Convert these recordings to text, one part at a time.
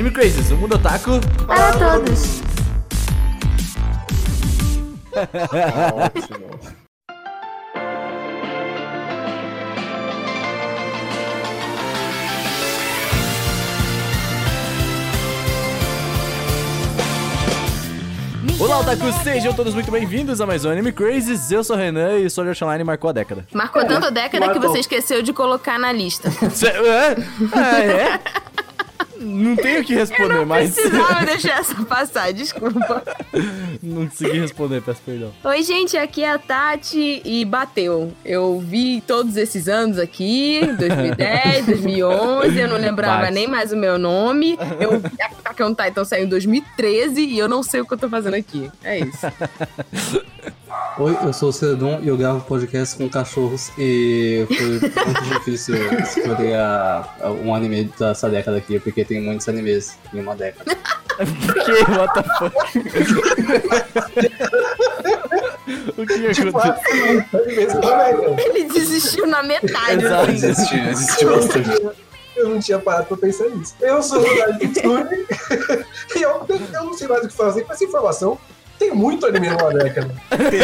Anime Crazes, o mundo otaku. Para todos. Ótimo. Olá, otaku, sejam todos muito bem-vindos a mais um Anime Crazes. Eu sou o Renan e Sword Art Online marcou a década. Marcou tanto a década que você esqueceu de colocar na lista. Cê- é? Ah, é? Não tenho o que responder, mas Precisava deixar essa passar, desculpa. não consegui responder, peço perdão. Oi, gente, aqui é a Tati e bateu. Eu vi todos esses anos aqui, 2010, 2011, eu não lembrava Bate. nem mais o meu nome. Eu vi a Attack on Titan saiu em 2013 e eu não sei o que eu tô fazendo aqui. É isso. Oi, eu sou o Cedon e eu gravo podcast com cachorros e foi muito difícil escolher a- a- um anime dessa década aqui, porque tem muitos animes em uma década. Que? What the fuck? o que Tipo, aconteceu? assim, né? Ele desistiu na metade. Exato. assim. Existe, existe bastante. Eu não tinha parado pra pensar nisso. Eu sou o Ronaldo Kitsune e eu, eu não sei mais o que fazer com essa informação. Tem muito anime numa década. Tem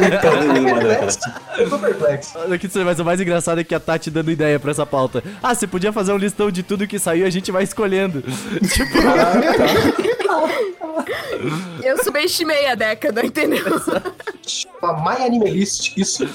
muito anime em uma década. Eu tô perplexo. Olha que mas o mais engraçado é que a Tati dando ideia pra essa pauta. Ah, você podia fazer um listão de tudo que saiu e a gente vai escolhendo. tipo, Eu subestimei a década, entendeu? Uma My Anime List, isso.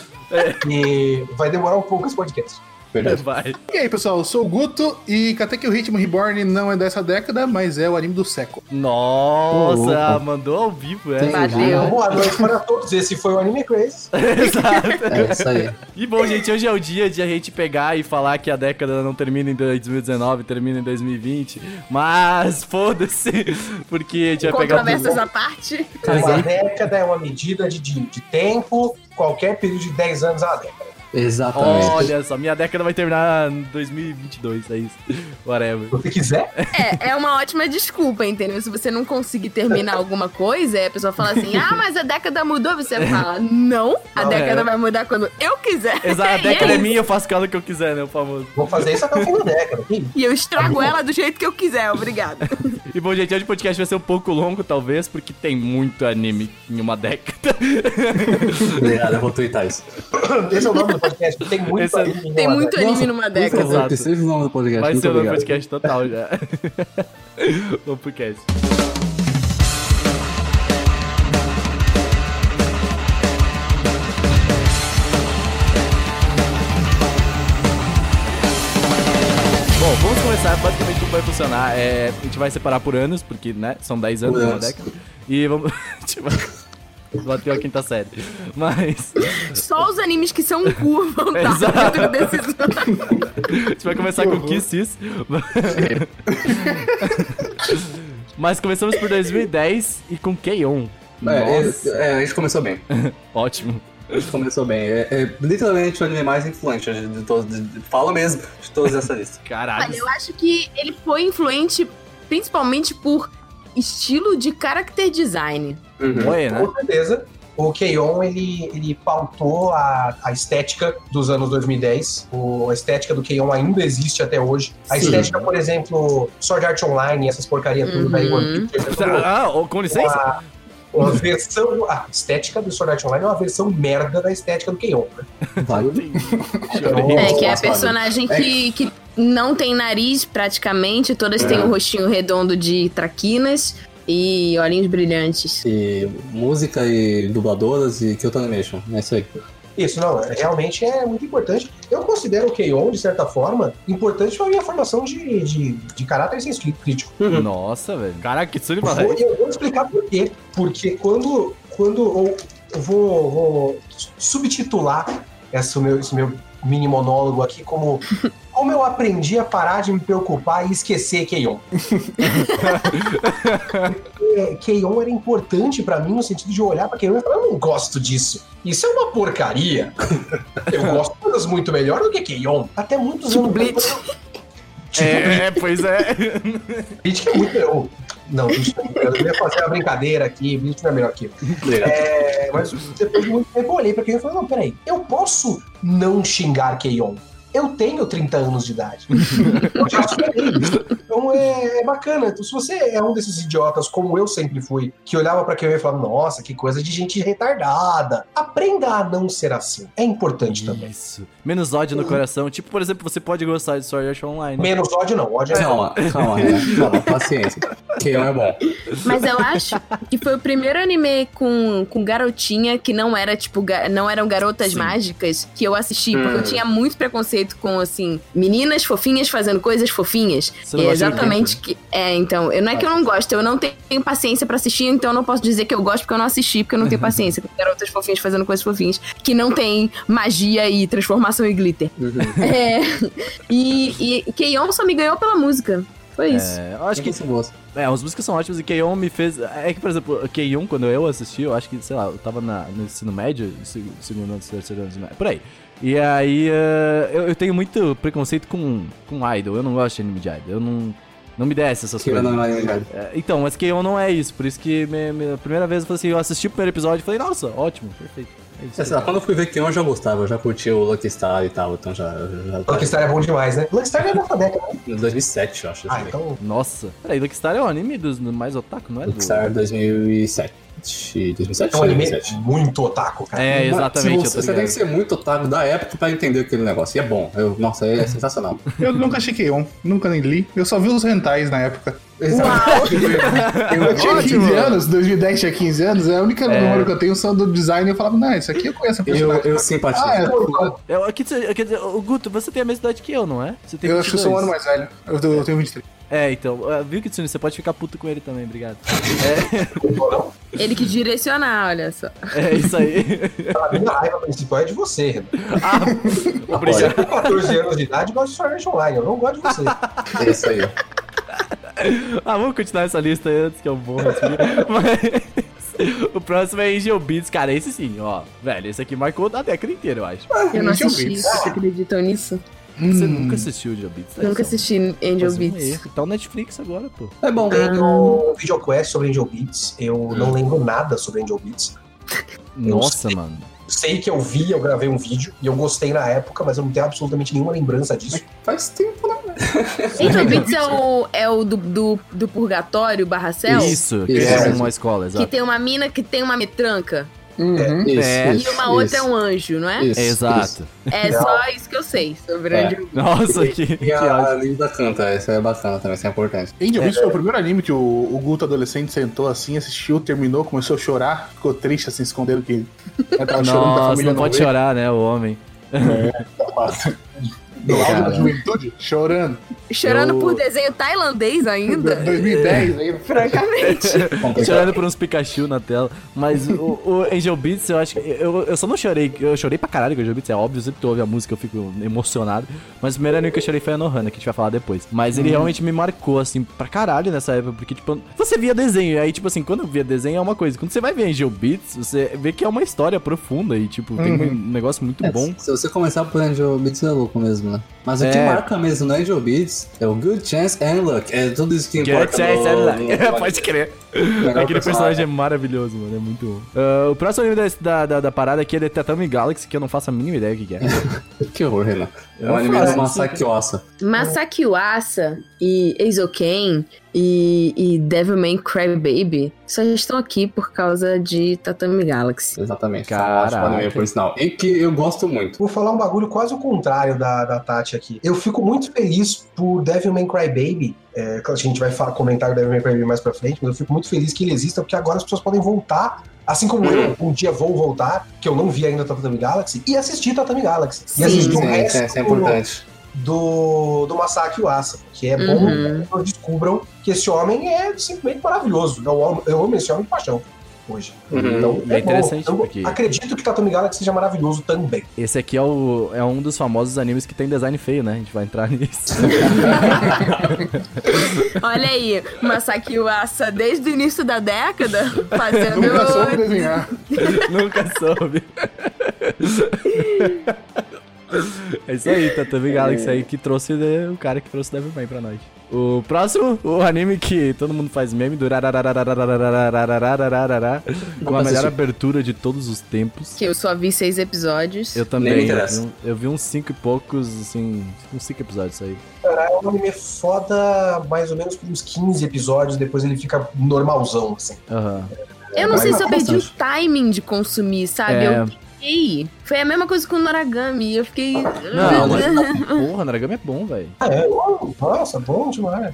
E vai demorar um pouco esse podcast. Verdade. vai. E aí, pessoal, eu sou o Guto e até que o Ritmo Reborn não é dessa década, mas é o anime do século. Nossa, Opa. mandou ao vivo essa. Bateu. Boa noite para todos. Esse foi o Anime Crazy. Exato. É isso aí. E bom, gente, hoje é o dia de a gente pegar e falar que a década não termina em 2019, termina em 2020. Mas foda-se, porque a gente vai pegar. Controvérsias à parte. Uma década é uma medida de, de, de tempo. Qualquer período de 10 anos é uma década. Exatamente. Olha só, minha década vai terminar em 2022, é isso. Whatever. Se você quiser. É, é uma ótima desculpa, entendeu? Se você não conseguir terminar alguma coisa, aí a pessoa fala assim: ah, mas a década mudou. Você fala: não, a Não, década é. vai mudar quando eu quiser. Exato, a década é isso. minha, eu faço com ela o que eu quiser, né? O famoso. Vou fazer isso até o fim da década. E eu estrago ela do jeito que eu quiser, obrigada. E bom, gente, hoje o podcast vai ser um pouco longo, talvez, porque tem muito anime em uma década. Obrigado, eu vou twittar isso. Esse é o nome do podcast. Tem muito Esse é- anime. em Tem uma muito anime numa década. favor, Exato. que seja o nome do podcast. Vai ser o nome do podcast total já. Vamos pro cast. Bom, vamos começar. Basicamente, como vai funcionar? É, a gente vai separar por anos, porque, né, são 10 anos uma década. E vamos. Bateu a quinta série. Mas. Só os animes que são cu vão estar dentro desses. A gente vai começar com Kisses. Mas começamos por 2010 e com Keion. É, Nossa, é, é, a gente começou bem. ótimo. A gente começou bem. É, é literalmente o anime mais influente de, todos. fala mesmo de todas essa lista. Caralho. Olha, eu acho que ele foi influente principalmente por estilo de character design. Uhum. Moe, né? Com certeza. O Keion, ele, ele pautou a, a estética dos anos 2010. O, a estética do Keion ainda existe até hoje. A Sim. estética, por exemplo, Sword Art Online, essas porcarias tudo da Uhum. One é tudo Ah, oh, com licença? uma, uma versão... A estética do Sword Art Online é uma versão merda da estética do Keion. Né? Vale. Chorei. É, que é a personagem que, que não tem nariz praticamente, todas têm o rostinho redondo de traquinas e olhinhos brilhantes. E música e dubladoras e Kyoto Animation. É isso aí. Isso, não, é- realmente é muito importante. Eu considero o Keion, de certa forma, importante para a minha formação de, de, de caráter senso crítico. Nossa, velho. Caraca, que Vou, Malai. eu vou explicar por quê. Porque quando, quando eu, eu vou, vou subtitular esse meu, esse meu mini monólogo aqui como como eu aprendi a parar de me preocupar e esquecer Keion. Keion era importante pra mim no sentido de olhar pra Keion e falar, eu não gosto disso. Isso é uma porcaria. Eu gosto de coisas muito melhores do que Keion. Até muitos Tipo anos Blitz. Tipo, É, pois é. Blitz que é muito. eu- Não, Blitz não é- eu ia fazer uma brincadeira aqui, Blitz não é melhor que eu. É, mas depois de muito tempo eu olhei pra Keion e falei, não, peraí, eu posso não xingar Keion. Eu tenho 30 anos de idade. Eu já superei isso. Então é, é bacana. Então, se você é um desses idiotas, como eu sempre fui, que olhava pra Keion e falava, nossa, que coisa de gente retardada. Aprenda a não ser assim. É importante também. Isso. Menos ódio no coração. Tipo, por exemplo, você pode gostar de Sword Art Online. Menos ódio não, ódio é Calma, calma, né? calma, paciência. Keion é bom. Mas eu acho que foi o primeiro anime com, com garotinha que não era, tipo, ga- não eram garotas Sim. mágicas que eu assisti. Porque eu tinha muito preconceito com, assim, meninas fofinhas fazendo coisas fofinhas. Você não é exatamente que. É, então, eu, não é que eu não gosto, eu não tenho paciência pra assistir, então eu não posso dizer que eu gosto porque eu não assisti, porque eu não tenho paciência com garotas fofinhas fazendo coisas fofinhas que não tem magia e transformação e glitter. É. E, e Keion só me ganhou pela música. Foi isso. É, eu acho que Esse gosto. É, as músicas são ótimas e Keion me fez. É que, por exemplo, Keion, quando eu assisti, eu acho que, sei lá, eu tava na, no ensino médio, se- segundo ano, terceiro ano, ensino médio, por aí. E aí, eh, eu, eu tenho muito preconceito com, com idol, eu não gosto de anime de idol, eu não, não me desce essas coisas. não é. É, então, mas Keion não é isso, por isso que me, me- a primeira vez eu falei assim, eu assisti o primeiro episódio e falei, nossa, ótimo, perfeito. É isso É, lá, quando eu fui ver Keion, eu já gostava, eu já curti o Lucky Star e tal, então já. já Lucky Star é bom demais, né? Lucky Star é da década, né? Em 2007, eu acho. Ah, então. Nossa, peraí, Lucky Star é o anime dos do mais otaku, não é? Lucky Do... Star 2007. 2007? É um anime 2007. muito otaku, cara. É, Mas exatamente. eu Você, você tem que ser muito otaku da época pra entender aquele negócio. E é bom. Eu, nossa, é sensacional. Eu nunca achei Keion, nunca nem li. Eu só vi os rentais na época. Eu tinha Ótimo. 15 anos, 2010 tinha 15 anos, é a única memória que eu tenho são do design. Eu falava, não, isso aqui eu conheço a Eu, personagem. eu simpatizo. Ah, é, Eu, dizer, quer dizer, o Guto, você tem a mesma idade que eu, não é? Você tem eu acho que eu sou um 22. ano mais velho. Eu, eu tenho 23. É, então, uh, viu, Kitsune? Você pode ficar puto com ele também, obrigado. Ele que direcionar, olha só. É isso aí. A minha raiva principal é de você, Renan. Obrigado. Com 14 anos de idade, gosta de Sword Online. Eu não gosto de você. É isso aí. Ah, vamos continuar essa lista aí antes que eu morra aqui. Mas o próximo é Angel Beats, cara, esse sim, ó. Velho, esse aqui marcou a década inteira, eu acho. Eu não assisti. Vocês acreditam nisso? Você nunca assistiu Angel Beats? tá? Nunca é um- assisti Angel um Beats. erro. Tá o Netflix agora, pô. É bom. Tem um videoquest sobre Angel Beats. Eu não Hum. lembro nada sobre Angel Beats. Nossa, sei. mano. Sei que eu vi, eu gravei um vídeo e eu gostei na época, mas eu não tenho absolutamente nenhuma lembrança disso. Faz tempo, né? Angel Beats é o, é o do, do, do Purgatório barra céu? Isso, que Isso. é uma escola, Que exato. tem uma mina que tem uma metranca. Uhum. Isso, É. isso, E uma outra isso, é um anjo, não é? Isso, É, exato. É só isso que eu sei sobre É. Nossa, que, E que a ótimo. Linda canta, essa é bacana também, isso é importante. Angel Beats foi o primeiro anime que o, o Guto adolescente sentou assim, assistiu, terminou, começou a chorar, ficou triste assim, escondendo que ele tava Nossa, família não pode ver. chorar, né, o homem. Do auge da juventude, chorando. Chorando Eu- por desenho tailandês ainda? 2010 aí. Francamente. Chorando por uns Pikachu na tela. Mas o, o Angel Beats, eu acho que. Eu, eu só não chorei. Eu chorei pra caralho com o Angel Beats, é óbvio. Sempre que eu ouve a música eu fico emocionado. Mas o primeiro anime que eu chorei foi a Nohana, que a gente vai falar depois. Mas ele realmente me marcou, assim, pra caralho nessa época. Porque, tipo, você via desenho. E aí, tipo assim, quando eu via desenho é uma coisa. Quando você vai ver Angel Beats, você vê que é uma história profunda. E, tipo, tem um negócio muito É, bom. Se você começar por Angel Beats é louco mesmo, né? Mas o que É. marca mesmo no Angel Beats é o Good Chance and Luck. É tudo isso que Get importa. Chase no- and Luck. Pode crer. Aquele personagem é maravilhoso, mano. É muito bom. Ah, o próximo anime da, da, da, da parada aqui é The Tatami Galaxy, que eu não faço a mínima ideia do que, que é. Que horror, Renan. É um anime do Masaki Osa. Masaki Uasa e Eizoken e, e Devilman Crybaby só estão aqui por causa de Tatami Galaxy. Exatamente. Caraca. Anime, por sinal. E que eu gosto muito. Vou falar um bagulho quase o contrário da, da Tati aqui. Eu fico muito feliz por Devilman Crybaby. É, claro, a gente vai falar, comentar o Devilman Crybaby mais pra frente, mas eu fico muito feliz que ele exista, porque agora as pessoas podem voltar. Assim como eu, um dia vou voltar, que eu não vi ainda Tatami Galaxy, e assistir Tatami Galaxy. Sim. e assistir o resto isso é, isso é importante. Do, do Masaki Uasa, que é bom Uhum. que descubram que esse homem é simplesmente maravilhoso. Eu amo, eu amo esse homem de paixão hoje. Uhum. Então, é é, interessante bom. Eu porque- acredito que Tatami Galaxy seja maravilhoso também. Esse aqui é, o, é um dos famosos animes que tem design feio, né? A gente vai entrar nisso. Olha aí, Masaki Uasa desde o início da década fazendo. Nunca soube desenhar. Nunca soube. É isso aí, tá também Galaxy aí que trouxe né, o cara que trouxe Devil May pra nós. O próximo, o anime que todo mundo faz meme do com a melhor abertura de todos os tempos. Que eu só vi seis episódios. Eu também. Eu eu vi uns cinco e poucos, assim, uns cinco episódios aí. Foda mais ou menos por uns 15 episódios, depois ele fica normalzão, assim. Aham. Uhum. Eu não sei se eu perdi o timing de consumir, sabe? É. Eu fiquei. Foi a mesma coisa com o Noragami. Eu fiquei. Não, mas porra, Naragami é bom, velho. Ah, é? Nossa, bom demais.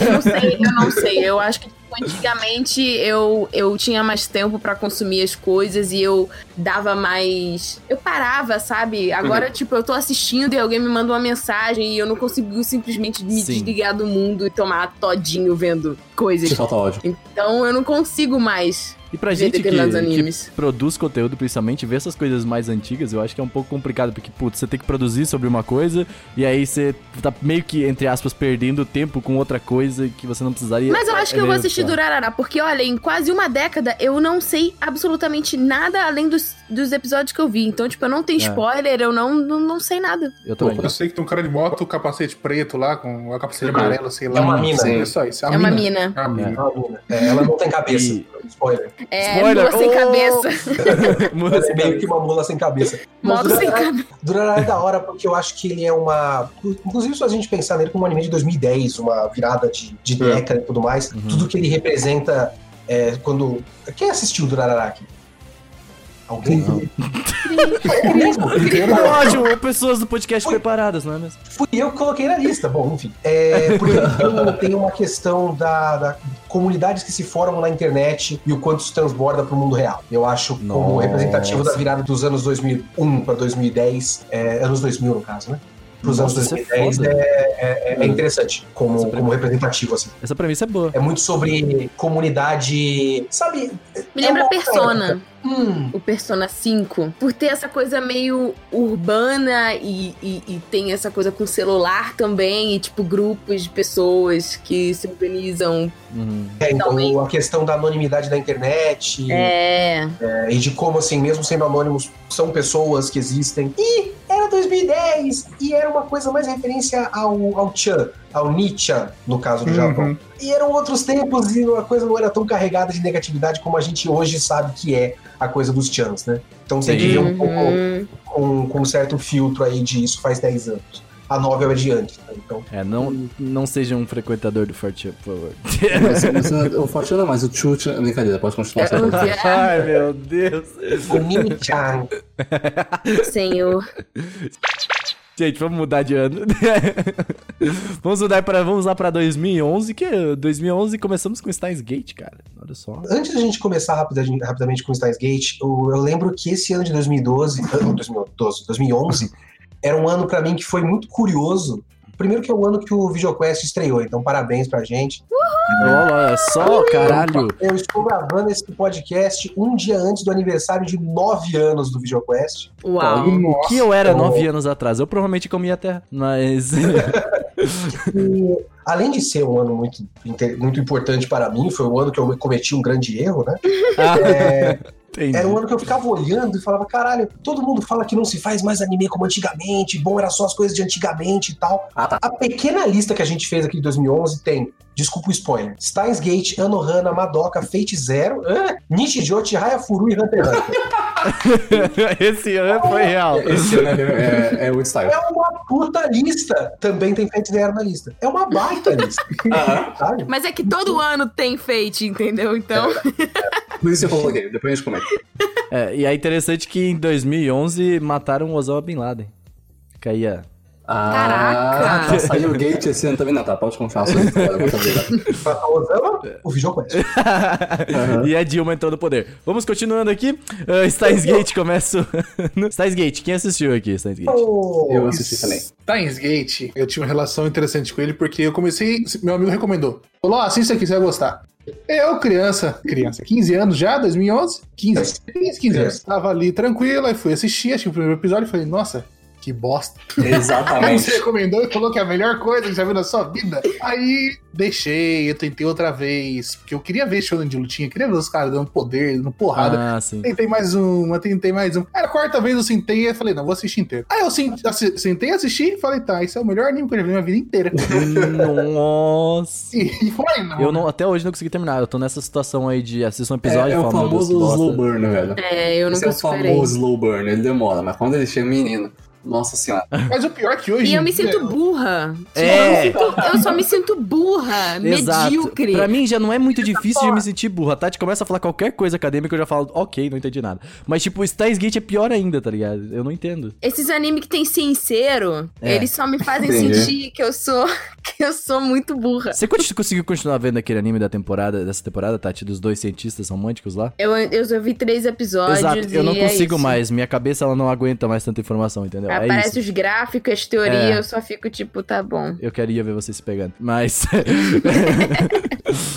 Eu não sei, eu não sei. Eu acho que tipo, antigamente eu, eu tinha mais tempo pra consumir as coisas e eu dava mais. Eu parava, sabe? Agora, tipo, eu tô assistindo e alguém me manda uma mensagem e eu não consigo simplesmente me Sim. desligar do mundo e tomar todinho vendo coisas. Te falta ódio. Então eu não consigo mais E pra gente que, que produz conteúdo, principalmente, ver essas coisas mais antigas, eu acho que é um pouco complicado, porque, putz, você tem que produzir sobre uma coisa, e aí você tá meio que, entre aspas, perdendo tempo com outra coisa que você não precisaria. Mas eu acho que É eu vou assistir. Durarara, porque olha, em quase uma década eu não sei absolutamente nada além dos, dos episódios que eu vi. Então, tipo, eu não tenho É. spoiler, eu não, não, não sei nada. Eu também. Eu sei que tem um cara de moto, capacete preto lá, com a capacete Uhum. amarela, sei lá. É uma mina. Sim, É só isso. É uma mina. É uma mina. É uma mina. É, ela não tem cabeça. E- Spoiler. É, Spoiler. mula sem Oh! cabeça. Mula é sem meio que uma mula sem cabeça. Modo sem Durarara- cabeça. Durarara é da hora porque eu acho que ele é uma. Inclusive, se a gente pensar nele como um anime de 2010, uma virada de, de É. década e tudo mais, Uhum. tudo que ele representa é, quando. Quem assistiu Durarara aqui? Alguém? Não. É mesmo? Ótimo, pessoas do podcast preparadas, não é mesmo? Fui eu que coloquei na lista. Bom, enfim. É, porque tem, tem uma questão da, da comunidades que se formam na internet e o quanto isso transborda para o mundo real. Eu acho como Nossa. representativo da virada dos anos 2001 para 2010, é, anos 2000 no caso, né? Para os anos Nossa, isso é 2010 foda. é, é- é interessante como, como representativo, assim. Essa premissa é boa. É muito sobre comunidade, sabe? Me É lembra uma- Persona, Hum, o Persona 5. Por ter essa coisa meio urbana e, e, e tem essa coisa com celular também, e tipo, grupos de pessoas que se organizam. Uhum. é, então, Também. a questão da anonimidade da internet. É. É, e de como, assim, mesmo sendo anônimos, são pessoas que existem. E era 2010, e era uma coisa mais referência ao, ao Chan, ao Nichan, no caso do Uhum. Japão. E eram outros tempos e a coisa não era tão carregada de negatividade como a gente hoje sabe que é a coisa dos Chans, né? Então tem que Sim. ver um pouco Uhum. com, com um certo filtro aí de isso faz 10 anos. A novel é de antes, né? Então, É, não, não seja um frequentador do Forte, por favor. Mas, mas, o Forte não, mas o Chute é brincadeira, pode continuar. É, pra- Ai, meu Deus. o Nichan. Senhor. Gente, vamos mudar de ano. vamos mudar para vamos lá para 2011, que 2011 começamos com Steins Gate, cara. Olha só. Antes da gente começar rapidamente, rapidamente com Steins Gate, eu, eu lembro que esse ano de 2012, ah, não, 2012, 2011, era um ano pra mim que foi muito curioso. Primeiro que é o ano que o VideoQuest estreou, então parabéns pra gente. Olha só, caralho. Eu estou gravando esse podcast um dia antes do aniversário de nove anos do VideoQuest. Uau. O que eu era Nossa. nove anos atrás? Eu provavelmente comia terra, mas. E, além de ser um ano muito, muito importante para mim, foi o ano que eu cometi um grande erro, né? Ah, É, entendi. Era um ano que eu ficava olhando e falava, caralho, todo mundo fala que não se faz mais anime como antigamente, bom era só as coisas de antigamente e tal. Ah, tá. A pequena lista que a gente fez aqui de 2011 tem, desculpa o spoiler, Steins Gate, Anohana, Madoka, Fate Zero, ah, Nichijou, Chihaya Furu e Hunter x Hunter. Esse ano foi real. Esse ano é, é, é o style. É uma puta lista. Também tem Fate Zero na lista. É uma baita lista. Sabe? Mas é que todo ano tem fate, entendeu? Então. Por isso eu coloquei, depois a gente comenta. É, e é interessante que em 2011 mataram o Osama Bin Laden. Fica aí a. Ah, Caraca! tá, saiu o Gate esse ano também. Não, tá, pode continuar o VideoQuest. e a Dilma entrou no poder. Vamos continuando aqui. Uh, Steins Gate começa. no... Steins Gate, quem assistiu aqui, Steins Gate? Eu assisti também. Steins Gate, eu tive uma relação interessante com ele porque eu comecei. Meu amigo recomendou. Falou: ah, assista aqui, você vai gostar. Eu, criança, criança, 15 anos já, 2011? 15, 15, 15 anos. Tava ali tranquilo, aí fui assistir, achei o primeiro episódio e falei: nossa, que bosta. Aí Exatamente. você recomendou e falou que é a melhor coisa que já viu na sua vida. Aí deixei, eu tentei outra vez, porque eu queria ver show de lutinha, queria ver os caras dando poder, dando porrada. Ah, sim. Tentei mais uma, tentei mais um. Aí a quarta vez eu sentei e falei, não, vou assistir inteiro. Aí eu sentei, assisti e falei, tá, esse é o melhor anime que eu já vi na minha vida inteira. Nossa. E, e foi, não. Eu não, até hoje não consegui terminar. Eu tô nessa situação aí de assistir um É, episódio é e o famoso slow burn, velho. É, eu Esse nunca é o famoso slow burn. Ele demora, mas quando ele chega, menino. Nossa senhora. Mas o pior é que hoje. E eu me sinto burra. É. Eu, sinto- eu só me sinto burra, Exato. medíocre. Pra mim já não é muito difícil de me sentir burra. A Tati começa a falar qualquer coisa acadêmica eu já falo, ok, não entendi nada. Mas, tipo, Steins Gate é pior ainda, tá ligado? Eu não entendo. Esses animes que tem sincero, É. eles só me fazem Entendi. sentir que eu sou que eu sou muito burra. Você con- conseguiu continuar vendo aquele anime da temporada, dessa temporada, Tati, dos dois cientistas românticos lá? Eu, eu vi três episódios. Exato, eu não é consigo isso. mais. Minha cabeça ela não aguenta mais tanta informação, entendeu? É Aparece isso. os gráficos, as teorias, É. eu só fico tipo, tá bom. Eu queria ver vocês se pegando. Mas.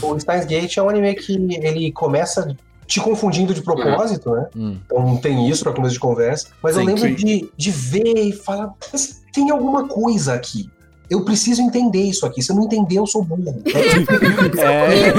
O Steins Gate é um anime que ele começa te confundindo de propósito, né? Hum. Então tem isso pra começo de conversa. Mas eu lembro sim. de, de ver e falar, mas tem alguma coisa aqui. Eu preciso entender isso aqui. Se eu não entender, eu sou burro. é.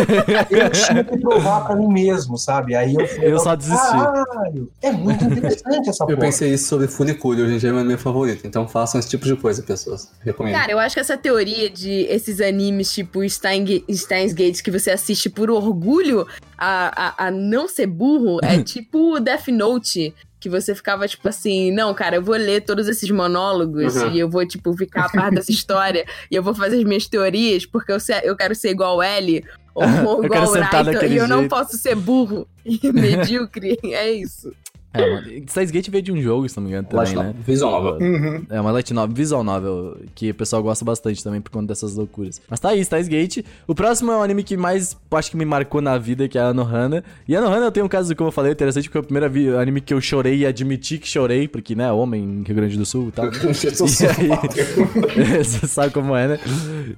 Eu tinha que provar pra mim mesmo, sabe? Aí eu fui. Eu só desisti. Caralho, é muito interessante essa Eu porra. pensei isso sobre Funicule, hoje em dia é meu anime favorito. Então façam esse tipo de coisa, pessoas. Recomendo. Cara, eu acho que essa teoria de esses animes tipo Stein, Steins Gate que você assiste por orgulho a, a, a não ser burro é tipo Death Note. Que você ficava, tipo assim, não, cara, eu vou ler todos esses monólogos Uhum. e eu vou, tipo, ficar a par dessa história e eu vou fazer as minhas teorias porque eu, se- eu quero ser igual L ou, igual daquele e eu não jeito. posso ser burro e medíocre. É isso. É, Gate veio de um jogo, se não me engano, Light também, né? novel, Visual novel. Uhum. É uma light novel, visual novel, que o pessoal gosta bastante também por conta dessas loucuras. Mas tá aí, Steins Gate. O próximo é um anime que mais, acho que me marcou na vida, que é a Anohana. E a Anohana eu tenho um caso, como eu falei, interessante, porque é o primeiro anime que eu chorei e admiti que chorei, porque, né, homem em Rio Grande do Sul e tal. E aí- Você sabe como é, né?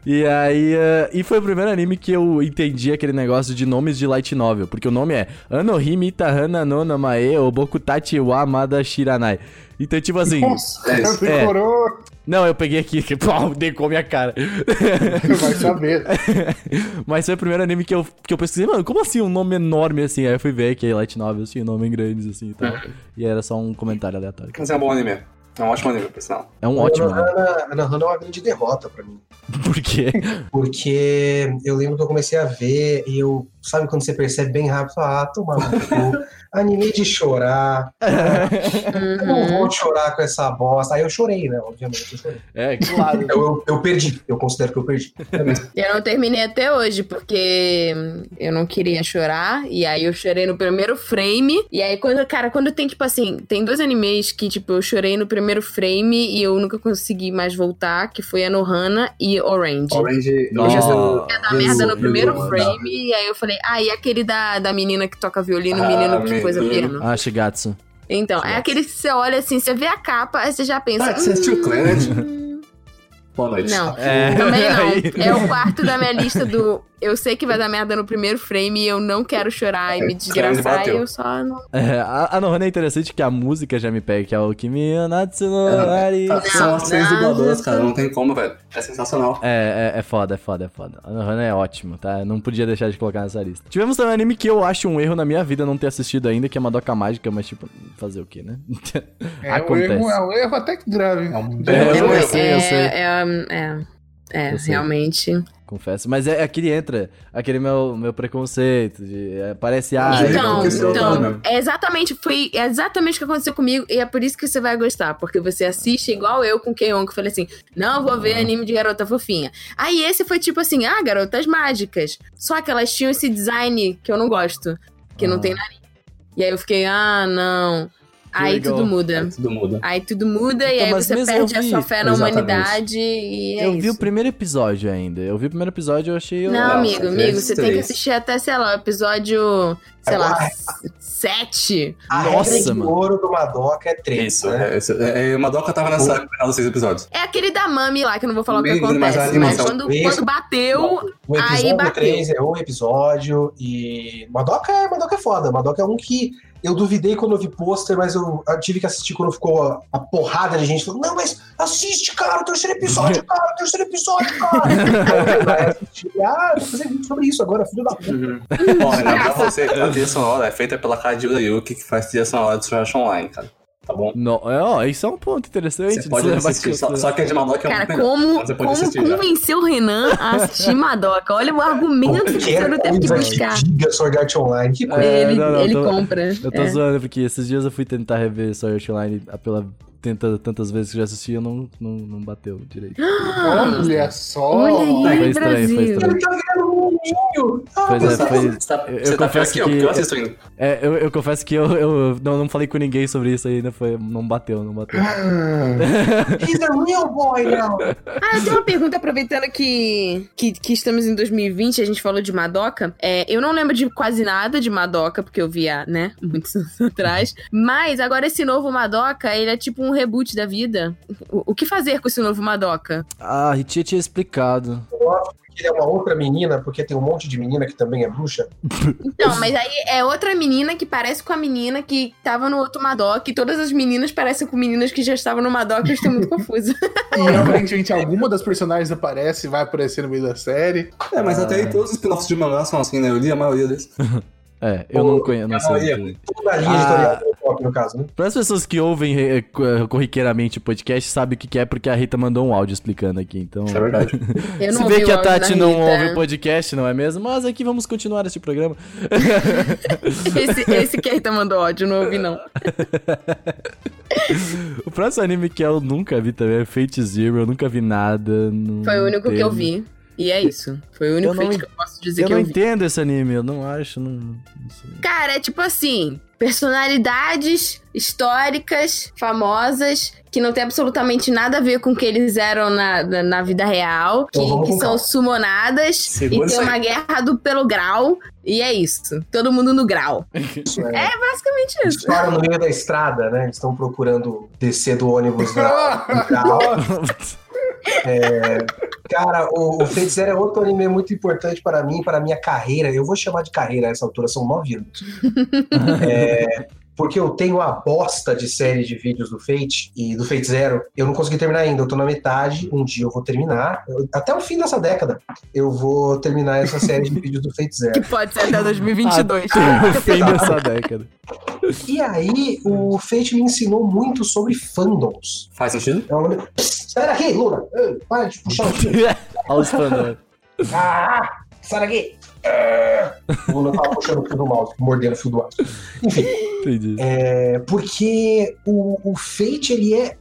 E aí. eh, e foi o primeiro anime que eu entendi aquele negócio de nomes de light novel. Porque o nome é Anohimi Itahana Nona Mae Obokutachi wa Amada Shiranai. Então, tipo assim. Nossa, É decorou. Não, eu peguei aqui, que pau, decou minha cara. Vai saber. Mas foi o primeiro anime que eu, que eu pesquisei, mano, como assim um nome enorme assim? Aí eu fui ver que Light Novels tinha nome grandes assim e tal. E era só um comentário aleatório. Mas é um bom anime. É um ótimo anime, por sinal. É um ótimo, né? A Anohana é uma grande derrota pra mim. Por quê? Porque eu lembro que eu comecei a ver e eu. Sabe quando você percebe bem rápido? Ah, toma no cu. Anime de chorar. Eu não Uhum. vou chorar com essa bosta. Aí eu chorei, né? Obviamente, eu chorei. É, claro. Eu, eu, eu perdi. Eu considero que eu perdi. Eu não terminei até hoje, porque eu não queria chorar. E aí eu chorei no primeiro frame. E aí, quando, cara, quando tem, tipo assim, tem dois animes que, tipo, eu chorei no primeiro frame e eu nunca consegui mais voltar, que foi a Nohana e Orange. Orange. Eu já Nossa, Ia dar merda no primeiro frame, e aí eu falei, ah, e aquele da, da menina que toca violino, o Ah, menino que coisa piano. Ah, Shigatsu. Então, é aquele que você olha assim, você vê a capa, aí você já pensa. Ah, você assistiu Planet? "Hum, Boa noite. Não. É. Também não. É o quarto da minha lista do. Eu sei que vai dar merda no primeiro frame e eu não quero chorar e me desgraçar e eu só não. É, a, a Nohana é interessante que a música já me pega, que é o Kimi Natsu no Ari. São as três não, dubladoras, cara. Não tem como, velho. É sensacional. É, é, é foda, é foda, é foda. A Nohana é ótimo, tá? Não podia deixar de colocar nessa lista. Tivemos também um anime que eu acho um erro na minha vida não ter assistido ainda, que é Madoka Mágica, mas tipo, fazer o quê, né? É um, erro, é um erro até que grave. É um É, eu é, sei, eu sei. É, é, é, realmente. Confesso. Mas é aqui entra aquele meu, meu preconceito de. é, parece. Ah, então, não então mesmo. é exatamente, foi é exatamente o que aconteceu comigo e é por isso que você vai gostar, porque você assiste igual eu com Keion, que eu falei assim, não vou ver anime de garota fofinha. Aí esse foi tipo assim, ah, garotas mágicas. Só que elas tinham esse design que eu não gosto, que não Ah. tem nariz. E aí eu fiquei, ah, não. Aí legal. tudo muda. Tudo muda. Aí tudo muda e Então, aí mas você perde a sua fé na Exatamente. humanidade e é eu isso. vi o primeiro episódio ainda. Eu vi o primeiro episódio e eu achei. Não, Não, amigo, amigo, você tem que assistir até, sei lá, o episódio, sei lá, Ah, s- sete. A Nossa, regra de mano. ouro do Madoka é três, Isso, né? é. É, é, Madoka tava nessa final dos seis episódios. É aquele da Mami lá, que eu não vou falar o que a acontece. Mas animação- quando, quando bateu, O Aí episódio bateu. 3 é o episódio e. Madoka é, Madoka é foda. Madoka é um que eu duvidei quando eu vi pôster, mas eu, eu tive que assistir quando ficou a, a porrada de gente falando: Não, mas assiste, cara, o terceiro episódio, cara, o terceiro episódio, cara. Eu ah, vou fazer vídeo sobre isso agora, filho da puta. Uhum. Bom, lembrar você que a trilha sonora é feita pela Kajiura Yuki, que faz trilha sonora de Art Online, cara. Bom? Não, é, ó, isso é um ponto interessante. Você de pode em assistir, só, só que a de Madoka é Cara, muito como, Você pode como assistir convencer o Renan a assistir Madoka? Olha o argumento que você não teve que buscar. que diga Sword Art Online. Que coisa. É, ele não, não, ele tô- compra. Eu tô É. zoando, porque esses dias eu fui tentar rever Sword Art Online pela tenta, tantas vezes que já assisti e não, não, não bateu direito. Olha só. Olha aí, Foi estranho, foi Brasil. estranho. Ele tá virando um mundinho. Ah, Pois é, você- foi- tá, eu- você eu tá confesso que, eu, eu assisto ainda. É, eu, eu confesso que eu, eu não, não falei com ninguém sobre isso ainda, foi, não bateu, não bateu. He's a real boy now. Ah, eu tenho uma pergunta, aproveitando que, que, que estamos em 2020, a gente falou de Madoka. É, eu não lembro de quase nada de Madoka, porque eu via, né, muitos anos atrás. Mas agora esse novo Madoka, ele é tipo um reboot da vida. O, o que fazer com esse novo Madoka? Ah, a Ritia tinha explicado. Eu gosto que ele é uma outra menina, porque tem um monte de menina que também é bruxa. Então, mas aí é outra menina que parece com a menina que tava no outro Madoka, e todas as meninas parecem com meninas que já estavam no Madoka, eu estou muito confusa. E aparentemente alguma das personagens aparece e vai aparecer no meio da série. É, mas até aí todos os spin-offs de mangá são assim, né? Eu li a maioria deles. É, eu não conheço, não sei. Toda a linha Ah. editorial do pop, no caso, né? Para as pessoas que ouvem eh, eh, corriqueiramente o podcast, sabe o que que é porque a Rita mandou um áudio explicando aqui, então... Isso é verdade. Eu Se vê que a Tati não Rita. ouve o podcast, não é mesmo? Mas aqui vamos continuar este programa. Esse, esse que a Rita mandou áudio, não ouvi não. O próximo anime que eu nunca vi também é Fate Zero, eu nunca vi nada. Foi o único que eu vi. E é isso. Foi o único Eu não feito que eu posso dizer Eu que não eu vi. entendo esse anime, eu não acho, não, não sei. Cara, é tipo assim: personalidades históricas, famosas, que não tem absolutamente nada a ver com o que eles eram na, na, na vida real, que, que são sumonadas Segura e tem uma guerra do pelo grau. E é isso. Todo mundo no grau. Isso é. É basicamente Eles isso. param no meio da estrada, né? Eles estão procurando descer do ônibus da, do carro. Cara, o, o é outro anime muito importante para mim, para minha carreira. Eu vou chamar de carreira a essa altura, são nove anos. É, porque eu tenho a bosta de série de vídeos do Fate e do Fate Zero. Eu não consegui terminar ainda, eu tô na metade. Um dia eu vou terminar. Eu- até o fim dessa década, eu vou terminar essa série de vídeos do Fate Zero. Que pode ser até 2022. Ah, o fim dessa década. E aí, o Fate me ensinou muito sobre fandoms. Faz sentido? É uma... Psst, Sai daqui, Luna! Para de puxar o fio! Olha os fãs. Ah, sai daqui! O Luna tava puxando o fio do mouse, mordendo o fio do mouse. Enfim, Entendi. é porque o, o Fate, ele é.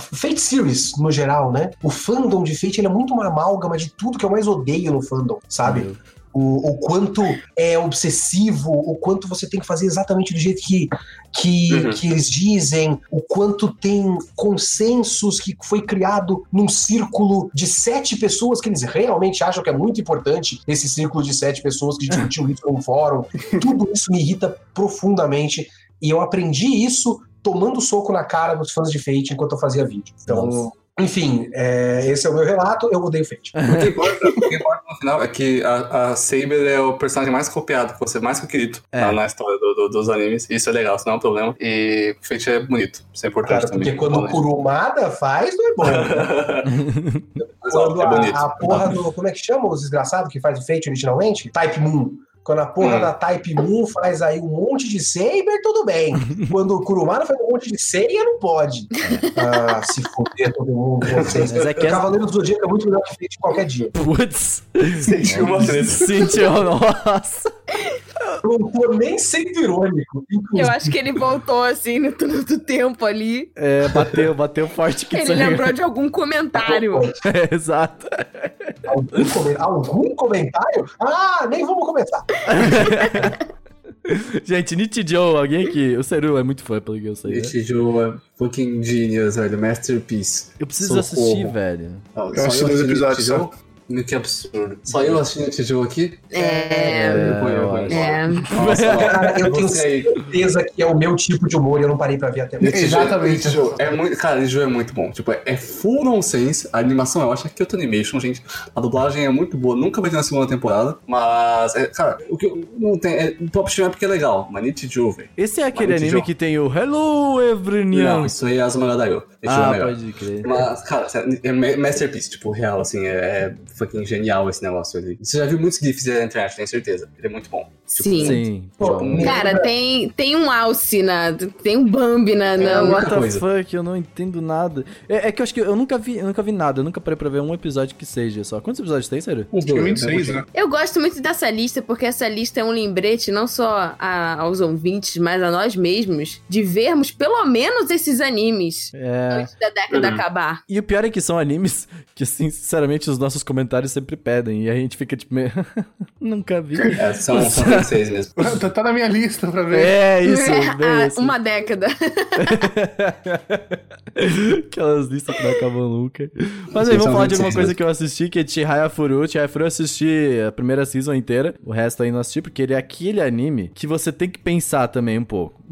Fate Series, no geral, né? O fandom de Fate ele é muito uma amálgama de tudo que eu mais odeio no fandom, sabe? O, o quanto é obsessivo, o quanto você tem que fazer exatamente do jeito que, que, Uhum. que eles dizem, o quanto tem consensos que foi criado num círculo de sete pessoas que eles realmente acham que é muito importante, esse círculo de sete pessoas que discutiam isso num fórum. Tudo isso me irrita profundamente. E eu aprendi isso tomando soco na cara dos fãs de Fate enquanto eu fazia vídeo. Então, Nossa. Enfim, é, esse é o meu relato, eu odeio Fate. O que importa, o que importa no final é que a, a Saber é o personagem mais copiado, que você mais querido É. na, na história do- do- dos animes. Isso é legal, isso não é um problema. E o Fate é bonito. Isso é importante Cara, porque também. quando o Kurumada faz, não é bom. né? Quando é bonito. a, a porra do. Como é que chama os desgraçados que faz o Fate originalmente? Type Moon. Quando a porra Hum. da Type Moon faz aí um monte de Saber, tudo bem. Quando o Kurumada faz um monte de Seiya, não pode. Ah, se fuder todo mundo. Vocês. Mas é que o é- Cavaleiro do Zodíaco é muito melhor que Fate qualquer dia. Putz. Sentiu uma treta. Sentiu, nossa. Eu não tô nem sendo irônico. Eu Inclusive, acho que ele voltou assim no túnel do tempo ali. É, bateu, bateu forte que Ele lembrou de algum comentário. É, exato. algum, comen- algum comentário? Ah, nem vamos começar. Gente, Nietzsche Joe, alguém aqui. O Seru é muito fã, pelo que eu sei. né? Jogo é fucking genius, velho. Masterpiece. Eu preciso Socorro. assistir, velho. Ó, Eu assisti dois episódios só. Joe. Que absurdo. Só eu assistindo esse jogo aqui? É. Eu eu vou. É. Nossa, Cara, eu tenho certeza que é o meu tipo de humor e eu não parei pra ver até agora. Exatamente. Esse jogo é muito, cara, esse jogo é muito bom. Tipo, é, é full nonsense. A animação eu acho que é Kyoto Animation, gente. A dublagem é muito boa. Nunca vai ter na segunda temporada. Mas, é, cara, o que eu não tem. É, o Top Stream é porque é legal. Mas Nichijou, velho. Esse é aquele anime que tem o Hello Não, Everyone. isso aí é Asuma. Esse é Ah, melhor. pode crer. Mas, cara, é ma- masterpiece, tipo, real, assim, é, é fucking genial esse negócio ali. Você já viu muitos GIFs na internet, tenho certeza. Ele é muito bom. Sim. Sim. Pô, Tipo, Cara, tem, tem um alce na. Tem um Bambi na. na- É, What muita the fuck, eu não entendo nada. É, é que eu acho que eu nunca vi, eu nunca vi nada, eu nunca parei pra ver um episódio que seja só. Quantos episódios tem, sério? Uns Acho que dois, 26, né? né? Eu gosto muito dessa lista, porque essa lista é um lembrete não só a- aos ouvintes, mas a nós mesmos, de vermos pelo menos esses animes É. antes da década Uhum. acabar. E o pior é que são animes que, assim, sinceramente, os nossos comentários sempre pedem. E a gente fica tipo, meio. nunca vi. É, são, são 26 mesmo. Tá, tá na minha lista pra ver. É isso, É, isso. uma década. Aquelas listas que não acabam nunca. Mas aí, vamos falar de 26 alguma coisa mesmo. que eu assisti, que é Chihaya Furu. Chihaya Furu eu assisti a primeira season inteira, o resto aí não assisti, porque ele é aquele anime que você tem que pensar também um pouco.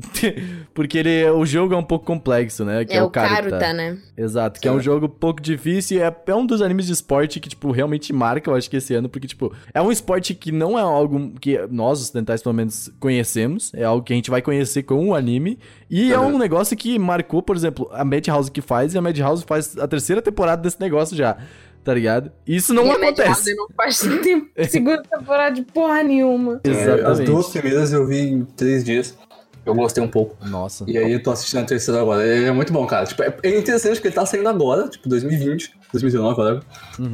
porque ele, o jogo é um pouco complexo, né? Que é, é, o Karuta, né? Exato, que é um jogo um pouco difícil e é, é um dos animes de esporte que, tipo, realmente marca, eu acho que esse ano, porque, tipo, é um esporte que não é algo que nós, ocidentais, pelo menos, conhecemos, é algo que a gente vai conhecer com o anime, e é um negócio que marcou, por exemplo, a Madhouse que faz, e a Madhouse faz a terceira temporada desse negócio já, tá ligado? Isso não E a acontece. Madhouse não faz tempo, segunda temporada de porra nenhuma. É, as Exatamente. duas primeiras eu vi em três dias. Eu gostei um pouco. Nossa. E aí eu tô assistindo a terceira agora. Ele é muito bom, cara. Tipo, é é interessante porque ele tá saindo agora, tipo, 2020, 2019, whatever.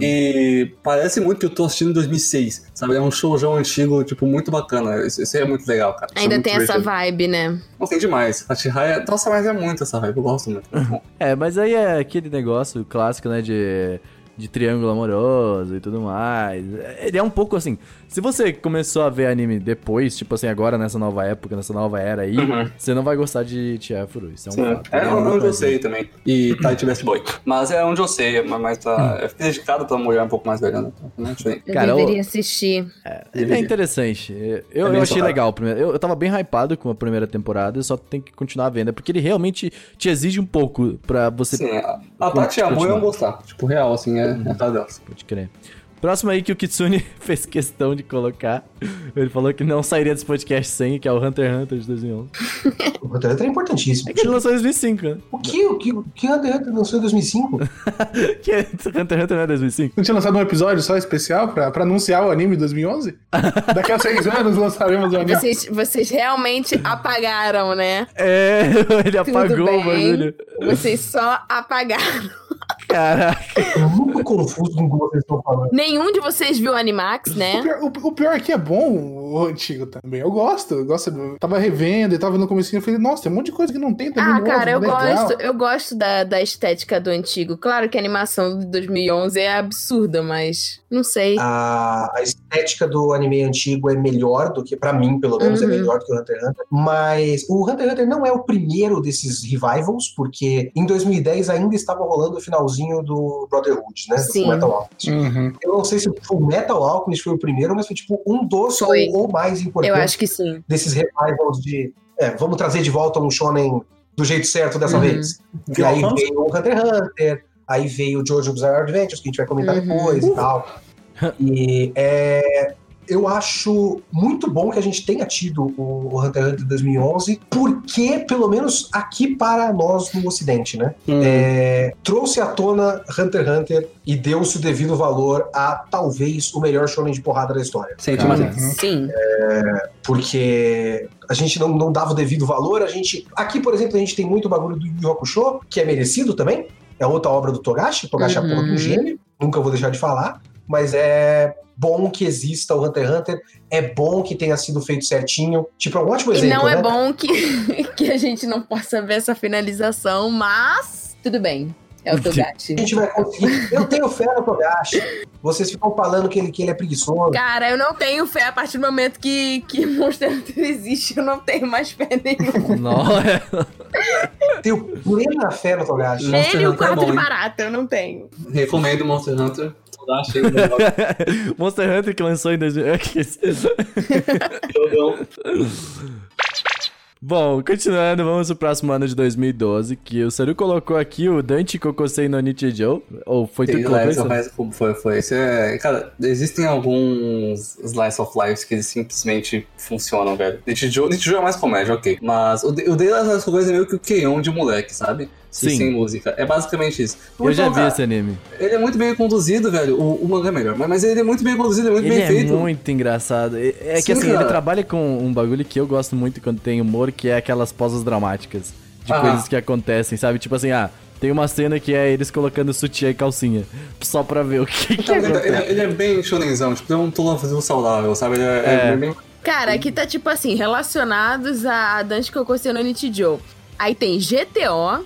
E parece muito que eu tô assistindo em 2006, sabe? É um showzão antigo, tipo, muito bacana. Isso, isso aí é muito legal, cara. Isso é Ainda muito tem essa vibe, né? Não tem demais. A Chihaya... Nossa, mas é muito essa vibe. Eu gosto muito. muito. É, mas aí é aquele negócio clássico, né, de, de triângulo amoroso e tudo mais. Ele é um pouco assim. Se você começou a ver anime depois, tipo assim, agora nessa nova época, nessa nova era aí, Uhum. você não vai gostar de Chiafuru. Isso é um Sim, fato. é muito eu sei também. E Tight Best Boy. Mas é onde eu sei, mas tá. É dedicado pra mulher um pouco mais velha, né? Então, é diferente. Eu Cara, deveria o- assistir. Ele é interessante. Eu, É bem eu achei só. legal o primeiro. Eu, eu tava bem hypado com a primeira temporada, só tem que continuar vendo. É porque ele realmente te exige um pouco pra você. Sim, a, a Tati e a mãe eu gostar. Tipo, real, assim, é, é a cara delas. Pode crer. Próximo aí que o Kitsune fez questão de colocar. Ele falou que não sairia desse podcast sem, que é o Hunter x Hunter de 2011. O Hunter x Hunter é importantíssimo. É que ele lançou em 2005, né? O que, o que, o que Hunter x Hunter lançou em 2005? Que é- Hunter x Hunter não é 2005? Não tinha lançado um episódio só especial pra, pra anunciar o anime de 2011? Daqui a seis anos lançaremos o anime. Vocês, vocês realmente apagaram, né? É, ele apagou o bagulho. Vocês só apagaram. Caraca. Eu tô muito confuso com o que vocês estão falando. Nenhum de vocês viu Animax, O né? pior, o- o pior é que é bom o antigo também. Eu gosto, eu gosto. do- Tava revendo e tava no comecinho eu falei, nossa, tem um monte de coisa que não tem também. Ah, novo, cara, eu legal. gosto, eu gosto da, da estética do antigo. Claro que a animação de 2011 é absurda, mas não sei. A, a estética do anime antigo é melhor do que, pra mim, pelo menos, Uhum. é melhor do que o Hunter x Hunter. Mas o Hunter x Hunter não é o primeiro desses revivals, porque em 2010 ainda estava rolando o finalzinho do Brotherhood, né? Do Sim. Full Metal Alchemist. Uhum. Eu não sei se o Metal Alchemist foi o primeiro, mas foi tipo um dos ou, Foi. ou mais Eu importantes acho que sim. desses revivals de. É, vamos trazer de volta um shonen do jeito certo dessa Uhum. vez. E aí veio o Hunter x Hunter, aí veio o Jojo's Bizarre Adventures, que a gente vai comentar Uhum. depois e tal. E é, eu acho muito bom que a gente tenha tido o Hunter x Hunter 2011, porque, pelo menos aqui para nós no Ocidente, né? É, trouxe à tona Hunter x Hunter e deu-se o devido valor a talvez o melhor shonen de porrada da história. Sente mais. Uhum. Sim. Porque a gente não, não dava o devido valor, a gente... Aqui, por exemplo, a gente tem muito bagulho do Yu Hakusho, que é merecido também, é outra obra do Togashi, Togashi é a porra de um Uhum. gênio, nunca vou deixar de falar, mas é bom que exista o Hunter x Hunter, é bom que tenha sido feito certinho, tipo, é um ótimo E exemplo, não é né? bom que, que a gente não possa ver essa finalização, mas tudo bem. É o Togashi. A gente vai conseguir. Eu tenho fé no Togashi. Vocês ficam falando que ele, que ele é preguiçoso. Cara, eu não tenho fé a partir do momento que, que Monster Hunter existe, eu não tenho mais fé nenhuma. Não, é. Tenho plena fé no Togashi. Monster Nem o Hunter é quarto bom, de barata, eu não tenho. Recomendo Monster Hunter. Eu achei legal. Monster Hunter que lançou em 2000. Jogão. Bom, continuando, vamos pro próximo ano de 2012, que o Saru colocou aqui o Dante Kokosei no Nichijou. Ou foi tu que Tem colocou Slice isso? of Life, como foi, foi. Esse é, cara, existem alguns Slice of Lives que eles simplesmente funcionam, velho. Nichijou, Nichijou é mais comédia, ok. Mas o, o Day of Coisa é meio que o Keion de moleque, sabe? Sim. Sem música. É basicamente isso. Eu já Então, vi cara, esse anime. Ele é muito bem conduzido, velho. O, o mangá é melhor, mas, mas ele é muito bem conduzido, é muito Ele bem é feito. muito engraçado. É, é que Sim, assim, ele cara. trabalha com um bagulho que eu gosto muito quando tem humor, que é aquelas pausas dramáticas. De Aham. coisas que acontecem, sabe? Tipo assim, ah, tem uma cena que é eles colocando sutiã e calcinha. Só pra ver o que, que Então, ele, acontece. ele- ele é bem shonenzão, tipo, é um tolãozinho saudável, sabe? Ele é, É. é bem... Cara, aqui tá tipo assim, relacionados a Dante Kokosei no Nichijou. Aí tem GTO,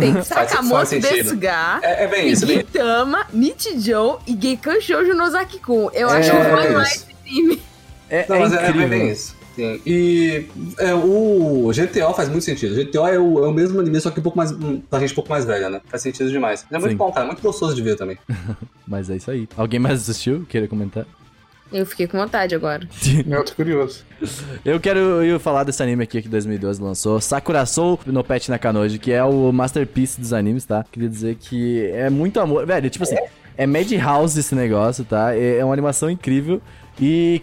tem Sakamoto sentido. Desuga, É, é bem isso, é bem Gintama, Nichijou e Geikan Shoujo no Zaki-kun. Eu acho É, que é mais esse time. É, Não, é mas é, é incrível. bem isso. Sim. E é, o GTO faz muito sentido. GTO é o, é o mesmo anime, só que um pouco mais. hum, pra gente um pouco mais velha, né? Faz sentido demais. Ele é muito Sim. bom, cara. Muito gostoso de ver também. Mas é isso aí. Alguém mais assistiu? Queria comentar? Eu fiquei com vontade agora. Eu tô curioso. Eu quero eu falar desse anime aqui que 2012 lançou, Sakura Soul no Pet Nakanoji, que é o masterpiece dos animes, tá? Queria dizer que é muito amor. Velho, tipo assim, é Madhouse esse negócio, tá? É é uma animação incrível e,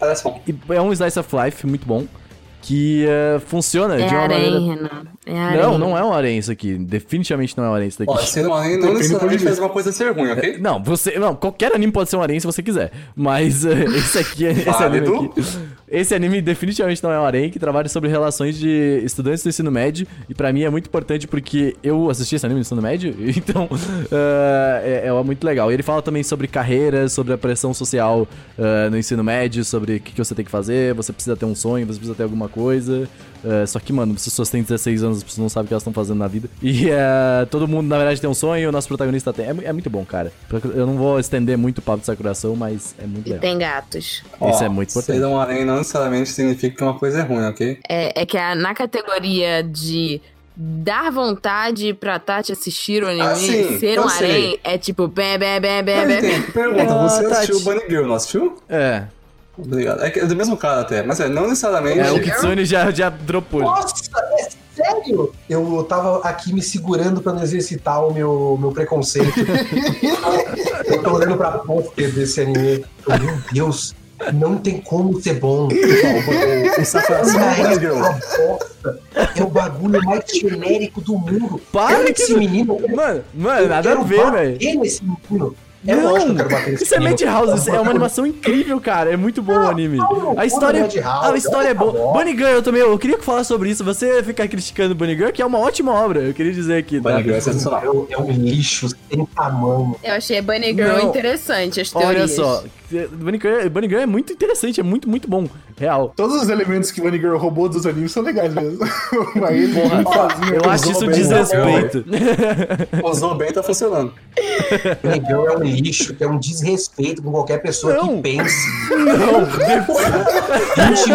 e é um slice of life muito bom que eh, funciona É de uma harém, maneira... Renan. É harém. Não, não é um harém isso aqui. Definitivamente não é um harém isso daqui. Ó, ser um anime não necessariamente faz uma coisa ser ruim, ok? Não, você. Não, qualquer anime pode ser um harém se você quiser. Mas eh, esse aqui, esse anime aqui. Esse anime definitivamente não é um harém que trabalha sobre relações de estudantes do ensino médio. E pra mim é muito importante porque eu assisti esse anime no ensino médio. Então eh, é, é muito legal. E ele fala também sobre carreira, sobre a pressão social eh, no ensino médio, sobre o que, que você tem que fazer. Você precisa ter um sonho, você precisa ter alguma coisa. Eh, só que, mano, as pessoas têm 16 anos, as pessoas não sabem o que elas estão fazendo na vida. E eh, todo mundo, na verdade, tem um sonho, o nosso protagonista tem. É, é muito bom, cara. Eu não vou estender muito o papo de Sakuração, mas é muito E legal. tem gatos. Isso é muito importante. Ser um anime não necessariamente significa que uma coisa é ruim, ok? É, é que a- na categoria de dar vontade pra Tati assistir o anime, Ah, sim, ser um sei. harém, é tipo bé, bé, bé, bé, Mas bé. tem, pergunta, Ah, você assistiu Tati. Bunny Girl, não assistiu? É. Obrigado. É, que é do mesmo cara até, mas é, não necessariamente. É, o Kitsune já, já dropou. Nossa, é sério? Eu tava aqui me segurando pra não exercitar o meu, meu preconceito. eu tô olhando pra pôster desse anime. Eu, Meu Deus, não tem como ser bom. É bosta. É o bagulho mais genérico do mundo. Para que esse isso- menino. Mano, mano, nada a ver, velho. nesse menino. É lógico que eu quero bater nesse Isso é. Madhouse, é uma animação incrível, cara. É muito bom o anime. não, A história, não, Madhouse, a história é tá boa. Bunny Girl, eu também, eu queria falar sobre isso. Você ficar criticando Bunny Girl, que é uma ótima obra. Eu queria dizer aqui. tá? Bunny Girl é sensacional. É um- lixo sem tamanho. Eu achei Bunny Girl Não. interessante, as Olha só, Bunny Girl, Bunny Girl é muito interessante, é muito, muito bom. Real. Todos os elementos que Bunny Girl roubou dos animes são legais mesmo. Mas Porra, sozinho eu acho isso um desrespeito. Usou bem, tá funcionando. Bunny Girl é um lixo, é um desrespeito com qualquer pessoa Não. que pense. Não, 20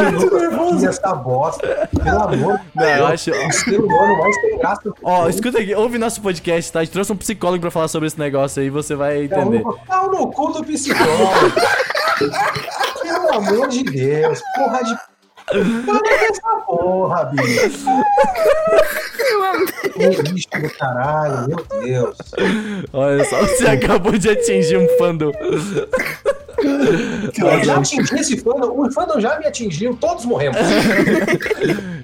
minutos nessa bosta. Pelo amor de Não, eu Deus. acho- O ser humano mais sem graça. Ó, escuta aqui, ouve nosso podcast, tá? A gente trouxe um psicólogo pra falar sobre esse negócio aí, você vai Pau entender. pau no cu do psicólogo. Pelo amor de Deus. Porra de. Para essa porra, bicho. Que lixo do caralho, meu Deus. Olha só, você acabou de atingir um fandom. Eu já atingi esse fandom, o fandom já me atingiu, todos morremos.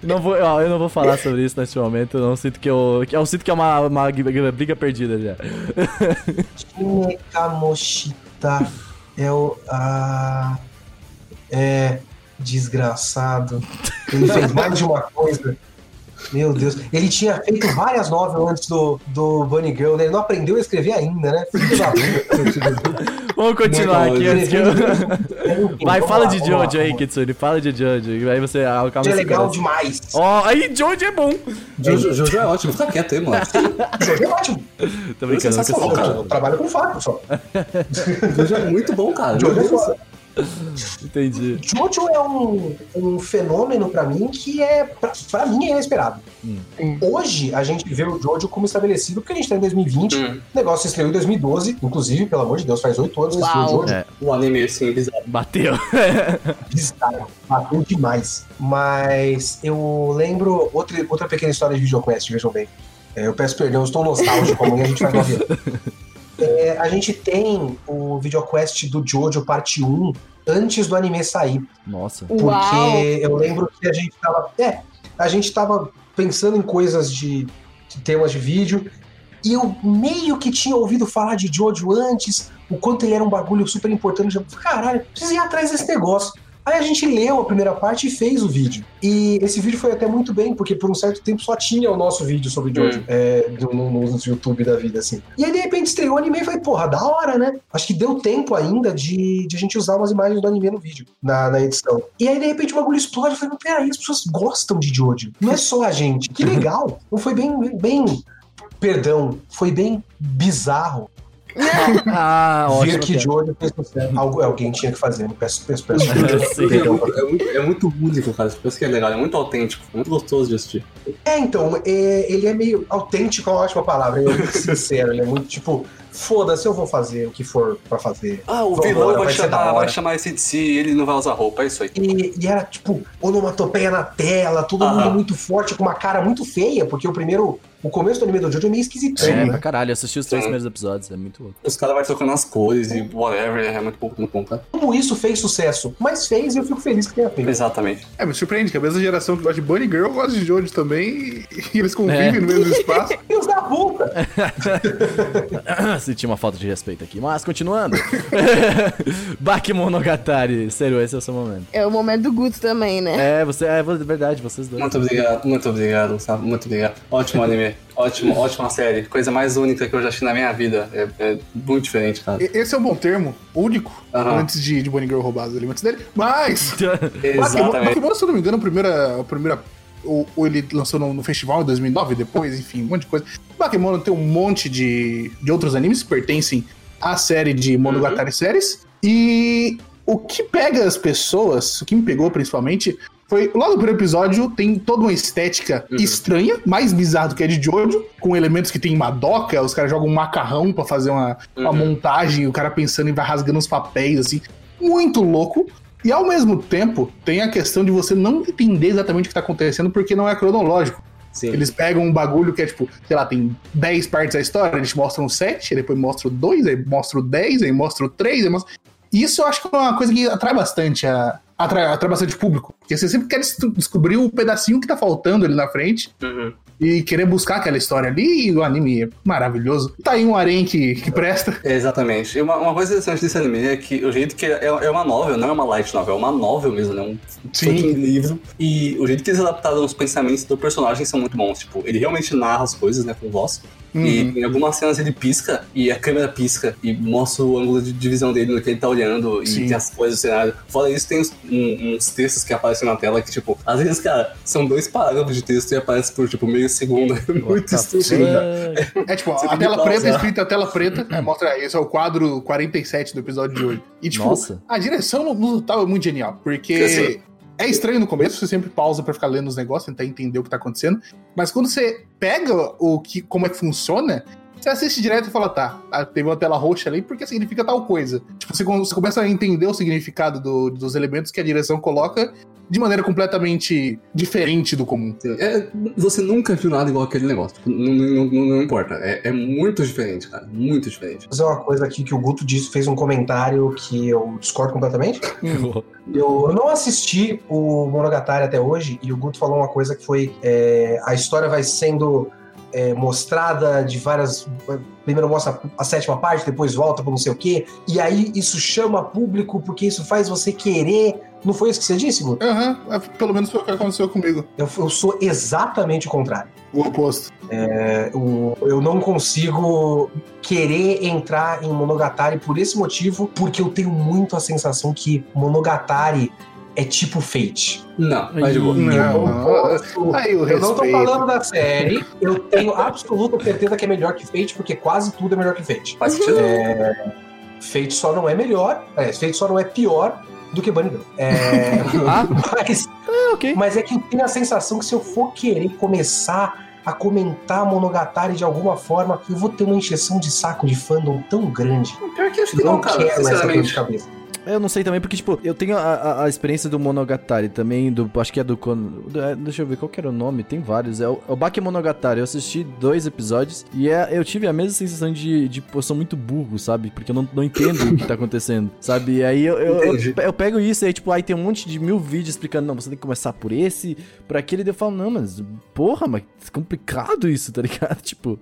Não vou, ó, eu não vou falar sobre isso neste momento, eu não sinto que eu. Eu sinto que é uma, uma briga perdida já. Kinekamoshita é o. Ah, é. Desgraçado. Ele fez mais de uma coisa. Meu Deus. Ele tinha feito várias novelas antes do, do Bunny Girl, né? Ele não aprendeu a escrever ainda, né? Vamos continuar aqui antes que eu... Vai, fala de Jojo aí. Kitsune. Fala de Jojo. Aí você acalma Jojo é legal demais. Ó, aí Jojo é bom. Jojo, Jojo é ótimo, fica quieto aí, mano. Jojo é ótimo. Tô brincando, sensacional, assisti. cara. Eu trabalho com faco só. Jojo é muito bom, cara. Jojo é foda. Entendi. Jojo é um, um fenômeno pra mim que é, pra, pra mim, é inesperado. Hoje, a gente vê o Jojo como estabelecido, porque a gente tá em 2020, Hum. o negócio se estreou em 2012, inclusive, pelo amor de Deus, faz oito anos que estreou o. Jojo. É, O anime, assim, bizarro. bateu. Bizarro, bateu demais. Mas eu lembro outra, outra pequena história de VideoQuest, vejam bem. É, eu peço perdão, eu estou nostálgico, amanhã a gente faz nove anos. É, a gente tem o VideoQuest do Jojo parte 1 antes do anime sair. Nossa. Porque Uau! eu lembro que a gente tava. É, a gente tava pensando em coisas de, de temas de vídeo. E eu meio que tinha ouvido falar de Jojo antes, o quanto ele era um bagulho super importante. Eu caralho, preciso ir atrás desse negócio. Aí a gente leu a primeira parte e fez o vídeo. E esse vídeo foi até muito bem, porque por um certo tempo só tinha o nosso vídeo sobre Jojo Hum. é, no, no, nos YouTube da vida, assim. E aí, de repente, estreou o anime e falei, porra, da hora, né? Acho que deu tempo ainda de, de a gente usar umas imagens do anime no vídeo, na, na edição. E aí, de repente, o bagulho explode. Eu falei, mas peraí, as pessoas gostam de Jojo. Não é só a gente. Que legal. Não foi bem, bem... Perdão, foi bem bizarro Ah, ótimo. que cara. Jojo fez sucesso. Algo, alguém tinha que fazer, peço, peço, peço. É Perdão. muito, é, muito, é muito único, cara. Por isso que é legal, é muito autêntico, é muito gostoso de assistir. É, então, é, ele é meio autêntico, é uma ótima palavra. Ele é muito sincero, ele é muito tipo, foda-se, eu vou fazer o que for pra fazer. Ah, o Vambora, vilão vai, vai chamar, vai chamar esse de si e ele não vai usar roupa, é isso aí. E, e era tipo, onomatopeia na tela, todo Aham. mundo muito forte, com uma cara muito feia, porque o primeiro, o começo do anime do Jojo é meio esquisitão, É, né? pra caralho. Eu assisti os três Sim. primeiros episódios. É muito louco. Os caras vão trocando as cores e whatever, é muito muito bom, cara. Como isso fez sucesso, mas fez e eu fico feliz que tenha feito. Exatamente. É, me surpreende que a mesma geração que gosta de Bunny Girl gosta de Jojo também e, e eles convivem É. no mesmo espaço. Deus da puta! Senti uma falta de respeito aqui. Mas, continuando. Bakemonogatari. Sério, esse é o seu momento. É o momento do Guto também, né? É, você, é verdade, vocês dois. Muito obrigado, muito obrigado, sabe? Muito obrigado. Ótimo anime, ótimo, ótima série. Coisa mais única que eu já assisti na minha vida. É, é muito diferente, cara. Esse é um bom termo, único, antes de, de Bunny Girl roubar os elementos dele. Mas, Pokémon, Exatamente. Pokémon, se eu não me engano, a primeira. A primeira ou, ou ele lançou no, no festival em 2009, depois, enfim, um monte de coisa. Pokémon tem um monte de, de outros animes que pertencem à série de Monogatari séries. E o que pega as pessoas, o que me pegou principalmente, foi lá no primeiro episódio tem toda uma estética Uhum. estranha, mais bizarra do que a de Jojo, com elementos que tem madoka, os caras jogam um macarrão pra fazer uma, uma Uhum. montagem, o cara pensando e vai rasgando os papéis, assim. Muito louco. E ao mesmo tempo, tem a questão de você não entender exatamente o que tá acontecendo porque não é cronológico. Sim. Eles pegam um bagulho que é tipo, sei lá, tem 10 partes da história, eles mostram 7, aí depois mostram 2, aí mostram 10, aí mostram 3, aí mostram... Isso eu acho que é uma coisa que atrai bastante a. Atrai, atrai bastante público. Porque você sempre quer des- descobrir o pedacinho que tá faltando ali na frente Uhum. e querer buscar aquela história ali. E o anime é maravilhoso. Tá aí um harém que, que presta. É, Exatamente. E uma, uma coisa interessante desse anime é que o jeito que é, é uma novel, não é uma light novel, é uma novel mesmo, né? Um Sim. fucking livro. E o jeito que eles adaptaram os pensamentos do personagem são muito bons. Tipo, ele realmente narra as coisas, né, com voz. Uhum. E em algumas cenas ele pisca e a câmera pisca e mostra o ângulo de divisão dele no que ele tá olhando Sim. e tem as coisas do cenário. Fora isso, tem uns, um- uns textos que aparecem na tela que, tipo, às vezes, cara, são dois parágrafos de texto e aparece por, tipo, meio segundo. É muito estúpido. É tipo, Você a tela preta, pausar. escrita a tela preta, é, mostra, esse é o quadro 47 do episódio de hoje. E tipo, Nossa. a direção no, total é muito genial, porque Assim. é estranho no começo, você sempre pausa pra ficar lendo os negócios, tentar entender o que tá acontecendo, mas quando você pega o que, como é que funciona, você assiste direto e fala, tá, ah, teve uma tela roxa ali porque significa tal coisa. Tipo, você, você começa a entender o significado do- dos elementos que a direção coloca de maneira completamente diferente do comum. É, você nunca viu nada igual aquele negócio. Tipo, não, não- não- não importa. É, é muito diferente, cara. Muito diferente. Vou fazer uma coisa aqui que o Guto disse, fez um comentário que eu discordo completamente. Eu, eu não assisti o Monogatari até hoje e o Guto falou uma coisa que foi: é, a história vai sendo é, mostrada de várias. Primeiro mostra a sétima parte, depois volta para não sei o quê. E aí isso chama público porque isso faz você querer. Não foi isso que você disse, Guto? Aham, é, pelo menos foi o que aconteceu comigo. Eu, eu sou exatamente o contrário. O oposto. É, o- eu não consigo querer entrar em Monogatari por esse motivo, porque eu tenho muito a sensação que Monogatari é tipo Fate. Não, vai de boa. Ih, Não, Eu não. posso- Aí o Eu não tô falando da série, eu tenho absoluta certeza que é melhor que Fate, porque quase tudo é melhor que Fate. Faz sentido? Fate só não é melhor, é, Fate só não é pior do que Bunny Girl. É, Ah, mas, é, ok. mas é que eu tenho a sensação que se eu for querer começar a comentar Monogatari de alguma forma, eu vou ter uma encheção de saco de fandom tão grande. Pior que acho que Eu não não, cara, quero essa dor de cabeça. Eu não sei também, porque, tipo, eu tenho a, a- a experiência do Monogatari também, do. Acho que é do. Do- é, deixa eu ver qual que era o nome, tem vários. É o, é o Bakemonogatari. Eu assisti dois episódios e é, eu tive a mesma sensação de, de pô, sou muito burro, sabe? Porque eu não, não entendo o que tá acontecendo, sabe? E aí eu, eu, eu, eu pego isso e aí, tipo, aí tem um monte de mil vídeos explicando, não, você tem que começar por esse, por aquele, e eu falo, não, mas porra, mas é complicado isso, tá ligado? Tipo,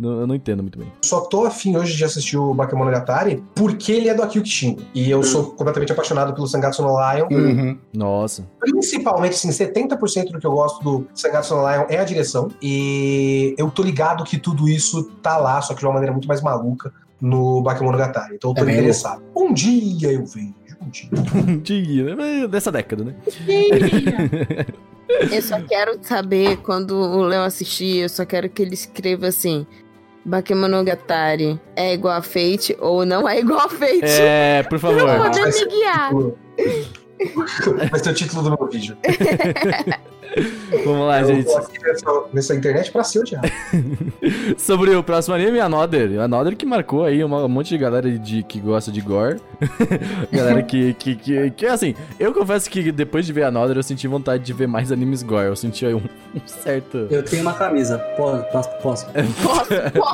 eu não entendo muito bem. Só tô afim hoje de assistir o Bakemonogatari porque ele é do Akio Kishin. E eu sou completamente apaixonado pelo Sangatsu no Lion. Uhum. Nossa. Principalmente, assim, 70% do que eu gosto do Sangatsu no Lion é a direção. E eu tô ligado que tudo isso tá lá, só que de uma maneira muito mais maluca no Bakemonogatari. Então eu tô É mesmo? interessado. Um dia eu vejo, um dia. Dia, né? Dessa década, né? Eu só quero saber, quando o Léo assistir, eu só quero que ele escreva assim: Bakemonogatari é igual a Fate ou não é igual a Fate. É, por favor. Não Vai pode ser me guiar. o- Vai ser o título do meu vídeo. Vamos lá, eu gente. nessa, nessa internet pra ser odiado. Sobre o próximo anime, Another. Another que marcou aí um monte de galera de, que gosta de gore. galera que, que, que, que, assim, eu confesso que depois de ver Another eu senti vontade de ver mais animes gore. Eu senti aí um, um certo... Eu tenho uma camisa. Posso? Posso?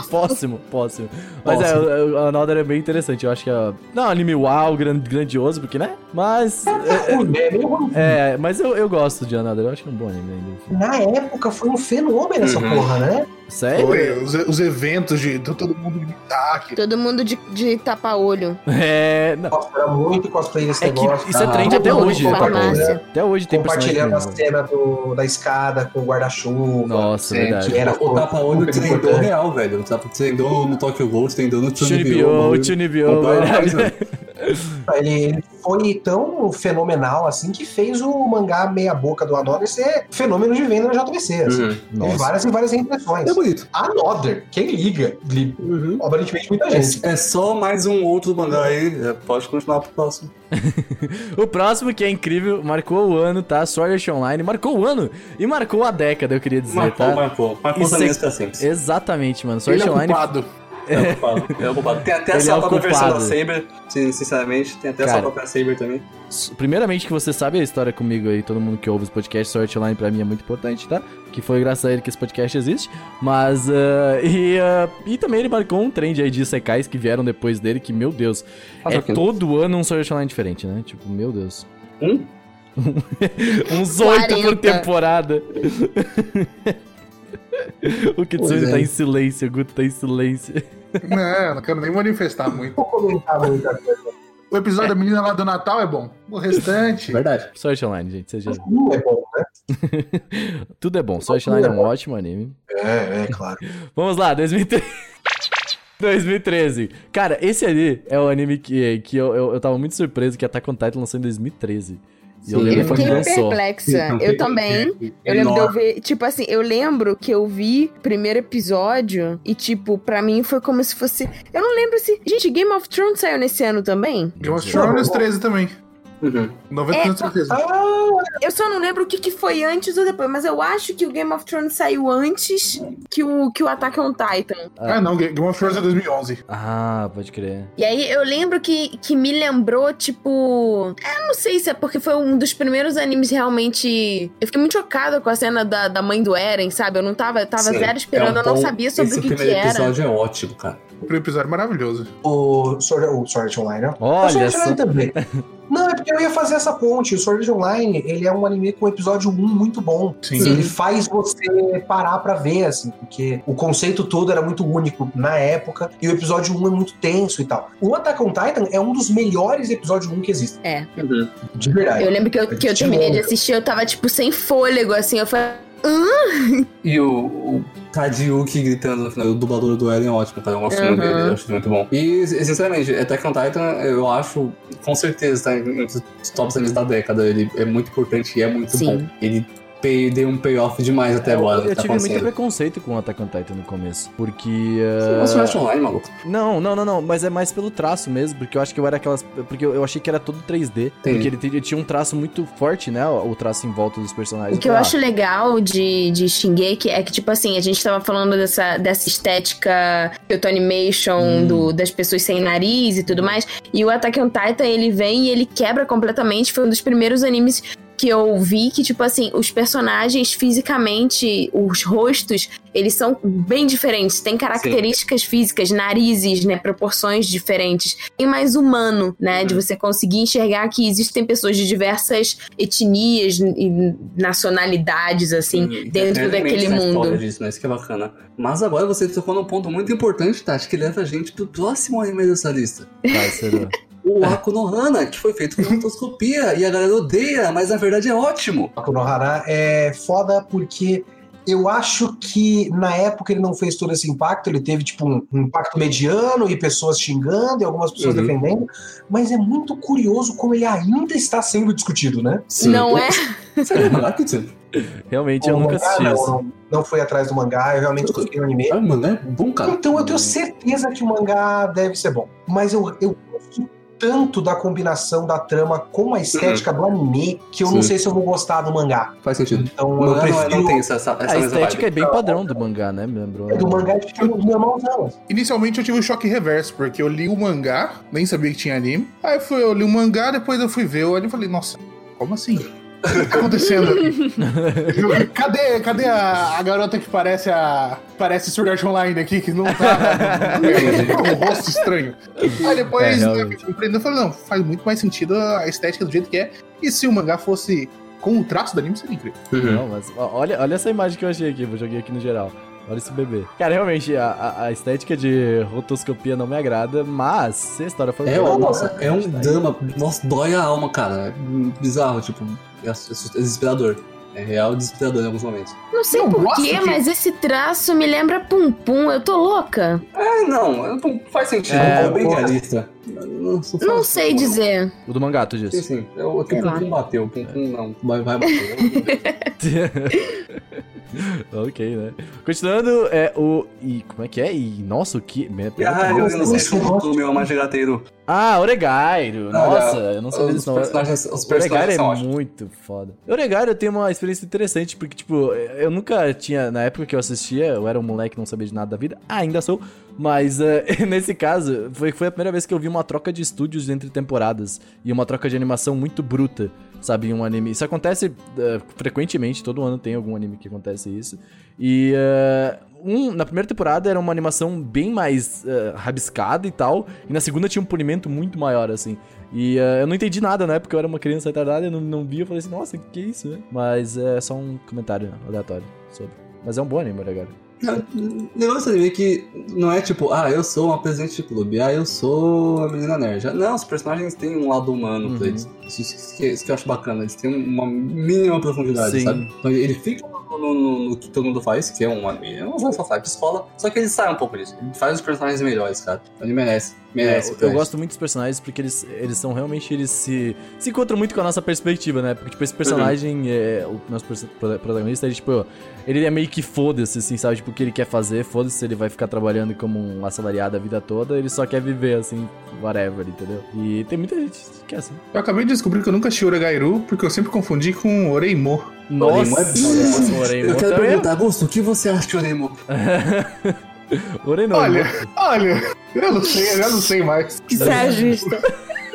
Próximo, próximo. Mas é, o, o Another é bem interessante. Eu acho que é. Não, anime uau, gran- grandioso, porque, né? Mas. É, ruim, é meio ruim. É, mas eu, eu gosto de Another. Eu acho que é um ainda. Na época foi um fenômeno essa Uhum. porra, né? Sério? Foi, os, os eventos de de todo mundo gritar. Que... Todo mundo de, de tapa-olho. É. Não. Nossa, era muito cosplay desse É que negócio. isso é Ah, trend até hoje. né? farmácia. Até hoje tem Compartilhando a cena do- da escada com o guarda-chuva. Nossa, É, verdade. que era O tapa-olho trendou importante. real, velho. O tapa trendou no Tokyo Ghost, trendou no Comprava verdade. mais, velho. Ele, ele foi tão fenomenal assim que fez o mangá Meia Boca do Another ser fenômeno de venda na JVC. Assim. Uhum. Nossa. várias e várias reimpressões. É bonito. Another, quem liga? Li- Uhum. Aparentemente muita gente. É, é só mais um outro mangá aí. é, pode continuar pro próximo. O próximo, que é incrível, marcou o ano, tá? Sword Art Online marcou o ano e marcou a década, eu queria dizer, Marcou, tá? marcou. Marcou Isso também é- pra sempre. Exatamente, mano. Sword Ele é Art Online. culpado. É o culpado. É o culpado. Tem até a Ele sua é própria versão da. Saber. Sinceramente, tem até a Cara. sua própria Saber também. Primeiramente, que você sabe a história comigo aí, todo mundo que ouve os podcasts, Sword Art Online pra mim é muito importante, tá? Que foi graças a ele que esse podcast existe. Mas, ah, e, ah, e também ele marcou um trend aí de secais que vieram depois dele, que, meu Deus, é todo ano um Sword Art Online diferente, né? Tipo, meu Deus. Hum? Uns oito por 40. temporada. o Kitsune Pois é. tá em silêncio, o Guto tá em silêncio. Não, não quero nem manifestar muito. Vou comentar muita coisa. O episódio da menina lá do Natal é bom. O restante. Verdade. Sword Online, gente, seja... Não é bom, né? Tudo é bom. Sword Online é um ótimo anime. É, é, claro. Vamos lá, 2013. 2013. Cara, esse ali é o anime que, que eu, eu, eu tava muito surpreso que Attack on Titan lançou em 2013. Eu Sim, Eu quando fiquei perplexa. Eu também. Eu lembro de eu ver, tipo assim, eu lembro que eu vi o primeiro episódio e, tipo, pra mim foi como se fosse. Eu não lembro se. Gente, Game of Thrones saiu nesse ano também? Game of Thrones 13 também. Uhum. 90% certeza. Ah, Eu só não lembro o que, que foi antes ou depois, mas eu acho que o Game of Thrones saiu antes que o, que o Attack on Titan. Ah, não, Game of Thrones é 2011. Ah, pode crer. E aí eu lembro que, que me lembrou, tipo. Eu não sei se é porque foi um dos primeiros animes realmente. Eu fiquei muito chocada com a cena da, da mãe do Eren, sabe? Eu não tava, eu tava Sim, zero esperando, é um eu não bom- sabia sobre Esse o que, que primeiro era. episódio é ótimo, cara. Primeiro episódio maravilhoso. o Sword, o Sword Art Online, né? Olha o Sword Art só. Online também. Não, é porque eu ia fazer essa ponte. O Sword Art Online, ele é um anime com episódio 1 muito bom. Sim. Ele faz você parar pra ver, assim, porque o conceito todo era muito único na época e o episódio 1 é muito tenso e tal. O Attack on Titan é um dos melhores episódios 1 que existe. É. De verdade. Eu lembro que eu, que eu terminei de assistir, eu tava, tipo, sem fôlego, assim. Eu falei, E o, o Tadiuki gritando no final, o dublador do Eren é ótimo, tá? Eu gosto muito Uhum. dele, eu acho muito bom. E, sinceramente, Attack on Titan, eu acho, com certeza, tá entre os tops animes da década. Ele é muito importante e é muito Sim. bom. Ele pay, deu um payoff demais até agora. Eu, eu tá tive muito preconceito com Attack on Titan no começo. Porque. Você eh, gosta de Sword Art Online, maluco? Não, não, não, não. Mas é mais pelo traço mesmo. Porque eu acho que eu era aquelas. Porque eu eu achei que era todo 3D. Porque ele, ele tinha um traço muito forte, né? O traço em volta dos personagens. O que eu acho legal de, de Shingeki é que, tipo assim, a gente tava falando dessa, dessa estética Kyoto Animation, Hum. do, das pessoas sem nariz e tudo mais. E o Attack on Titan, ele vem e ele quebra completamente. Foi um dos primeiros animes que eu vi que, tipo assim, os personagens fisicamente, os rostos, eles são bem diferentes. Tem características físicas, narizes, né? Proporções diferentes. E mais humano, né? De você conseguir enxergar que existem pessoas de diversas etnias e nacionalidades, assim, dentro daquele história mundo. Disso, né? Isso que é bacana. Mas agora você tocou num ponto muito importante, Tati, que leva a gente pro próximo anime dessa lista. Vai, será? O Aku no Hana, que foi feito com rotoscopia, e a galera odeia, mas na verdade é ótimo. O Konohara é foda porque eu acho que na época ele não fez todo esse impacto, ele teve tipo um, um impacto mediano e pessoas xingando e algumas pessoas Uhum. defendendo, mas é muito curioso como ele ainda está sendo discutido, né? Não é? É? Realmente, eu O nunca mangá, assisti não, isso. não, não fui atrás do mangá, eu realmente gostei do anime. Ah, mano, é bom, cara. Então eu tenho certeza que o mangá deve ser bom. Mas eu, eu gosto tanto da combinação da trama com a estética do anime que eu não Sim. sei se eu vou gostar do mangá. Faz sentido. Então eu não, é- prefiro não tem essa, essa, A estética é vibe. bem padrão do mangá, né? Me lembrou. do mangá de tipo normalzão. Inicialmente eu tive um choque reverso, porque eu li o mangá, nem sabia que tinha anime. Aí eu, fui, eu li o mangá, depois eu fui ver o anime e falei, nossa, como assim? O que tá acontecendo cadê cadê a, a garota que parece a. Parece Sword Art Online aqui, que não tá com um rosto estranho? Aí depois É, né, eu eu falei, não, faz muito mais sentido a estética do jeito que é. E se o mangá fosse com o traço do anime, seria incrível. Uhum. Não, mas ó, olha, olha essa imagem que eu achei aqui, vou joguei aqui no geral. Olha esse bebê. Cara, realmente, a, a- estética de rotoscopia não me agrada, mas se a história for É, boa, nossa, é um drama. Nossa, dói a alma, cara. É bizarro, tipo, é desesperador. É real desesperador em alguns momentos. Não sei porquê, de- mas esse traço me lembra Pum Pum. Eu tô louca. É, não, não faz sentido. É, É, bem realista. Não, Não sei dizer. O do mangá, tu Sim, disse. sim. Eu, aqui o Pum bateu. O Pum Pum não. Vai, vai bater. ok, né? Continuando, é o. E como é que é? E nossa, o que. ah, eu não sei se Nossa, o meu amagateiro. Ah, Oregairo! Ah, Nossa, eu não sabia disso não. personagens, os O Oregairo personagens é muito foda. Oregairo tem uma experiência interessante, porque, tipo, eu nunca tinha, na época que eu assistia, eu era um moleque que não sabia de nada da vida, ainda sou, mas eh, nesse caso, foi, foi a primeira vez que eu vi uma troca de estúdios entre temporadas e uma troca de animação muito bruta, sabe, em um anime. Isso acontece eh, frequentemente, todo ano tem algum anime que acontece isso. E eh, um, na primeira temporada era uma animação bem mais rabiscada e tal, e na segunda tinha um polimento muito maior, assim. E eu não entendi nada, né? Porque eu era uma criança retardada, eu não, não vi, eu falei assim, nossa, que é isso, né? Mas é só um comentário aleatório sobre. Mas é um bom anime, legal. O negócio desse anime é que não é tipo, ah, eu sou uma presidente de clube, ah, eu sou a menina nerd. Não, os personagens têm um lado humano Uhum. pra eles. Isso, que, isso que eu acho bacana, eles têm uma mínima profundidade, Sim. sabe? Então, ele fica no, no- no- que todo mundo faz, que é um anime, é uma só de escola, só que ele sai um pouco disso. Ele faz os personagens melhores, cara. Então, ele merece. Merece. É, eu, eu gosto muito dos personagens porque eles, eles são realmente. Eles se, se encontram muito com a nossa perspectiva, né? Porque, tipo, esse personagem, é, o nosso protagonista, ele, tipo, ele é meio que foda-se, assim, sabe? Tipo, o que ele quer fazer, foda-se se ele vai ficar trabalhando como um assalariado a vida toda, ele só quer viver, assim, whatever, entendeu? E tem muita gente que é assim. Eu acabei de descobrir que eu nunca assisti Oregairu, porque eu sempre confundi com Oreimo. Nossa, é nossa, Oremo Eu quero também. perguntar, Augusto, o que você acha de Oremo? Oremo. Olha, olha, eu não sei, eu não sei mais. Que seja justo.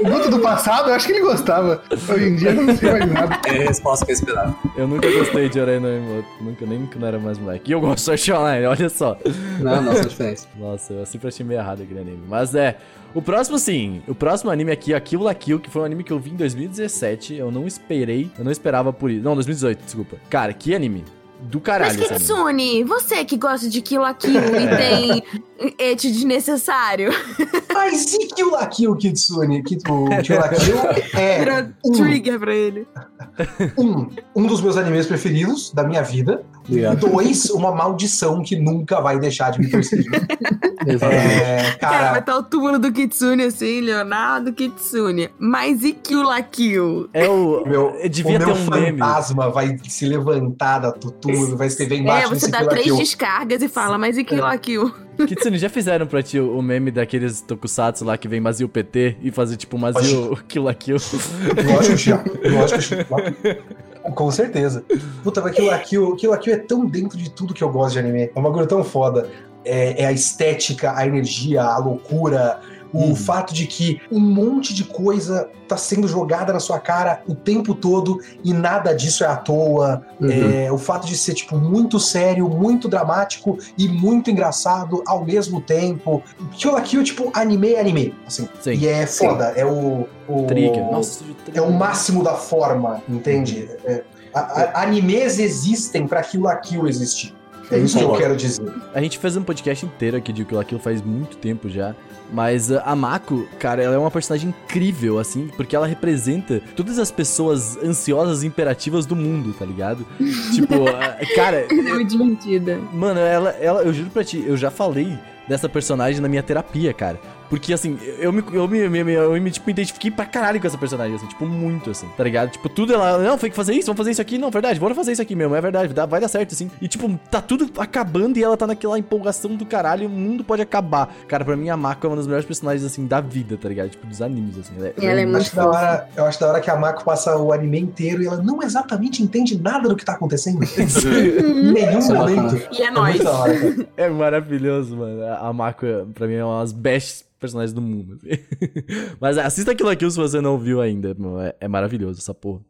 Muito do passado, eu acho que ele gostava. Hoje em dia, eu não sei mais nada. É a resposta que eu esperava. Eu nunca gostei de Orai no Emoto. Nunca, nem quando eu era mais moleque. E eu gosto de Sword Online, olha só. Não, não, são diferentes. Nossa, eu sempre achei meio errado aquele anime. Mas é. O próximo, sim. O próximo anime aqui é Kill la Kill, que foi um anime que eu vi em 2017. Eu não esperei. Eu não esperava por isso. Não, 2018, desculpa. Cara, que anime. Do caralho Mas. Kitsune, você que gosta de Kill la Kill e tem et desnecessário. Mas e Kill la Kill, Kitsune? Que- O Kill la Kill é Virou um, trigger pra ele. um, um dos meus animes preferidos da minha vida. Obrigado. dois, uma maldição que nunca vai deixar de me perseguir. Exatamente. É, Cara, vai estar o túmulo do Kitsune assim, Leonardo Kitsune. Mas e Kill la Kill? É o. meu, devia o ter meu um meme. fantasma vai se levantar da túmulo, vai escrever embaixo É, você dá três Kill. descargas e fala, mas e Kill la Kill? Kitsune, já fizeram pra ti o meme daqueles tokusatsu lá que vem Mazio PT e fazer tipo Mazio Kill la Kill? Lógico que já. Lógico que já. Com certeza. Puta, mas Kill la Kill, Kill la Kill é tão dentro de tudo que eu gosto de anime. É uma coisa tão foda. É, é a estética, a energia, a loucura, o Uhum. fato de que um monte de coisa tá sendo jogada na sua cara o tempo todo e nada disso é à toa. Uhum. É, o fato de ser, tipo, muito sério, muito dramático e muito engraçado ao mesmo tempo. Kill la Kill, tipo, anime é anime. Assim. Sim. E é foda. É o. o Trigger. Nossa, é o máximo da forma, entende? É, a- a- animes existem pra Kill la Kill existir. É isso que eu quero dizer. A gente fez um podcast inteiro aqui de Kill la Kill faz muito tempo já. Mas uh, a Mako, cara, ela é uma personagem incrível, assim, porque ela representa todas as pessoas ansiosas e imperativas do mundo, tá ligado? tipo, uh, cara, É muito divertida. Mano, ela, ela, eu juro pra ti, eu já falei dessa personagem na minha terapia, cara. Porque, assim, eu me, eu me, me, eu me tipo, identifiquei pra caralho com essa personagem, assim, tipo, muito, assim, tá ligado? Tipo, tudo ela, não, tem que fazer isso, vamos fazer isso aqui, não, verdade, bora fazer isso aqui mesmo, é verdade, dá- vai dar certo, assim. E, tipo, tá tudo acabando e ela tá naquela empolgação do caralho, o mundo pode acabar. Cara, pra mim, a Mako é uma das melhores personagens, assim, da vida, tá ligado? Tipo, dos animes, assim. Ela é, Ela é Eu muito acho, da hora, eu acho da hora que a Mako passa o anime inteiro e ela não exatamente entende nada do que tá acontecendo. em nenhum é momento. E é É nóis. muito da hora. cara. É maravilhoso, mano. A a Mako, pra mim, é uma das best personagens do mundo. Mas assista aquilo aqui se você não viu ainda. É, é maravilhoso essa porra.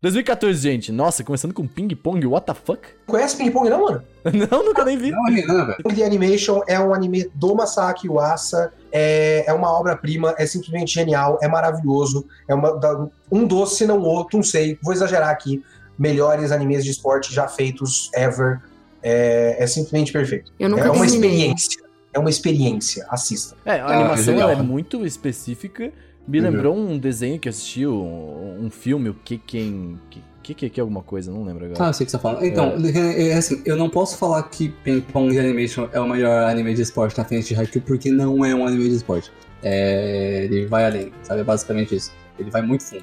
2014, gente. Nossa, começando com Ping Pong, what the fuck? Conhece Ping Pong, não, mano? Não, nunca nem vi. Não, velho. Ping The Animation é um anime do Masaaki Uasa. É, é uma obra-prima, é simplesmente genial, é maravilhoso. É uma, um doce, se não outro, não sei. Vou exagerar aqui. Melhores animes de esporte já feitos ever. É, é simplesmente perfeito. Eu nunca é uma experiência. É uma experiência. Assista. É, a Ah, animação é é muito específica. Me Uhum. lembrou um desenho que eu assisti, um, um filme, o que quem. Que que que é alguma coisa, não lembro agora. Ah, eu sei o que você tá falando. Então, é. é assim, eu não posso falar que Ping Pong Animation é o melhor anime de esporte na frente de Haikyuu, porque não é um anime de esporte. É, ele vai além, sabe? É basicamente isso. Ele vai muito fundo.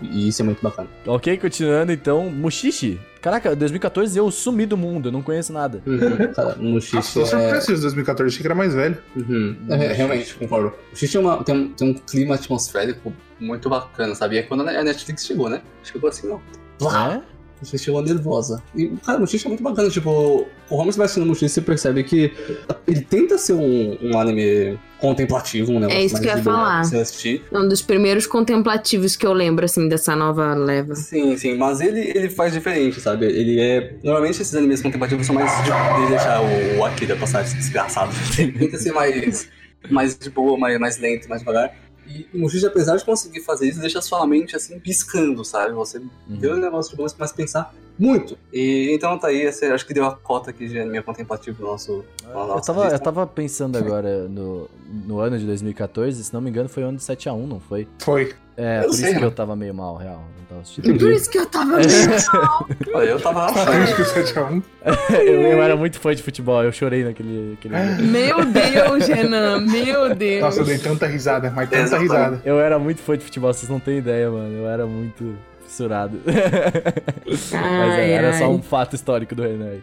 E isso é muito bacana. Ok, continuando então. Mushishi. Caraca, 2014 eu sumi do mundo, eu não conheço nada. Uhum, Xixi tô é... surpreso de 2014, achei que era mais velho. Uhum. É, realmente, concordo. Xixi é uma- tem, um, tem um clima atmosférico muito bacana, sabe? E é quando a Netflix chegou, né? Chegou assim, ó. É? A gente chegou nervosa. E, cara, o Mushishi é muito bacana. Tipo, o Holmes vai assistindo o Mushishi, você percebe que ele tenta ser um, um anime contemplativo, um negócio É isso mais que eu ia falar. pra Você assistir. É um dos primeiros contemplativos que eu lembro, assim, dessa nova leva. Sim, sim, mas ele, ele faz diferente, sabe? Ele é. Normalmente esses animes contemplativos são mais de, de deixar o, o Akira passar desgraçado. Tenta ser mais, mais de boa, mais, mais lento, mais devagar. E o Mushishi, apesar de conseguir fazer isso, deixa sua mente assim piscando, sabe? Você vê o negócio de boa, você começa a pensar muito. E então tá aí, esse, acho que deu a cota aqui de anime contemplativo no nosso. na Eu tava, eu tava pensando agora no, no ano de 2014, se não me engano, foi o ano de 7x1, não foi? Foi. É, Eu por sei, isso que né? eu tava meio mal, real. Por isso que eu tava. Olha, eu tava. Acho que o 7x1. eu, era muito fã de futebol, eu chorei naquele. aquele dia. Meu Deus, Renan, meu Deus. Nossa, eu dei tanta risada, mas tanta Exatamente. risada. Eu era muito fã de futebol, vocês não têm ideia, mano. Eu era muito fissurado. Mas é, era só um fato histórico do Renan. aí.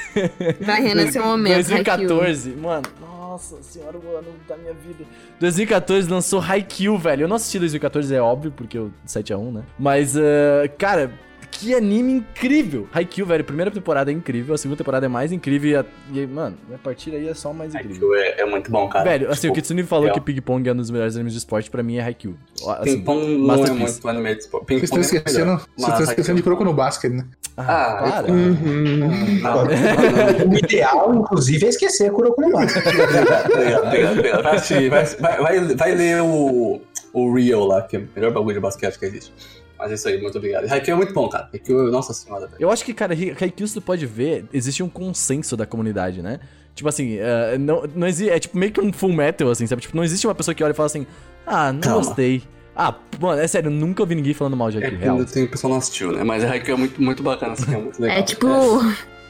Vai, Renan, seu momento. Haikyuu. 2014, mano. Nossa senhora, o ano da minha vida. 2014 lançou Haikyuu, velho. Eu não assisti 2014, é óbvio, porque eu 7x1, né? Mas, ah, cara, Que anime incrível! Haikyuu, velho, primeira temporada é incrível, a segunda temporada é mais incrível e, a, e mano, a partir daí é só mais incrível. Haikyuu é, é muito bom, cara. Velho, assim, Tipo, o Kitsune falou é. que Ping Pong é um dos melhores animes de esporte, pra mim é Haikyuu. Assim, Ping Pong não é muito anime de esporte. Vocês estão esquecendo, vocês estão esquecendo de Croco no basquete, né? Ah, Ah, para. Uhum. Não, não, não. O ideal, inclusive, é esquecer Kuroko no Basket. Obrigado, vai, vai, vai, vai ler o, o Real lá, que é o melhor bagulho de basquete que existe. Mas é isso aí, muito obrigado. Haikyuu é muito bom, cara. Haikyuu, nossa senhora, velho. Eu acho que, cara, Haikyuu você pode ver, existe um consenso da comunidade, né? Tipo assim, eh, não, não existe, é tipo meio que um full metal, assim, sabe? Tipo, não existe uma pessoa que olha e fala assim, ah, não Calma. gostei. Ah, mano, é sério, nunca ouvi ninguém falando mal de É Haikyuu, que real. ainda tem o pessoal não assistiu, né? Mas Haikyuu é muito, muito bacana, assim, é muito legal. É tipo.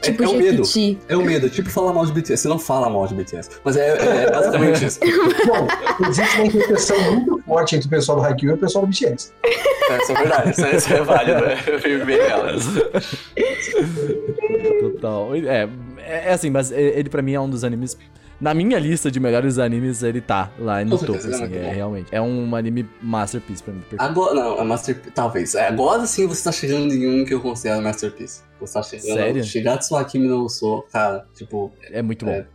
Tipo é o medo. É o medo, tipo falar mal de BTS. Você não fala mal de BTS. Mas é, é basicamente isso. Bom, existe uma interseção muito forte entre o pessoal do Haikyuu e o pessoal do BTS. É, isso é verdade, isso é, isso é válido. É bem bem real. Total. É, é, é assim, mas ele pra mim é um dos animes. Na minha lista de melhores animes, ele tá lá no topo, assim, muito é, bom. realmente. É um anime masterpiece pra mim. perfeito. Agora, não, é Master... Talvez. É, Agora sim você tá chegando em um que eu considero Masterpiece. Você tá chegando... Sério? Shigatsu Akimi no Uso, cara, tipo... É muito bom. É.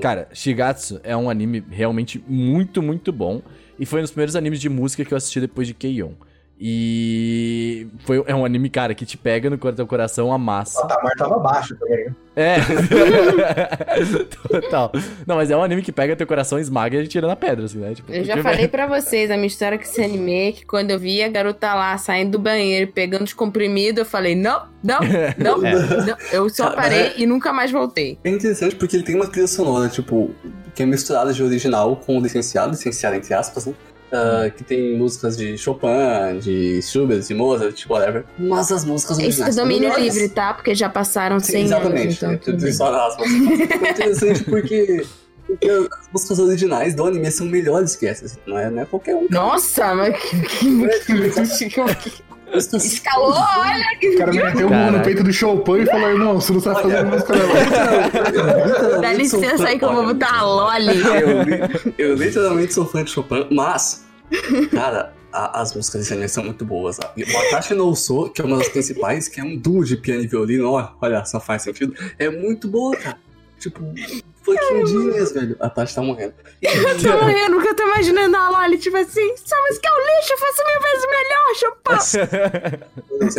Cara, Shigatsu é um anime realmente muito, muito bom. E foi um dos primeiros animes de música que eu assisti depois de Keion. E foi, é um anime, cara, que te pega no teu coração, O amassa. patamar tava baixo também. né? É. Total. Não, mas é um anime que pega teu coração, esmaga e tira na pedra, assim, né? Tipo, Eu já falei pra vocês a minha história com esse anime, que quando eu vi a garota lá saindo do banheiro pegando os comprimidos, eu falei, não, não, não, não. Eu só parei mas e nunca mais voltei. É interessante porque ele tem uma trilha sonora, tipo, que é misturada de original com licenciado, licenciado entre aspas, né? Ah, que tem músicas de Chopin, de Schubert, de Mozart, tipo, whatever. Mas as músicas Isso originais é são domínio melhores. livre, tá? Porque já passaram Sim, 100 anos, exatamente. então é, isso aspas. É interessante porque, porque as músicas originais do anime são melhores que essas. Não é, não é qualquer um. Nossa, mas que, que, que, que- Músicas- escalou, olha! O cara meteu o mão no peito do Chopin e falou, irmão, você não sabe fazer música não. Dá sou licença aí que eu vou botar a Loli. Eu, eu literalmente sou fã de Chopin, mas, cara, a- as músicas desse anime são muito boas. E O Atashi no Uso, que é uma das principais, que é um duo de piano e violino, ó, olha, só faz sentido, é muito boa, cara. Tipo, fucking dias, velho. A Tati tá morrendo. Eu tô morrendo, porque eu tô imaginando a Loli, tipo assim, sua música é um lixo, eu faço mil vezes melhor,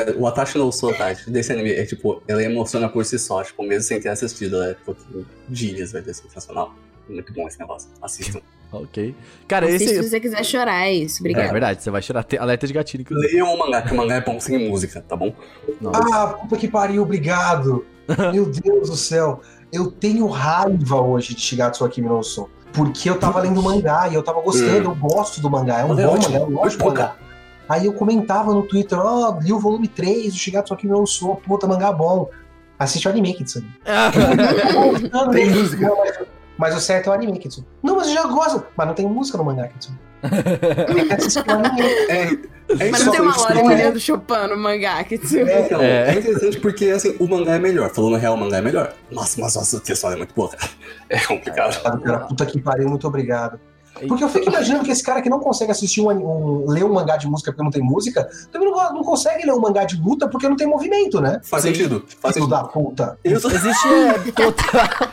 chupa. O Atashi no Uso, Tati, desse anime, é tipo, ela emociona por si só, tipo, mesmo sem ter assistido, ela é fucking dias, velho, é sensacional. Muito bom esse negócio. Assistam. Ok. Cara, Assiste esse. se você quiser chorar, é isso. É Obrigada. verdade, você vai tirar te- alerta de gatilho. inclusive. Leiam o mangá, que o mangá é bom sem música, tá bom? Nossa. Ah, puta que pariu, obrigado. Meu Deus do céu. Eu tenho raiva hoje de Shigatsu Akimi no Uso. Porque eu tava lendo mangá e eu tava gostando, eu gosto do mangá. É um é bom mangá, é um ótimo ótimo mangá. Aí eu comentava no Twitter, ó, li o volume 3 do Shigatsu Akimi no Uso, puta, mangá bom. Assiste o anime, Kitsune. Tem música. Mas o certo é o anime, Kitsune. Não, mas eu já gosto. Mas não tem música no mangá, Kitsune. Que o anime. É, é Mas não tem uma isso, Loli porque- lendo Chopin no mangá, que tu... É, Então, É. é. interessante porque, assim, o mangá é melhor. Falando real, o mangá é melhor. Nossa, mas nossa, trilha sonora é muito boa, cara. É complicado. Cara, puta que pariu, muito obrigado. Porque eu fico imaginando que esse cara que não consegue assistir um, um- ler um mangá de música porque não tem música, também não, não consegue ler um mangá de luta porque não tem movimento, né? Faz sentido. Faz sentido. da puta. Existe é, total.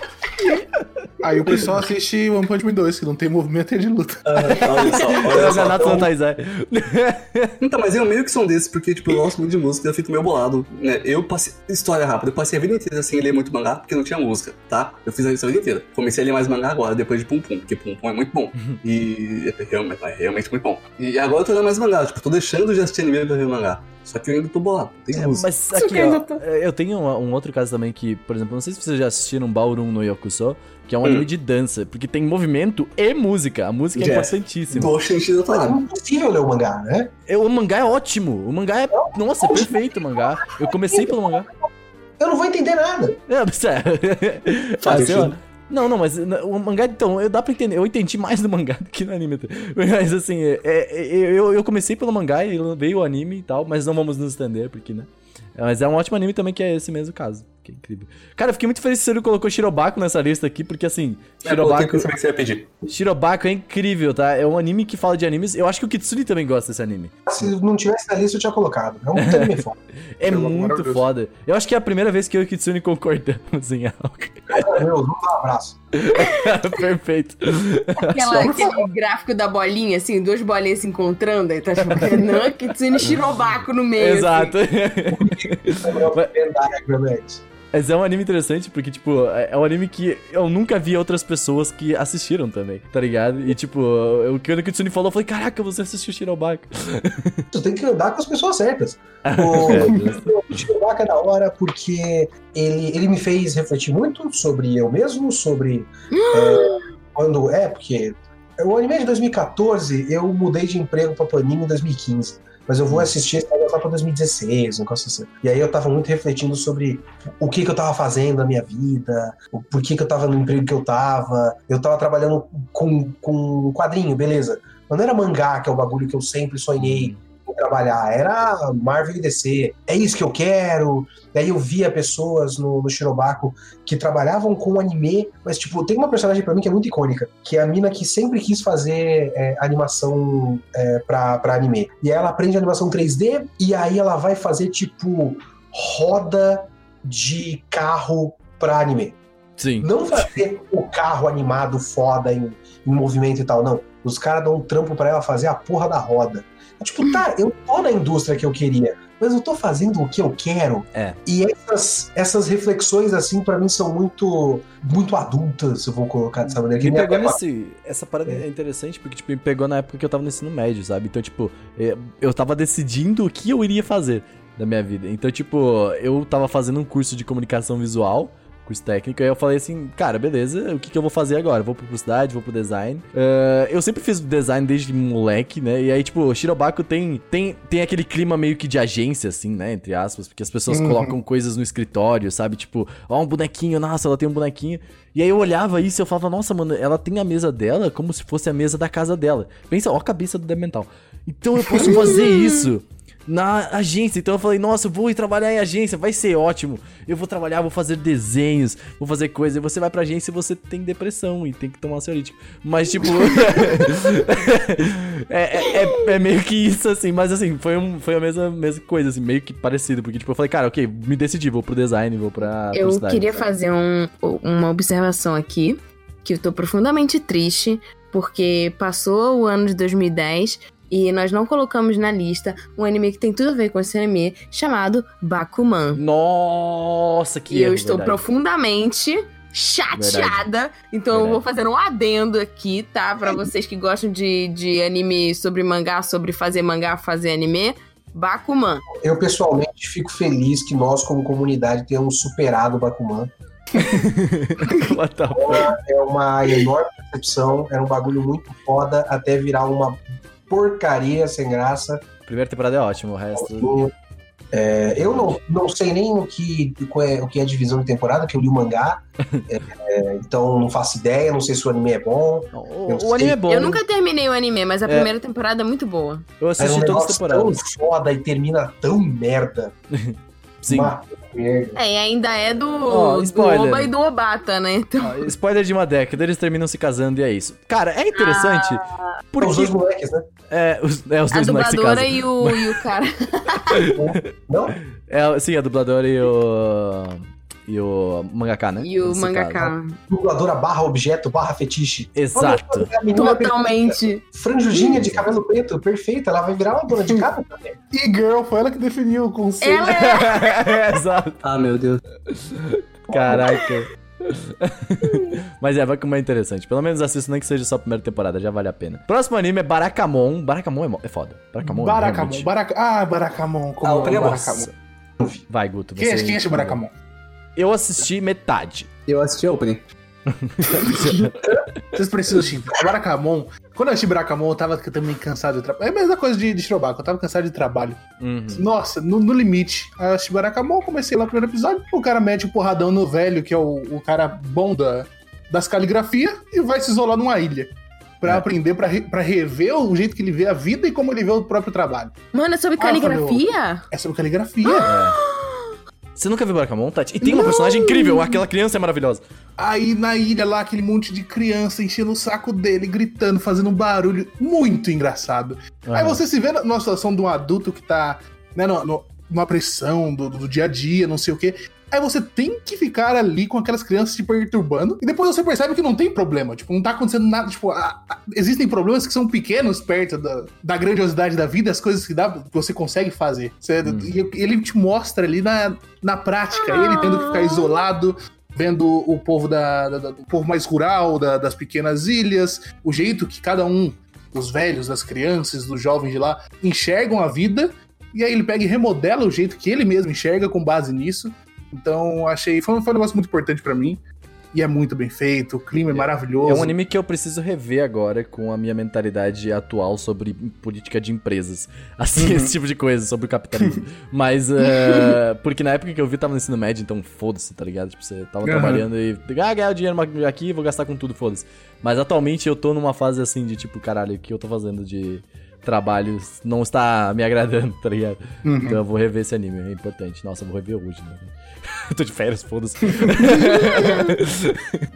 Aí o pessoal assiste One Punch Man 2, que não tem movimento é de luta. olha só, olha só. Renato Então, então, mas eu meio que sou desses, porque, tipo, eu gosto muito de música, eu fico meio bolado. Né? Eu passei. História rápida, eu passei a vida inteira sem ler muito mangá, porque não tinha música, tá? Eu fiz a vida inteira. Comecei a ler mais mangá agora, depois de Pum Pum, porque Pum Pum é muito bom. E é realmente, é realmente muito bom. E agora eu tô lendo mais mangá, tipo, tô deixando de assistir anime pra ver mangá. Só que eu ainda tô bolado, tem É, música. mas aqui, ó, eu tenho um, um outro caso também que, por exemplo, não sei se vocês já assistiram Ballroom no Yokuso, que é um Hum. anime de dança, porque tem movimento e música. A música é Já. importantíssima. Tô sentindo a Mas é parada. impossível ler o mangá, né? É, O mangá é ótimo. O mangá é. Nossa, é perfeito o mangá. Eu comecei pelo mangá. Eu não vou entender nada. É, sério. Faz Ah, sentido. Não, não, mas o mangá, então, eu dá pra entender. Eu entendi mais do mangá do que no anime. Mas assim, é, é, eu, eu comecei pelo mangá e veio o anime e tal, mas não vamos nos estender, porque, né? É, Mas é um ótimo anime também que é esse mesmo caso. Que incrível. Cara, eu fiquei muito feliz que você não colocou Shirobako nessa lista aqui, porque assim, É, Shirobako, eu que você ia pedir. Shirobako é incrível, tá? É um anime que fala de animes. Eu acho que o Kitsune também gosta desse anime. Se não tivesse na lista, eu tinha colocado. É um anime foda. É muito foda. Eu acho que é a primeira vez que eu e o Kitsune concordamos em algo. Meu, vamos dar um abraço. Perfeito. Aquela, aquele gráfico da bolinha, assim, duas bolinhas se encontrando, aí tá tipo Renan, Kitsune e Shirobako no meio. assim. Exato. Diagram, Mas é um anime interessante porque, tipo, é é um anime que eu nunca vi outras pessoas que assistiram também, tá ligado? E, tipo, o que o Kitsune falou, eu falei, caraca, você assistiu Shirobako. Tu tem que andar com as pessoas certas. É, O, o é da hora porque ele, ele me fez refletir muito sobre eu mesmo, sobre é, quando. É, porque o anime é de 2014, eu mudei de emprego pra Panini em 2015. Mas eu vou assistir esse negócio lá pra 2016, um negócio assim. E aí eu tava muito refletindo sobre o que que eu tava fazendo na minha vida, por que que eu tava no emprego que eu tava. Eu tava trabalhando com, com um quadrinho, beleza. Mas não era mangá, que é o bagulho que eu sempre sonhei em trabalhar. Era Marvel e DC. É isso que eu quero. Daí eu via pessoas no, no Shirobako que trabalhavam com anime, mas, tipo, tem uma personagem pra mim que é muito icônica, que é a mina que sempre quis fazer é, animação é, pra, pra anime. E aí ela aprende animação 3D e aí ela vai fazer, tipo, roda de carro pra anime. Sim. Não fazer o carro animado foda em, em movimento e tal, não. Os caras dão um trampo pra ela fazer a porra da roda. É Tipo, tá, eu tô na indústria que eu queria, mas eu tô fazendo o que eu quero. É. E essas, essas reflexões, assim, pra mim são muito muito adultas, eu vou colocar dessa maneira. Que Me nem pegou nesse. Essa parada é interessante porque, tipo, me pegou na época que eu tava no ensino médio, sabe? Então, tipo, eh, eu tava decidindo o que eu iria fazer da minha vida. Então, tipo, eu tava fazendo um curso de comunicação visual. Curso técnico, aí eu falei assim, cara, beleza, o que, que eu vou fazer agora? Vou pra publicidade, vou pro design. Eh, eu sempre fiz design desde moleque, né? E aí, tipo, o Shirobako tem, tem, tem aquele clima meio que de agência, assim, né? Entre aspas, porque as pessoas Uhum. colocam coisas no escritório, sabe? Tipo, ó, um bonequinho, nossa, ela tem um bonequinho. E aí eu olhava isso e eu falava, nossa, mano, ela tem a mesa dela como se fosse a mesa da casa dela. Pensa, ó a cabeça do Demental. Então eu posso fazer isso na agência. Então eu falei, nossa, vou ir trabalhar em agência, vai ser ótimo. Eu vou trabalhar, vou fazer desenhos, vou fazer coisa. E você vai pra agência e você tem depressão e tem que tomar ansiolítico. Mas, tipo. é, é, é- é meio que isso, assim. Mas, assim, foi, um, foi a mesma, mesma coisa, assim, meio que parecido. Porque, tipo, eu falei, cara, ok, me decidi, vou pro design, vou pra. Eu queria fazer um- uma observação aqui, que eu tô profundamente triste, porque passou o ano de 2010 e nós não colocamos na lista um anime que tem tudo a ver com esse anime, chamado Bakuman. Nossa, que e eu estou verdade. profundamente chateada. Então eu Verdade. vou fazer um adendo aqui, tá? Pra vocês que gostam de, de anime sobre mangá, sobre fazer mangá, fazer anime. Bakuman. Eu, pessoalmente, fico feliz que nós, como comunidade, tenhamos superado o Bakuman. The fuck? É uma enorme decepção, era um bagulho muito foda, até virar uma porcaria sem graça. Primeira temporada é ótima, o resto. É, eu não, não sei nem o que, qual é, o que é divisão de temporada, que eu li o mangá. É, é, então não faço ideia, não sei se o anime é bom. O, Eu o anime é bom. Eu nunca terminei o anime, mas a É. primeira temporada é muito boa. Eu Era um assisti todas as negócio tão temporadas. foda e termina tão merda. Sim. É, e ainda é do, Ó, do. Oba e do Obata, né? Então, Ah, Spoiler de uma década, eles terminam se casando e é isso. Cara, é interessante os porque dois moleques, né? é, os, é, os a dois moleques se dubladora casam. e o, e o cara. Não? É, sim, a dubladora e o e o mangaka, né? E o casam. mangaka. Dubladora barra objeto, barra fetiche. Exato. Olha, Totalmente. franjudinha de cabelo preto, perfeita, ela vai virar uma dona de casa também. E Girl foi ela que definiu o conceito. Ela é. É, Exato. Ah, meu Deus. Caraca. Mas é, vai como é interessante. Pelo menos assista nem que seja só a primeira temporada, já vale a pena. Próximo anime é Barakamon. Barakamon é, é foda. Barakamon é Baracamon. realmente- Baraca... Ah, Baracamon. Como Ah, é o Primo. Baracamon? Vai, Guto. Quem, é- quem é Baracamon? Eu assisti metade. Eu assisti a opening. Vocês precisam assistir. Baracamon. Quando eu assisti Baracamon, eu tava também cansado de trabalho. É a mesma coisa de, de Shirobako, eu tava cansado de trabalho. Uhum. Nossa, no, no limite. Aí eu assisti Baracamon, comecei lá no primeiro episódio, o cara mete o porradão no velho, que é o, o cara bom da, das caligrafia, e vai se isolar numa ilha. Pra É. aprender, pra, re- pra rever o jeito que ele vê a vida e como ele vê o próprio trabalho. Mano, é sobre Ah, caligrafia? É sobre caligrafia. É. Você nunca viu Barakamon, Tati? E tem uma personagem incrível, aquela criança é maravilhosa. Aí na ilha lá, aquele monte de criança enchendo o saco dele, gritando, fazendo um barulho muito engraçado. Aí Aham. você se vê na- numa situação de um adulto que tá, né, no, no- numa pressão do, do dia a dia, não sei o quê. Aí você tem que ficar ali com aquelas crianças te perturbando. E depois você percebe que não tem problema. Tipo, não tá acontecendo nada. Tipo, a- a- existem problemas que são pequenos perto da, da grandiosidade da vida, as coisas que, dá, que você consegue fazer. Você- e ele te mostra ali na, na prática. Ele tendo que ficar isolado, vendo o povo da, da- da- o povo mais rural, da- das pequenas ilhas, o jeito que cada um, dos velhos, das crianças, dos jovens de lá, enxergam a vida. E aí ele pega e remodela o jeito que ele mesmo enxerga com base nisso. Então achei. Foi, um- foi um negócio muito importante pra mim. E é muito bem feito, o clima é, maravilhoso. É um anime que eu preciso rever agora com a minha mentalidade atual sobre política de empresas. Assim, esse tipo de coisa, sobre o capitalismo. Mas, eh, porque na época que eu vi, tava no ensino médio, então foda-se, tá ligado? Tipo, você tava Aham. trabalhando e, ah, ganhar o dinheiro aqui, vou gastar com tudo, foda-se. Mas atualmente eu tô numa fase assim de tipo, caralho, o que eu tô fazendo de trabalho não está me agradando, tá ligado? Uhum. Então eu vou rever esse anime, é importante. Nossa, eu vou rever hoje, né? Eu tô de férias, foda-se.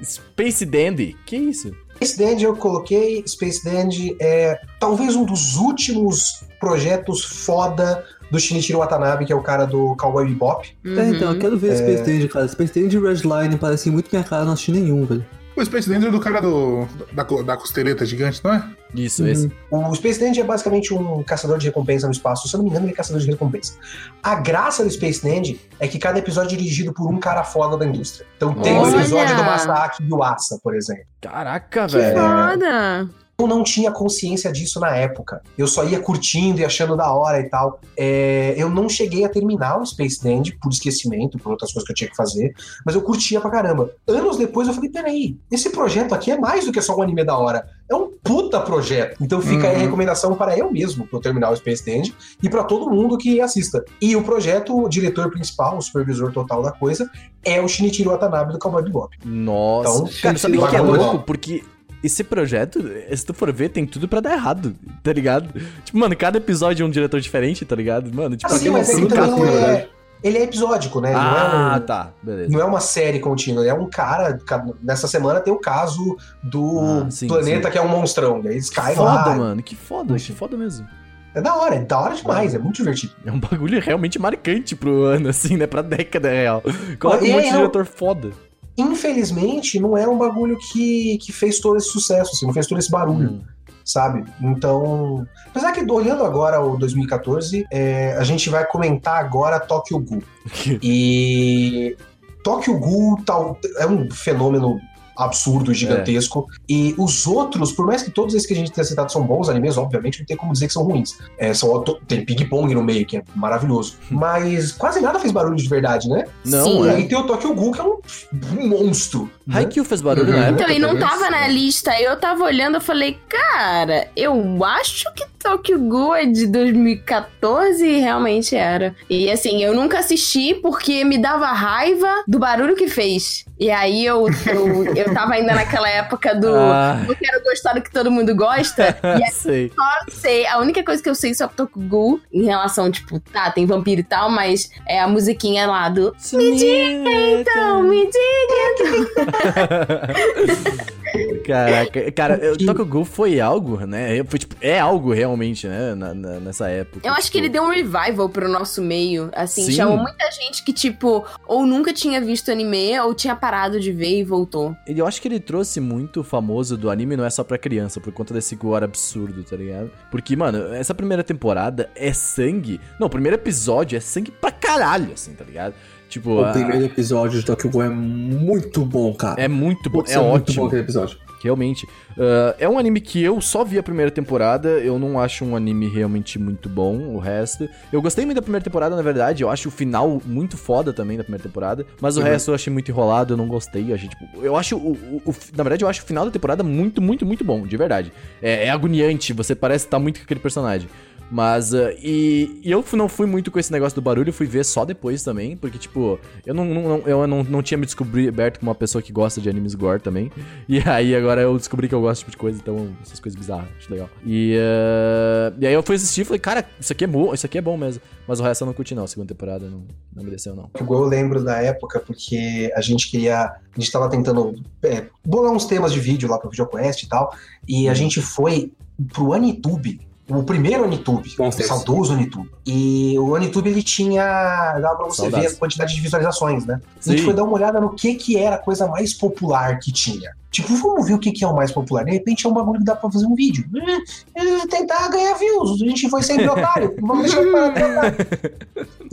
Space Dandy, que isso? Space Dandy eu coloquei. Space Dandy é talvez um dos últimos projetos foda do Shinichiro Watanabe, que é o cara do Cowboy Bebop. É, então, eu quero ver Space Dandy, cara. Space Dandy e Redline parecem muito minha cara, não assisti nenhum, velho. O Space Dandy é do cara do, da, da costeleta gigante, não é? Isso, esse. O Space Dandy é basicamente um caçador de recompensa no espaço. Se eu não me engano, ele é caçador de recompensa. A graça do Space Dandy é que cada episódio é dirigido por um cara foda da indústria. Então tem o Olha! episódio do Masaki Yuasa, por exemplo. Caraca, Que velho. foda! Eu não tinha consciência disso na época. Eu só ia curtindo e achando da hora e tal. É, eu não cheguei a terminar o Space Dandy por esquecimento, por outras coisas que eu tinha que fazer, mas eu curtia pra caramba. Anos depois eu falei: peraí, esse projeto aqui é mais do que só um anime da hora. É um puta projeto. Então fica aí a Uhum. recomendação para eu mesmo, pra eu terminar o Space Dandy, e pra todo mundo que assista. E o projeto, o diretor principal, o supervisor total da coisa, é o Shinichiro Watanabe do Cowboy Bebop. Nossa. Então, Cara, sabe o que é bagulho- louco? Porque esse projeto, se tu for ver, tem tudo pra dar errado, tá ligado? Tipo, mano, cada episódio é um diretor diferente, tá ligado? Mano, tipo, Assim, mas é também capítulos, não né? é. Ele é episódico, né? Ele é Ah, um- tá. Beleza. Não é uma série contínua, é um cara. ca- Nessa semana tem o caso do Ah, sim, planeta sim. que é um monstrão. E aí eles caem foda, lá. mano. Que foda, Enfim. que foda mesmo. É da hora, é da hora demais, é muito divertido. É um bagulho realmente marcante pro ano, assim, né? Pra década real. Coloca um e monte é, de diretor foda. Infelizmente, não é um bagulho que, que fez todo esse sucesso, assim, não fez todo esse barulho, Hum. sabe? Então. Apesar que olhando agora o 2014, é, a gente vai comentar agora Tokyo Ghoul. E Tokyo Ghoul tal, é um fenômeno absurdo, gigantesco. E os outros, por mais que todos esses que a gente tenha citado são bons animes, obviamente não tem como dizer que são ruins. É, são, tem Ping Pong no meio, que é maravilhoso. Mas quase nada fez barulho de verdade, né? Não, Sim. E é. aí tem o Tokyo Ghoul, que é um, um monstro. né? Haikyuu fez barulho Uhum. na época. Então, e não também. tava na lista. Eu tava olhando, eu falei, cara, eu acho que Tokyo Ghoul é de 2014 e realmente era. E assim, eu nunca assisti porque me dava raiva do barulho que fez. E aí eu, eu, eu tava ainda naquela época do Ah, eu quero gostar do que todo mundo gosta. e aí sei. eu sei, a única coisa que eu sei Tokyo Ghoul, em relação, tipo, tá, tem vampiro e tal, mas é a musiquinha lá do Me diga então, me diga. Caraca, cara, eu- Tokyo Ghoul foi algo, né? Foi, tipo, é algo realmente, né? na- na- nessa época. Eu acho que tipo, ele deu um revival pro nosso meio. Assim, Sim. chamou muita gente que, tipo, ou nunca tinha visto anime, ou tinha parado de ver e voltou. Eu acho que ele trouxe muito famoso do anime, não é só pra criança, por conta desse gore absurdo, tá ligado? Porque, mano, essa primeira temporada é sangue. Não, o primeiro episódio é sangue pra caralho, assim, tá ligado? Tipo, O a- primeiro episódio de Tokyo Ghoul é muito bom, cara. é muito bom, Putz, é muito bom ótimo. aquele episódio. Realmente. Ah, é um anime que eu só vi a primeira temporada. Eu não acho um anime realmente muito bom, o resto. Eu gostei muito da primeira temporada, na verdade. Eu acho o final muito foda também da primeira temporada. Mas o Uhum. resto eu achei muito enrolado, eu não gostei. Eu achei, tipo. Eu acho. O, o- o- na verdade, eu acho o final da temporada muito, muito, muito bom, de verdade. É, é agoniante, você parece estar muito com aquele personagem. Mas, uh, e, e eu não fui muito com esse negócio do barulho, fui ver só depois também, porque, tipo, eu não, não, eu não, não tinha me descoberto como uma pessoa que gosta de animes gore também. E aí agora eu descobri que eu gosto desse tipo de coisa, então essas coisas bizarras, acho legal. E, uh, e aí eu fui assistir e falei, cara, isso aqui é bom, isso aqui é bom mesmo. Mas o resto eu não curti, não. A segunda temporada não, não me desceu, não. Igual eu lembro da época, porque a gente queria. A gente tava tentando é, bolar uns temas de vídeo lá pro VideoQuest e tal. E a gente foi pro Anitube o primeiro Anitube, o saudoso Anitube. E o Anitube ele tinha. dava pra você Saudades. ver a quantidade de visualizações, né? Sim. A gente foi dar uma olhada no que, que era a coisa mais popular que tinha. Tipo, vamos ver o que, que é o mais popular. De repente é um bagulho que dá pra fazer um vídeo. É, tentar ganhar views. A gente foi sempre otário. vamos deixar para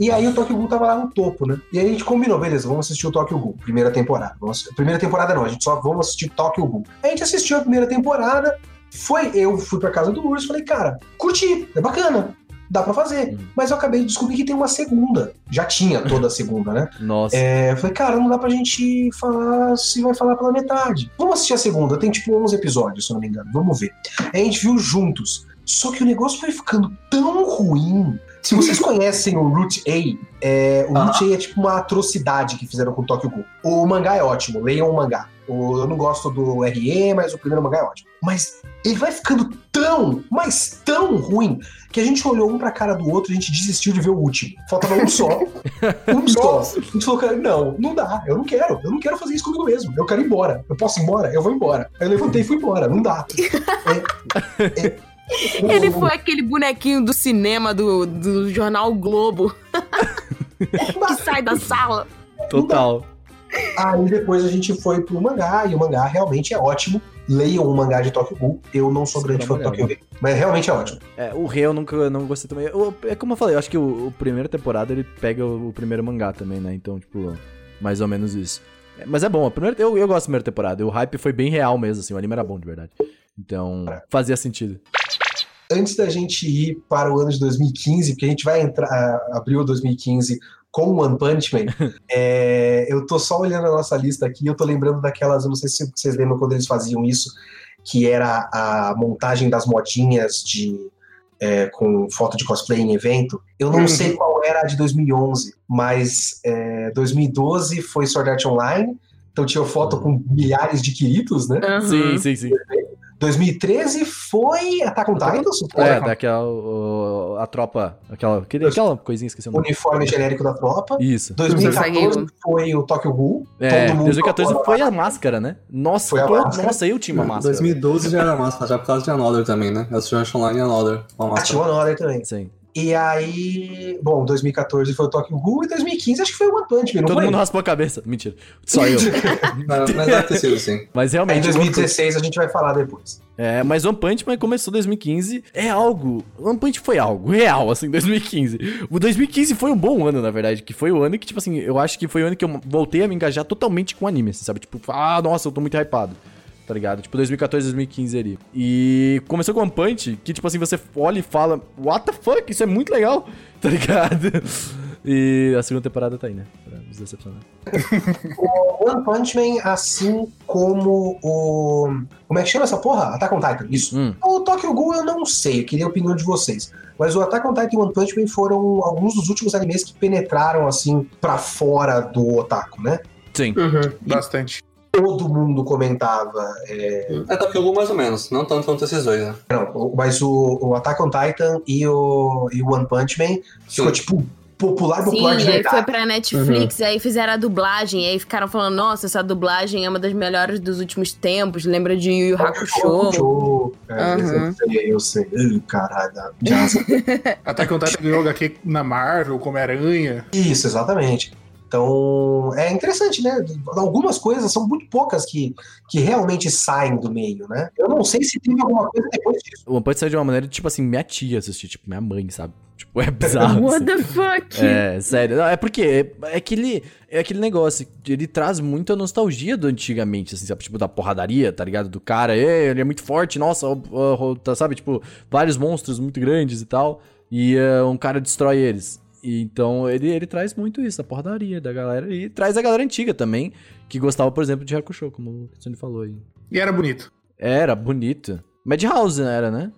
E aí o Tokyo Ghoul tava lá no topo, né? E aí a gente combinou, beleza, vamos assistir o Tokyo Ghoul, primeira temporada. Vamos, primeira temporada não, a gente só vamos assistir Tokyo Ghoul. A gente assistiu a primeira temporada, foi, eu fui pra casa do Urso falei, cara, curti, é bacana. Dá pra fazer. Hum. Mas eu acabei de descobrir que tem uma segunda. Já tinha toda a segunda, né? Nossa. É, falei, cara, não dá pra gente falar se vai falar pela metade. Vamos assistir a segunda. Tem tipo 11 episódios, se eu não me engano. Vamos ver. Aí a gente viu juntos. Só que o negócio foi ficando tão ruim. Se vocês conhecem o Root A, é, o Root A é tipo uma atrocidade que fizeram com o Tokyo Ghoul. O mangá é ótimo, leiam o mangá. O, eu não gosto do RE, mas o primeiro mangá é ótimo. Mas ele vai ficando tão, mas tão ruim, que a gente olhou um pra cara do outro e a gente desistiu de ver o último. Faltava um só. um só. A gente falou, cara, não, não dá, eu não quero. Eu não quero fazer isso comigo mesmo. Eu quero ir embora. Eu posso ir embora? Eu vou embora. Aí eu levantei e fui embora. Não dá. É, é, ele foi aquele bonequinho do cinema do, do jornal Globo. que sai da sala. Total. Aí depois a gente foi pro mangá, e o mangá realmente é ótimo. Leiam o mangá de Tokyo Ghoul. Eu não sou grande fã do Tokyo Ghoul, mas realmente é ótimo. É, o Rei eu nunca não gostei também. Eu, é como eu falei, eu acho que o, o primeiro temporada ele pega o, o, primeiro mangá também, né? Então, tipo, mais ou menos isso. É, mas é bom, a primeira, eu, eu gosto da primeira temporada. O hype foi bem real mesmo, assim, o anime era bom de verdade. Então, fazia sentido antes da gente ir para o ano de 2015, porque a gente vai entrar, abril 2015 com One Punch Man, é, eu tô só olhando a nossa lista aqui, eu tô lembrando daquelas, eu não sei se vocês lembram quando eles faziam isso, que era a montagem das modinhas de é, com foto de cosplay em evento. Eu não uhum. sei qual era a de 2011, mas é, 2012 foi Sword Art Online, então tinha foto com milhares de Kiritos, né? Uhum. Sim, sim, sim. 2013 foi Attack on Titan? É, daquela a tropa, aquela, aquela coisinha esqueci o nome. Uniforme genérico da tropa. Isso. 2014 foi o Tokyo Ghoul. É, 2014 foi a máscara, né? Nossa, foi a máscara. nossa, eu tinha uma máscara. 2012 já era máscara, já por causa de Another também, né? Eu assisti Online e Another. Ah, tinha Another também. Sim. E aí, bom, 2014 foi o Tokyo Ghoul e 2015 acho que foi o One Punch Man, Todo foi? mundo raspou a cabeça. Mentira. Só eu. mas, mas deve ter sido sim. Mas realmente. Em 2016 a gente vai falar depois. É, mas One Punch Man começou 2015. É algo. One Punch foi algo real, assim, 2015. O 2015 foi um bom ano, na verdade. Que foi o ano que, tipo assim, eu acho que foi o ano que eu voltei a me engajar totalmente com anime, assim, sabe? Tipo, ah, nossa, eu tô muito hypado tá ligado? Tipo 2014, 2015 ali. E começou com One Punch, que tipo assim, você olha e fala, what the fuck, isso é muito legal, tá ligado? E a segunda temporada tá aí, né? Pra nos decepcionar. o One Punch Man, assim como o. Como é que chama essa porra? Attack on Titan, isso. Hum. O Tokyo Ghoul eu não sei, eu queria a opinião de vocês. Mas o Attack on Titan e One Punch Man foram alguns dos últimos animes que penetraram, assim, pra fora do otaku, né? Sim. Uhum, bastante todo mundo comentava. É, é Tokyo Ghoul mais ou menos, não tanto quanto esses dois, né? Não, mas o, o Attack on Titan e o, e o One Punch Man Sim. ficou tipo popular, popular Sim, de aí foi pra Netflix, uhum. aí fizeram a dublagem, aí ficaram falando, nossa, essa dublagem é uma das melhores dos últimos tempos, lembra de Yu Yu Hakusho. É, uhum. Eu sei, eu sei. Uh, caralho, Até que o Titan ganhou HQ na Marvel, como Aranha. Isso, exatamente. Então, é interessante, né? Algumas coisas são muito poucas que, que realmente saem do meio, né? Eu não sei se teve alguma coisa depois disso. One Punch saiu de uma maneira, tipo assim, minha tia assistir, tipo, minha mãe, sabe? Tipo, é bizarro. What the fuck? É, sério. Não, é porque é, é aquele, é aquele negócio, ele traz muita nostalgia do antigamente, assim, sabe? Tipo, da porradaria, tá ligado? Do cara, ele é muito forte, nossa, tá, sabe? Tipo, vários monstros muito grandes e tal. E uh, um cara destrói eles. E então ele, ele traz muito isso, a porradaria da galera. E traz a galera antiga também, que gostava, por exemplo, de Hakusho, como o Kitsune falou aí. E era bonito. Era bonito. Madhouse era, né?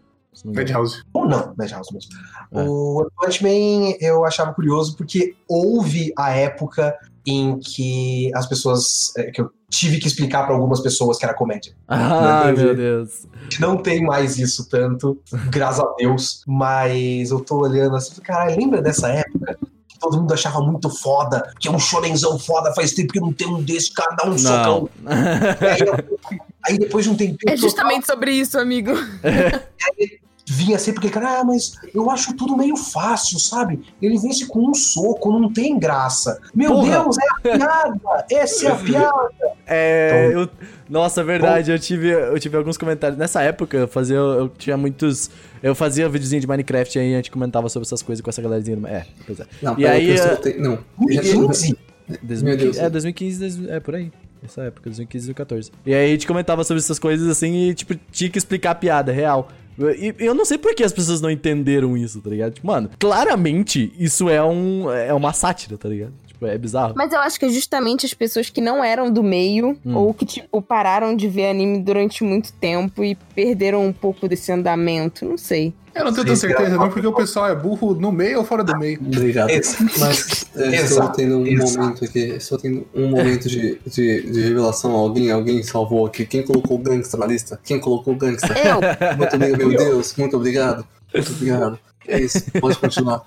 me engano. Madhouse. Ou não, Madhouse mesmo. É. O Punch Man eu achava curioso porque houve a época em que as pessoas. é, que eu tive que explicar pra algumas pessoas que era comédia. Ah, Entendi. meu Deus. Não tem mais isso tanto, graças a Deus. Mas eu tô olhando assim, caralho, lembra dessa época? Que todo mundo achava muito foda, que é um chorenzão foda, faz tempo que não tem um desse, cara dá um socão. Não. E aí, aí depois de um tempinho, É justamente sobre isso, amigo. vinha sempre aquele cara, ah, mas eu acho tudo meio fácil, sabe? Ele vence com um soco, não tem graça. Meu Porra. Deus, é a piada! Essa é a piada! É, eu, nossa, é verdade, eu tive, eu tive alguns comentários. Nessa época, eu fazia, eu tinha muitos. Eu fazia videozinho de Minecraft e aí a gente comentava sobre essas coisas com essa galerazinha. do- É, pois é. Não, E pera aí, eu soltei- Não. 2015? 2015, Deus. É, 2015, 2000 é por aí. Essa época, 2015, 2014. E aí a gente comentava sobre essas coisas assim e, tipo, tinha que explicar a piada real. E eu não sei por que as pessoas não entenderam isso, tá ligado? Tipo, mano, claramente isso é um é uma sátira, tá ligado? Tipo, é bizarro. Mas eu acho que é justamente as pessoas que não eram do meio, Hum. ou que, tipo, pararam de ver anime durante muito tempo e perderam um pouco desse andamento. Não sei. Eu não tenho tanta certeza, não, porque o pessoal é burro no meio ou fora do meio. Obrigado. Ex- Mas é, estou Exato, tendo um exato. momento aqui. Estou tendo um momento de, de, de revelação. Alguém, alguém salvou aqui. Quem colocou o gangsta na lista? Quem colocou o gangsta? Eu, Muito bem, meu Deus. Muito obrigado. Muito obrigado. É isso. Pode continuar.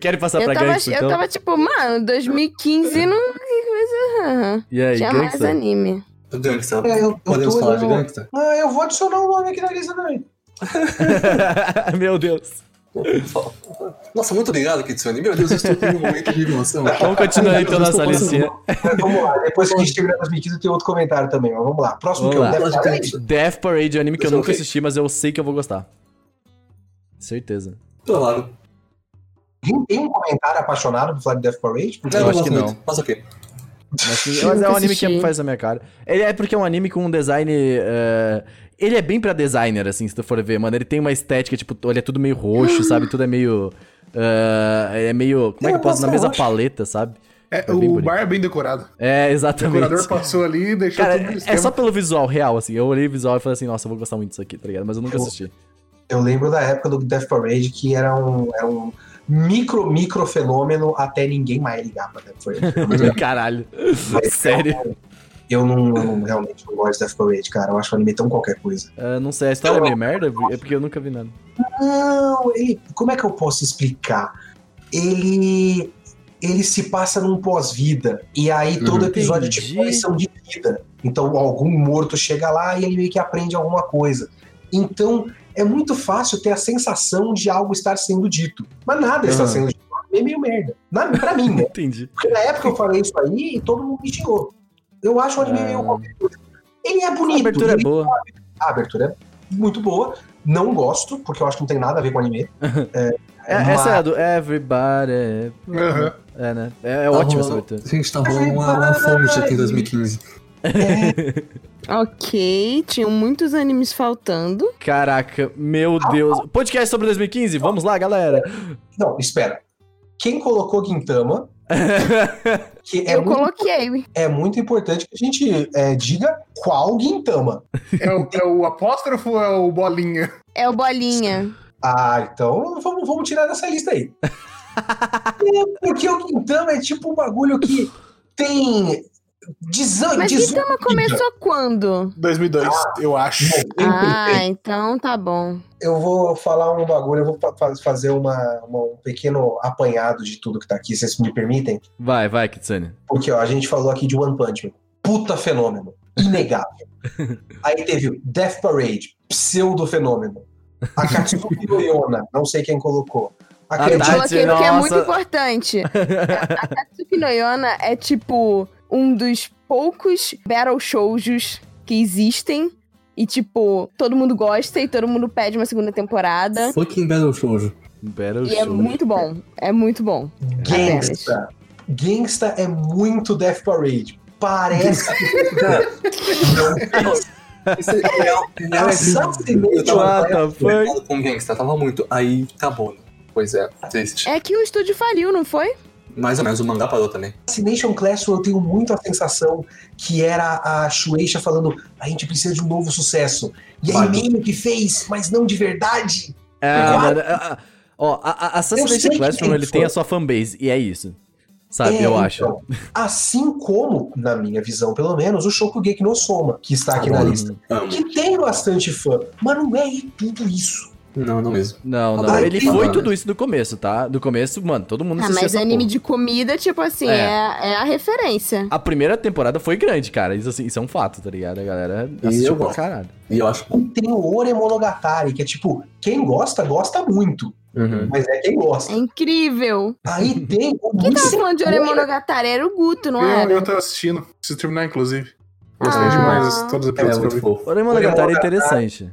Querem passar eu, pra tava, gangsta, então? eu tava tipo, mano, 2015 não. E aí, Tinha mais gangsta? anime. Gangsta. É, eu- Podemos falar de gangsta? Ah, eu vou adicionar o nome aqui na lista também. Meu Deus. Nossa, muito obrigado, Kitsune. Meu Deus, eu estou tendo um momento de revelação. Vamos continuar então nossa listinha. Mas vamos lá, depois que a gente terminar 2015, tem outro comentário também, mas vamos lá. Próximo Vamos que eu lá. Death Parade. Death Parade é um anime que eu Eu nunca assisti, mas eu sei que eu vou gostar. Certeza. Claro. Tem um comentário apaixonado por falar de Death Parade? Porque Eu Eu acho que muito. não. Mas ok. Mas, que- Eu mas é um anime que assisti. faz a minha cara. Ele é porque é um anime com um design. é, Ele é bem pra designer, assim, se tu for ver, mano. Ele tem uma estética, tipo, ele é tudo meio roxo, sabe? Tudo é meio. é, é meio. Como é que eu posso? Na mesma paleta, sabe? É, É o bonito. bar é bem decorado. É, O exatamente. decorador passou ali e deixou Cara, tudo no é só pelo visual real, assim. Eu olhei o visual e falei assim, nossa, eu vou gostar muito disso aqui, tá ligado? Mas eu nunca Eu- assisti. Eu lembro da época do Death Parade que era um, era um micro, micro fenômeno até ninguém mais ligar pra Death Parade. Caralho. Mas Sério. Eu não, não- realmente não gosto de Death Parade, cara. Eu acho o anime tão qualquer coisa. É, não sei, a história é meio merda? É porque eu nunca vi nada. Não, ele. Como é que eu posso explicar? Ele. Ele se passa num pós-vida. E aí todo Uhum. episódio é Entendi. tipo uma lição de vida. Então algum morto chega lá e ele meio que aprende alguma coisa. Então é muito fácil ter a sensação de algo estar sendo dito. Mas nada está sendo dito. É meio merda. Na, pra mim, né? Entendi. Porque na época eu falei isso aí e todo mundo me xingou. Eu acho o anime Ah. meio coisa. Ele é A bonito. abertura é boa. A abertura é muito boa. Não gosto, porque eu acho que não tem nada a ver com anime. É, essa é a do Everybody. Aham. É, né? É, é Tá ótima essa abertura. Gente, tá rolando uma, uma fonte aqui em 2015. Ok, tinham muitos animes faltando. Caraca, meu Deus. Podcast sobre 2015? Vamos lá, galera. Não, espera. Quem colocou Gintama, que é, eu muito, coloquei. é muito importante que a gente é, diga qual Gintama. É, o, é o apóstrofo ou é o bolinha? É o Bolinha. Ah, então vamos, vamos tirar dessa lista aí. É, porque o Gintama é tipo um bagulho que tem. Desan Mas. Gintama começou quando? 2002, eu acho. Ah, então tá bom. Eu vou falar um bagulho, eu vou fa- fa- fazer uma, uma- um pequeno apanhado de tudo que tá aqui, se vocês me permitem. Vai, vai, Kitsune. Porque, ó, a gente falou aqui de One Punch Man. Puta fenômeno. Inegável. Aí teve o Death Parade. Pseudo fenômeno. A Katsuki Yona. Não sei quem colocou. A Aquele Eu Tati, coloquei porque é muito importante. A, a Katsuki no Yona é tipo um dos poucos battle shoujos que existem. E, tipo, todo mundo gosta e todo mundo pede uma segunda temporada. Fucking Battle Shoujo. Battle E é muito bom. É muito bom. Gangsta. Gangsta é muito Death Parade. Parece que não isso é real. é What the Classroom. fuck? Preocupado com gangsta, tava muito. Aí acabou. Pois é, triste. É que o estúdio faliu, não foi? Mais ou menos, o mangá parou também. Assassination Classroom eu tenho muito a sensação que era a Shueisha falando a gente precisa de um novo sucesso. E aí meio que fez, mas não de verdade. É, Claro. mano, a- a- ó, a, a que Classroom, tem ele tem a sua fanbase, e é isso. Sabe, É, eu acho. então, Assim como, na minha visão pelo menos, o Shokugeki no Soma, que está aqui na Uhum. lista. Amo. Que tem bastante fã, mas não é tudo isso. Não, não mesmo. Não, não. Ah, ele foi tudo isso do começo, tá? Do começo, mano, todo mundo Ah, mas anime porra. de comida, tipo assim, É. é, é a referência. A primeira temporada foi grande, cara. Isso, assim, isso é um fato, tá ligado? A galera assistiu eu pra caralho. E eu acho. E tem o Ore Monogatari, que é tipo, quem gosta, gosta muito. Uhum. Mas é quem gosta. É incrível. Aí tem o Quem tava falando de Oremonogatari? Era o Guto, não Eu, era? eu tô assistindo. Preciso terminar, inclusive. Gostei Ah. demais de todos os É episódios que eu muito vi. fofo. O Monogatari é interessante.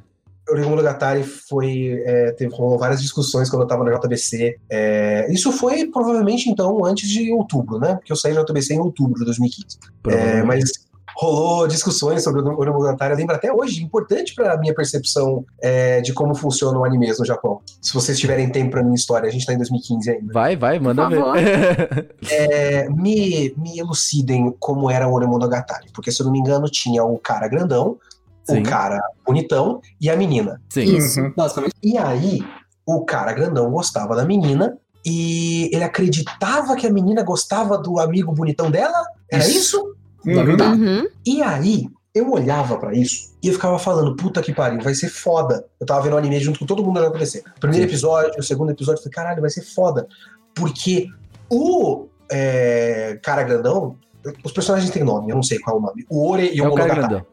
O Ore Monogatari foi. É, teve rolou várias discussões quando eu tava na JBC. É, isso foi provavelmente então antes de outubro, né? Porque eu saí da JBC em outubro de 2015. É, mas rolou discussões sobre o Monogatari. Eu lembro até hoje, importante pra minha percepção é, de como funciona o anime no Japão. Se vocês tiverem tempo pra minha história, a gente tá em 2015 ainda. Vai, vai, manda ver. É, me, me elucidem como era o Monogatari. Porque, se eu não me engano, tinha o cara grandão, Sim. o cara bonitão e a menina. Sim. Isso. Uhum. Basicamente, E aí, o cara grandão gostava da menina e ele acreditava que a menina gostava do amigo bonitão dela? Era Isso. isso? Uhum. Tá. Uhum. E aí, eu olhava pra isso e eu ficava falando, puta que pariu, vai ser foda. Eu tava vendo o anime junto com todo mundo na acontecer. Primeiro Sim. episódio, o segundo episódio, eu falei, caralho, vai ser foda. Porque o é, cara grandão, os personagens têm nome, eu não sei qual é o nome. O Ore e É o o cara Monogatari.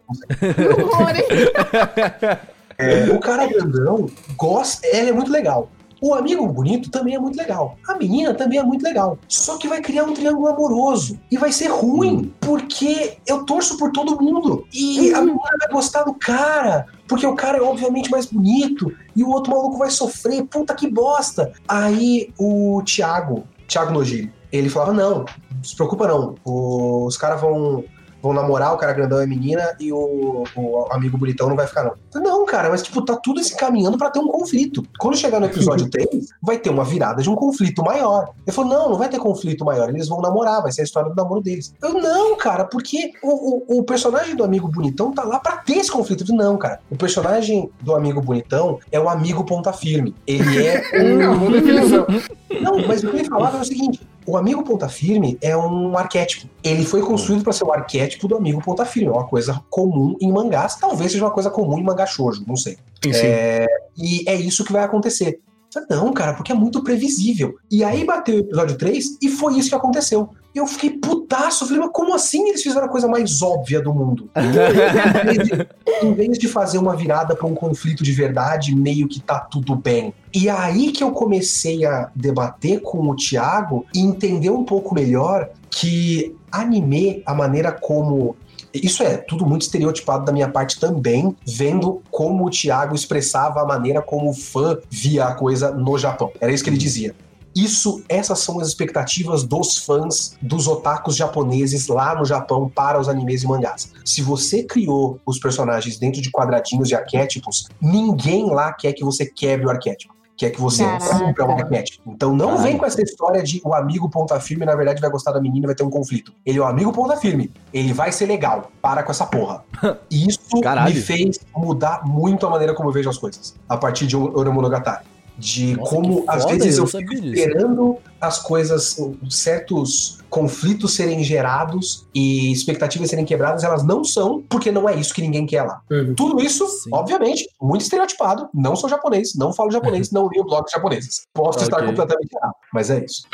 grandão. É, o cara grandão gosta, ela é muito legal. O amigo bonito também é muito legal. A menina também é muito legal. Só que vai criar um triângulo amoroso. E vai ser ruim, porque eu torço por todo mundo. E a menina vai gostar do cara, porque o cara é obviamente mais bonito. E o outro maluco vai sofrer. Puta que bosta. Aí o Thiago, Thiago Nogiri, ele falava: não, não se preocupa não. Os caras vão vão namorar, o cara grandão é menina e o, o amigo bonitão não vai ficar, não. Não, cara, mas tipo, tá tudo se encaminhando pra ter um conflito. Quando chegar no episódio 3, vai ter uma virada de um conflito maior. Ele falou: não, não vai ter conflito maior, eles vão namorar, vai ser a história do namoro deles. Eu, não, cara, porque o, o, o personagem do amigo bonitão tá lá pra ter esse conflito. Eu, não, cara, o personagem do amigo bonitão é o amigo ponta firme. Ele é Não, boa definição. não, mas o que ele falava é o seguinte: o amigo ponta firme é um arquétipo. Ele foi construído para ser o arquétipo do amigo ponta firme. É uma coisa comum em mangás. Talvez seja uma coisa comum em mangá shoujo, não sei. Sim, sim. É, e é isso que vai acontecer. Não, cara, porque é muito previsível. E aí bateu o episódio 3 e foi isso que aconteceu. Eu fiquei putaço. Eu Falei, mas como assim eles fizeram a coisa mais óbvia do mundo? em, vez de, em vez de fazer uma virada para um conflito de verdade, meio que tá tudo bem. E aí que eu comecei a debater com o Thiago e entender um pouco melhor que anime, a maneira como isso é tudo muito estereotipado da minha parte também, vendo como o Thiago expressava a maneira como o fã via a coisa no Japão. Era isso que ele dizia. Isso, essas são as expectativas dos fãs dos otakus japoneses lá no Japão para os animes e mangás. Se você criou os personagens dentro de quadradinhos de arquétipos, ninguém lá quer que você quebre o arquétipo. Quer que você Caraca. cumpra o arquétipo. Então não Caralho. vem com essa história de o amigo ponta firme, na verdade, vai gostar da menina e vai ter um conflito. Ele é o amigo ponta firme. Ele vai ser legal. Para com essa porra. E isso Caralho. me fez mudar muito a maneira como eu vejo as coisas. A partir de Oromonogatari. De Nossa, como, às foda, vezes, eu eu fico esperando as coisas, certos conflitos serem gerados e expectativas serem quebradas, elas não são, porque não é isso que ninguém quer lá. Uhum. Tudo isso, Sim. obviamente, muito estereotipado. Não sou japonês, não falo japonês, não leio blogs japoneses. Posso estar Ok. completamente errado, mas é isso.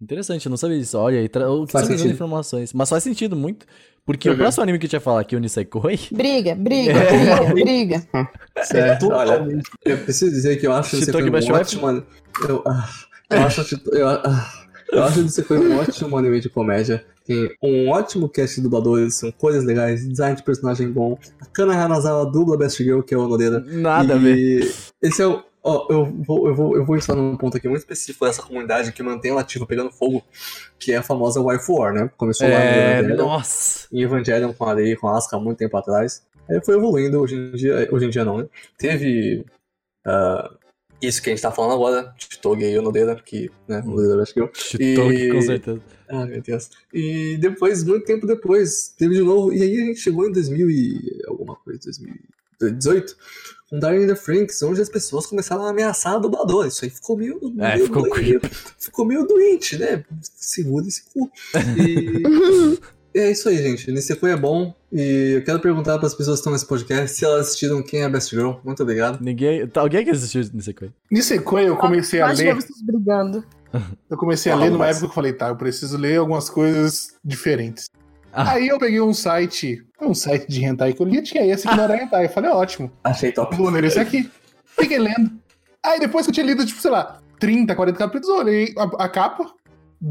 Interessante, eu não sabia disso. Olha aí, tra... o que Faz sentido. informações. Mas faz sentido muito. Porque o Uhum. próximo anime que eu tinha falar aqui, o Nisekoi, Briga, briga, É. briga, briga. Certo, olha, eu preciso dizer que eu acho que você foi um ótimo anime. Eu, ah, eu acho que eu, ah, eu acho que você foi um ótimo anime de comédia. Tem um ótimo cast de dubladores, são coisas legais, design de personagem bom. A Kana Hanazawa dubla Best Girl, que é o Nodeira. nada a e ver. Esse é o. Ó, eu vou, eu, vou, eu vou entrar num ponto aqui muito específico dessa comunidade que mantém o ativo pegando fogo, que é a famosa Wife War, né? Começou lá no É, nossa. em Evangelion com a e com a Asuka há muito tempo atrás. Aí foi evoluindo, hoje em dia, hoje em dia não, né? Teve ah, isso que a gente tá falando agora, Chitoge e Onodeira, que, né, Onodeira acho que eu. Shitoki, com certeza. Ah, meu Deus. E depois, muito tempo depois, teve de novo, e aí a gente chegou em 2000 e alguma coisa, 18, com Darling in the Franks, onde as pessoas começaram a ameaçar a dubladora. Isso aí ficou meio. É, meio ficou doente, ficou meio doente, né? Segura esse cu. E é isso aí, gente. Nisekoi é bom. E eu quero perguntar para as pessoas que estão nesse podcast se elas assistiram Quem é a Best Girl. Muito obrigado. Ninguém. Tá, alguém que assistiu nesse coisa? Nisekoi eu comecei a ler. vocês brigando. Eu comecei a ler numa mas- época que eu falei, tá, eu preciso ler algumas coisas diferentes. Ah. Aí eu peguei um site, um site de hentai que eu lia, tinha esse que não era hentai. Eu falei, ótimo, Achei top. vou ler esse aqui. Fiquei lendo. Aí depois que eu tinha lido, tipo, sei lá, 30, 40 capítulos, eu olhei a, a capa,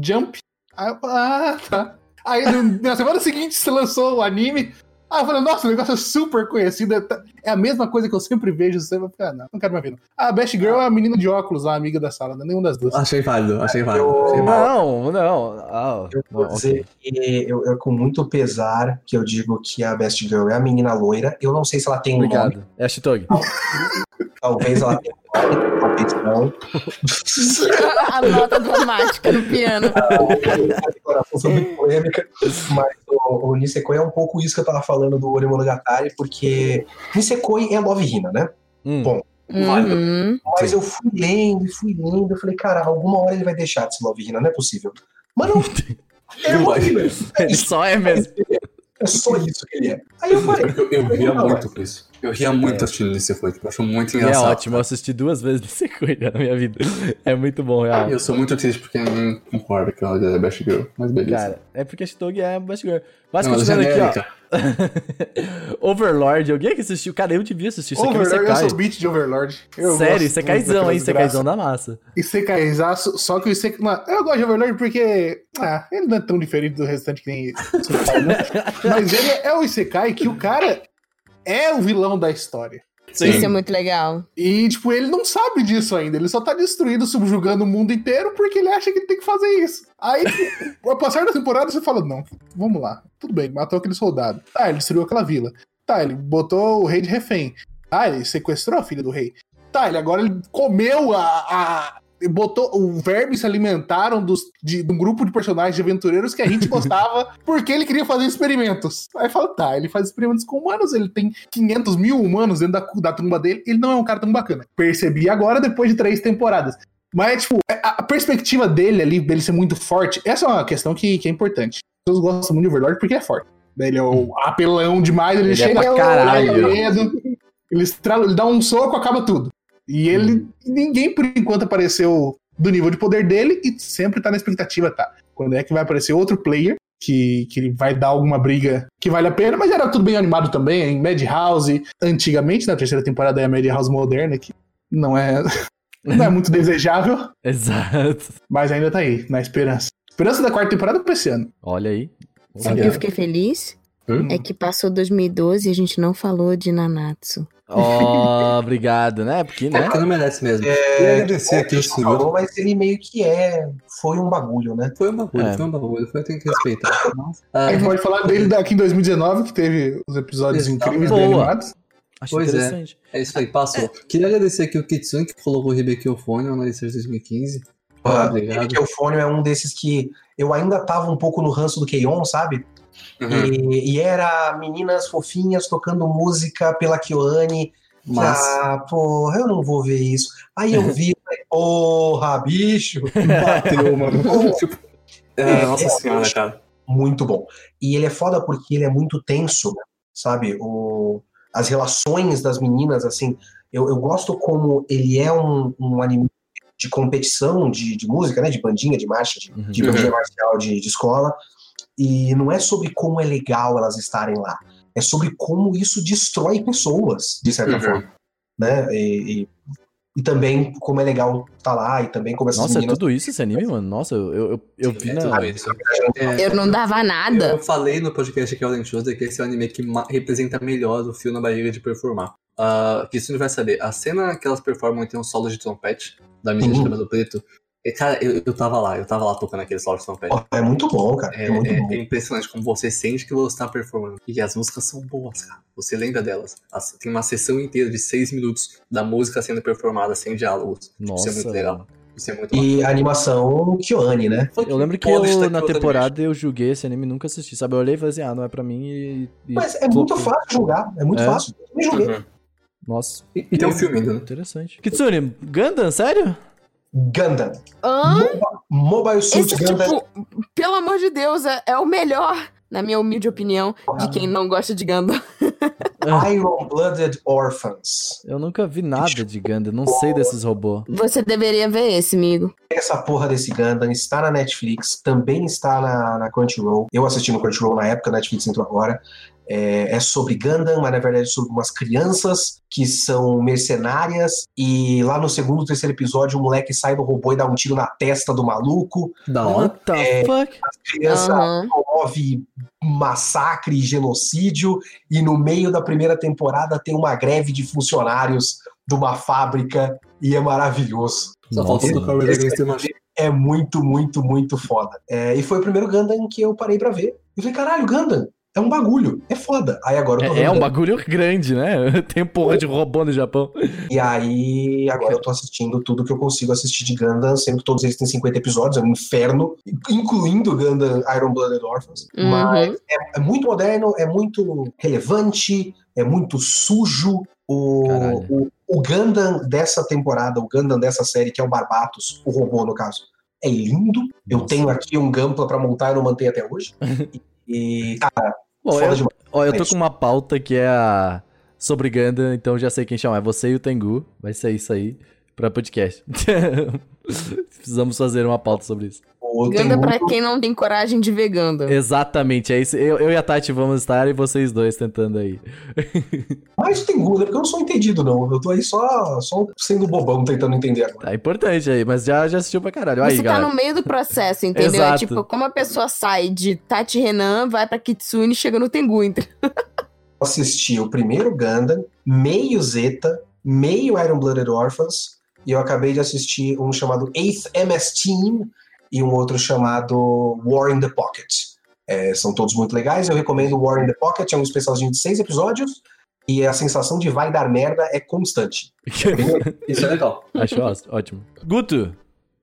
Jump. Aí ah, tá. Aí na semana seguinte se lançou o anime. Aí eu falei, nossa, o negócio é super conhecido. é É a mesma coisa que eu sempre vejo. Você vai ficar, não, não quero mais ver. Não. A Best Girl é a menina de óculos lá, amiga da sala, não é nenhuma das duas. Achei válido, achei válido. Eu- Achei válido. Não, não. Ah, Eu vou dizer que eu, eu, com muito pesar que eu digo que a Best Girl é a menina loira. Eu não sei se ela tem um nome. Obrigado. É a Shitog. Talvez ela tenha talvez não. a nota dramática no piano. A declaração foi muito polêmica, mas o, o Nisekoi é um pouco isso que eu tava falando do Orimonogatari, porque Nisekoi é Love Hina, né? Hum. Bom, Uhum. Mas eu fui lendo e fui lendo, eu falei, cara, alguma hora ele vai deixar de ser Love Hina, não é possível. Mas não, é. Love Hina. Ele só é mesmo. É só isso que ele é. Aí eu falei, Eu, eu ria muito com isso. Eu ria muito assistindo Nisekoi, tipo, eu acho muito E é engraçado. ótimo, eu assisti duas vezes nesse coisa na minha vida. É muito bom, real. Eu sou muito triste porque ninguém concorda que ela é Best Girl, mas beleza. Cara, é porque a Shitog é a Best Girl. Mas Não, ela é continuando aqui, ó. Overlord, alguém que assistiu? Cara, eu devia assistir. Isso aqui é Overlord, eu sou beat de Overlord. Eu Sério, muito hein? Isekaizão da massa. Isekaizaço, só que o. Mano, eu gosto de Overlord porque. Ah, ele não é tão diferente do restante que nem né? Mas ele é o Isekai que o cara é o vilão da história. Sim. Isso é muito legal. E, tipo, ele não sabe disso ainda. Ele só tá destruindo, subjugando o mundo inteiro porque ele acha que ele tem que fazer isso. Aí, tipo, ao passar da temporada, você fala: não, vamos lá. Tudo bem, matou aquele soldado. Tá, ele destruiu aquela vila. Tá, ele botou o rei de refém. Tá, ele sequestrou a filha do rei. Tá, ele agora ele comeu a. a botou. O verme se alimentaram dos, de, de um grupo de personagens de aventureiros que a gente gostava porque ele queria fazer experimentos. Aí fala, tá, ele faz experimentos com humanos, ele tem 500 mil humanos dentro da, da tumba dele, ele não é um cara tão bacana. Percebi agora depois de três temporadas. Mas, tipo, a, a perspectiva dele ali, dele ser muito forte, essa é uma questão que, que é importante. As pessoas gostam muito de Overlord porque é forte. Ele é o apelão demais, ele, Ele é chega pra "Ô, caralho." medo, ele, estrala, ele dá um soco, acaba tudo. E ele, Uhum. ninguém por enquanto apareceu do nível de poder dele e sempre tá na expectativa, tá? Quando é que vai aparecer outro player que, que ele vai dar alguma briga que vale a pena, mas era tudo bem animado também, em Madhouse, antigamente, na terceira temporada é a Madhouse moderna, que não é, não é muito desejável, Exato. mas ainda tá aí, na esperança. Esperança da quarta temporada pra esse ano. Olha aí. Sabe o que eu fiquei feliz? Hum? É que passou 2012 e a gente não falou de Nanatsu. Ó, obrigado, né? Porque, né? Porque não merece mesmo. Queria é, agradecer é, aqui o gente senhor. falou, mas ele meio que é. Foi um bagulho, né? Foi um bagulho, É. foi um bagulho, foi tem que respeitar. Ah, A gente pode falar dele daqui em 2019, que teve os episódios incríveis, bem Boa. animados. Acho Pois é. interessante. é isso aí, passou. Queria agradecer aqui o Kitsune que colocou o Ribekiofone no Licença 2015. Ah, obrigado. Ele que é o fone é um desses que eu ainda tava um pouco no ranço do Keion, sabe? Uhum. E, e era meninas fofinhas tocando música pela Kyoane. Mas Ah, porra, eu não vou ver isso. Aí eu vi, porra, bicho. Bateu, mano. tipo, É, nossa é, senhora, cara. Muito bom. E ele é foda porque ele é muito tenso, sabe? O, as relações das meninas, assim, eu, eu gosto como ele é um, um anime de competição de, de música, né? De bandinha, de marcha, de, Uhum. de bandinha marcial de, de escola. E não é sobre como é legal elas estarem lá. É sobre como isso destrói pessoas, de certa Uhum. forma. Né? E, e, e também como é legal estar lá, e também como essas Nossa, é meninas. tudo isso esse anime, mano? Nossa, eu, eu, eu, vi É na. tudo isso. É, Eu não dava nada. Eu falei no podcast aqui, Alden Shows, que esse é o anime que representa melhor o fio na barriga de performar. Uh, que isso não vai saber. A cena que elas performam tem um solo de trompete da menina de Uhum. cabelo preto. E, cara, eu, eu tava lá, eu tava lá tocando aquele solo de trompete. É muito bom, cara. É, É, muito é- bom. é impressionante como você sente que você tá performando. E as músicas são boas, cara. Você lembra delas. As- tem uma sessão inteira de seis minutos da música sendo performada sem diálogos. Nossa. Isso é muito legal. Isso é muito E a animação Kyoane, né? Eu lembro que eu, na temporada eu julguei esse anime e nunca assisti, sabe? Eu olhei e falei assim, ah, não é pra mim e. e Mas é muito fácil julgar, é muito É. fácil. Eu também julguei. Uhum. Nossa, E, e tem um filme ainda, né? interessante. Kitsune, Gundam, sério? Gundam. Hã? Mobile Suit Esse, Gundam. tipo, pelo amor de Deus, é, é o melhor, na minha humilde opinião, de quem não gosta de Gundam. Iron Blooded Orphans. Eu nunca vi nada de Gundam, não sei desses robôs. Você deveria ver esse, amigo. Essa porra desse Gundam está na Netflix, também está na, na Crunchyroll. Eu assisti no Crunchyroll na época, a Netflix entrou agora. É, é sobre Gundam, mas na verdade é sobre umas crianças que são mercenárias. E lá no segundo, terceiro episódio, o moleque sai do robô e dá um tiro na testa do maluco. Da hora. What the fuck? A criança Aham. promove massacre e genocídio. E no meio da primeira temporada tem uma greve de funcionários de uma fábrica. E é maravilhoso. Só falta Nossa, do Power Rangers ter macho. É muito, muito, muito foda. É, e foi o primeiro Gundam que eu parei pra ver. E falei, caralho, Gundam, é um bagulho, é foda. Aí agora eu tô É, é um bagulho grande, né? Tem porra de robô no Japão. E aí agora eu tô assistindo tudo que eu consigo assistir de Gundam, sendo que todos eles têm 50 episódios, é um inferno, incluindo Gundam Iron Blooded Orphans. Uhum. Mas é, é muito moderno, é muito relevante, é muito sujo. O, Caralho. o, o Gundam dessa temporada, o Gundam dessa série, que é o Barbatos, o robô no caso, é lindo. Eu Nossa. tenho aqui um Gampla pra montar e não mantenho até hoje. E, cara, Ó, eu, ó, eu tô com uma pauta que é a... sobre Gundam, então já sei quem chamar. É você e o Tengu. Vai ser isso aí pra podcast. Precisamos fazer uma pauta sobre isso. Tengu- pra quem não tem coragem de ver Gundam. Exatamente, é isso. Eu, eu e a Tati vamos estar e vocês dois tentando aí. Mas tem Gundam, porque eu não sou entendido, não. Eu tô aí só, só sendo bobão tentando entender agora. Tá importante aí, mas já, já assistiu pra caralho. Aí, Você tá galera. no meio do processo, entendeu? É Exato. tipo, como a pessoa sai de Tati Renan, vai pra Kitsune e chega no Tengu. entendeu? assisti o primeiro Gundam, meio Zeta, meio Iron Blooded Orphans, e eu acabei de assistir um chamado Eighth MS Team e um outro chamado War in the Pocket. É, são todos muito legais, eu recomendo War in the Pocket, é um especialzinho de seis episódios, e a sensação de vai dar merda é constante. Isso é legal. Acho ótimo. Guto,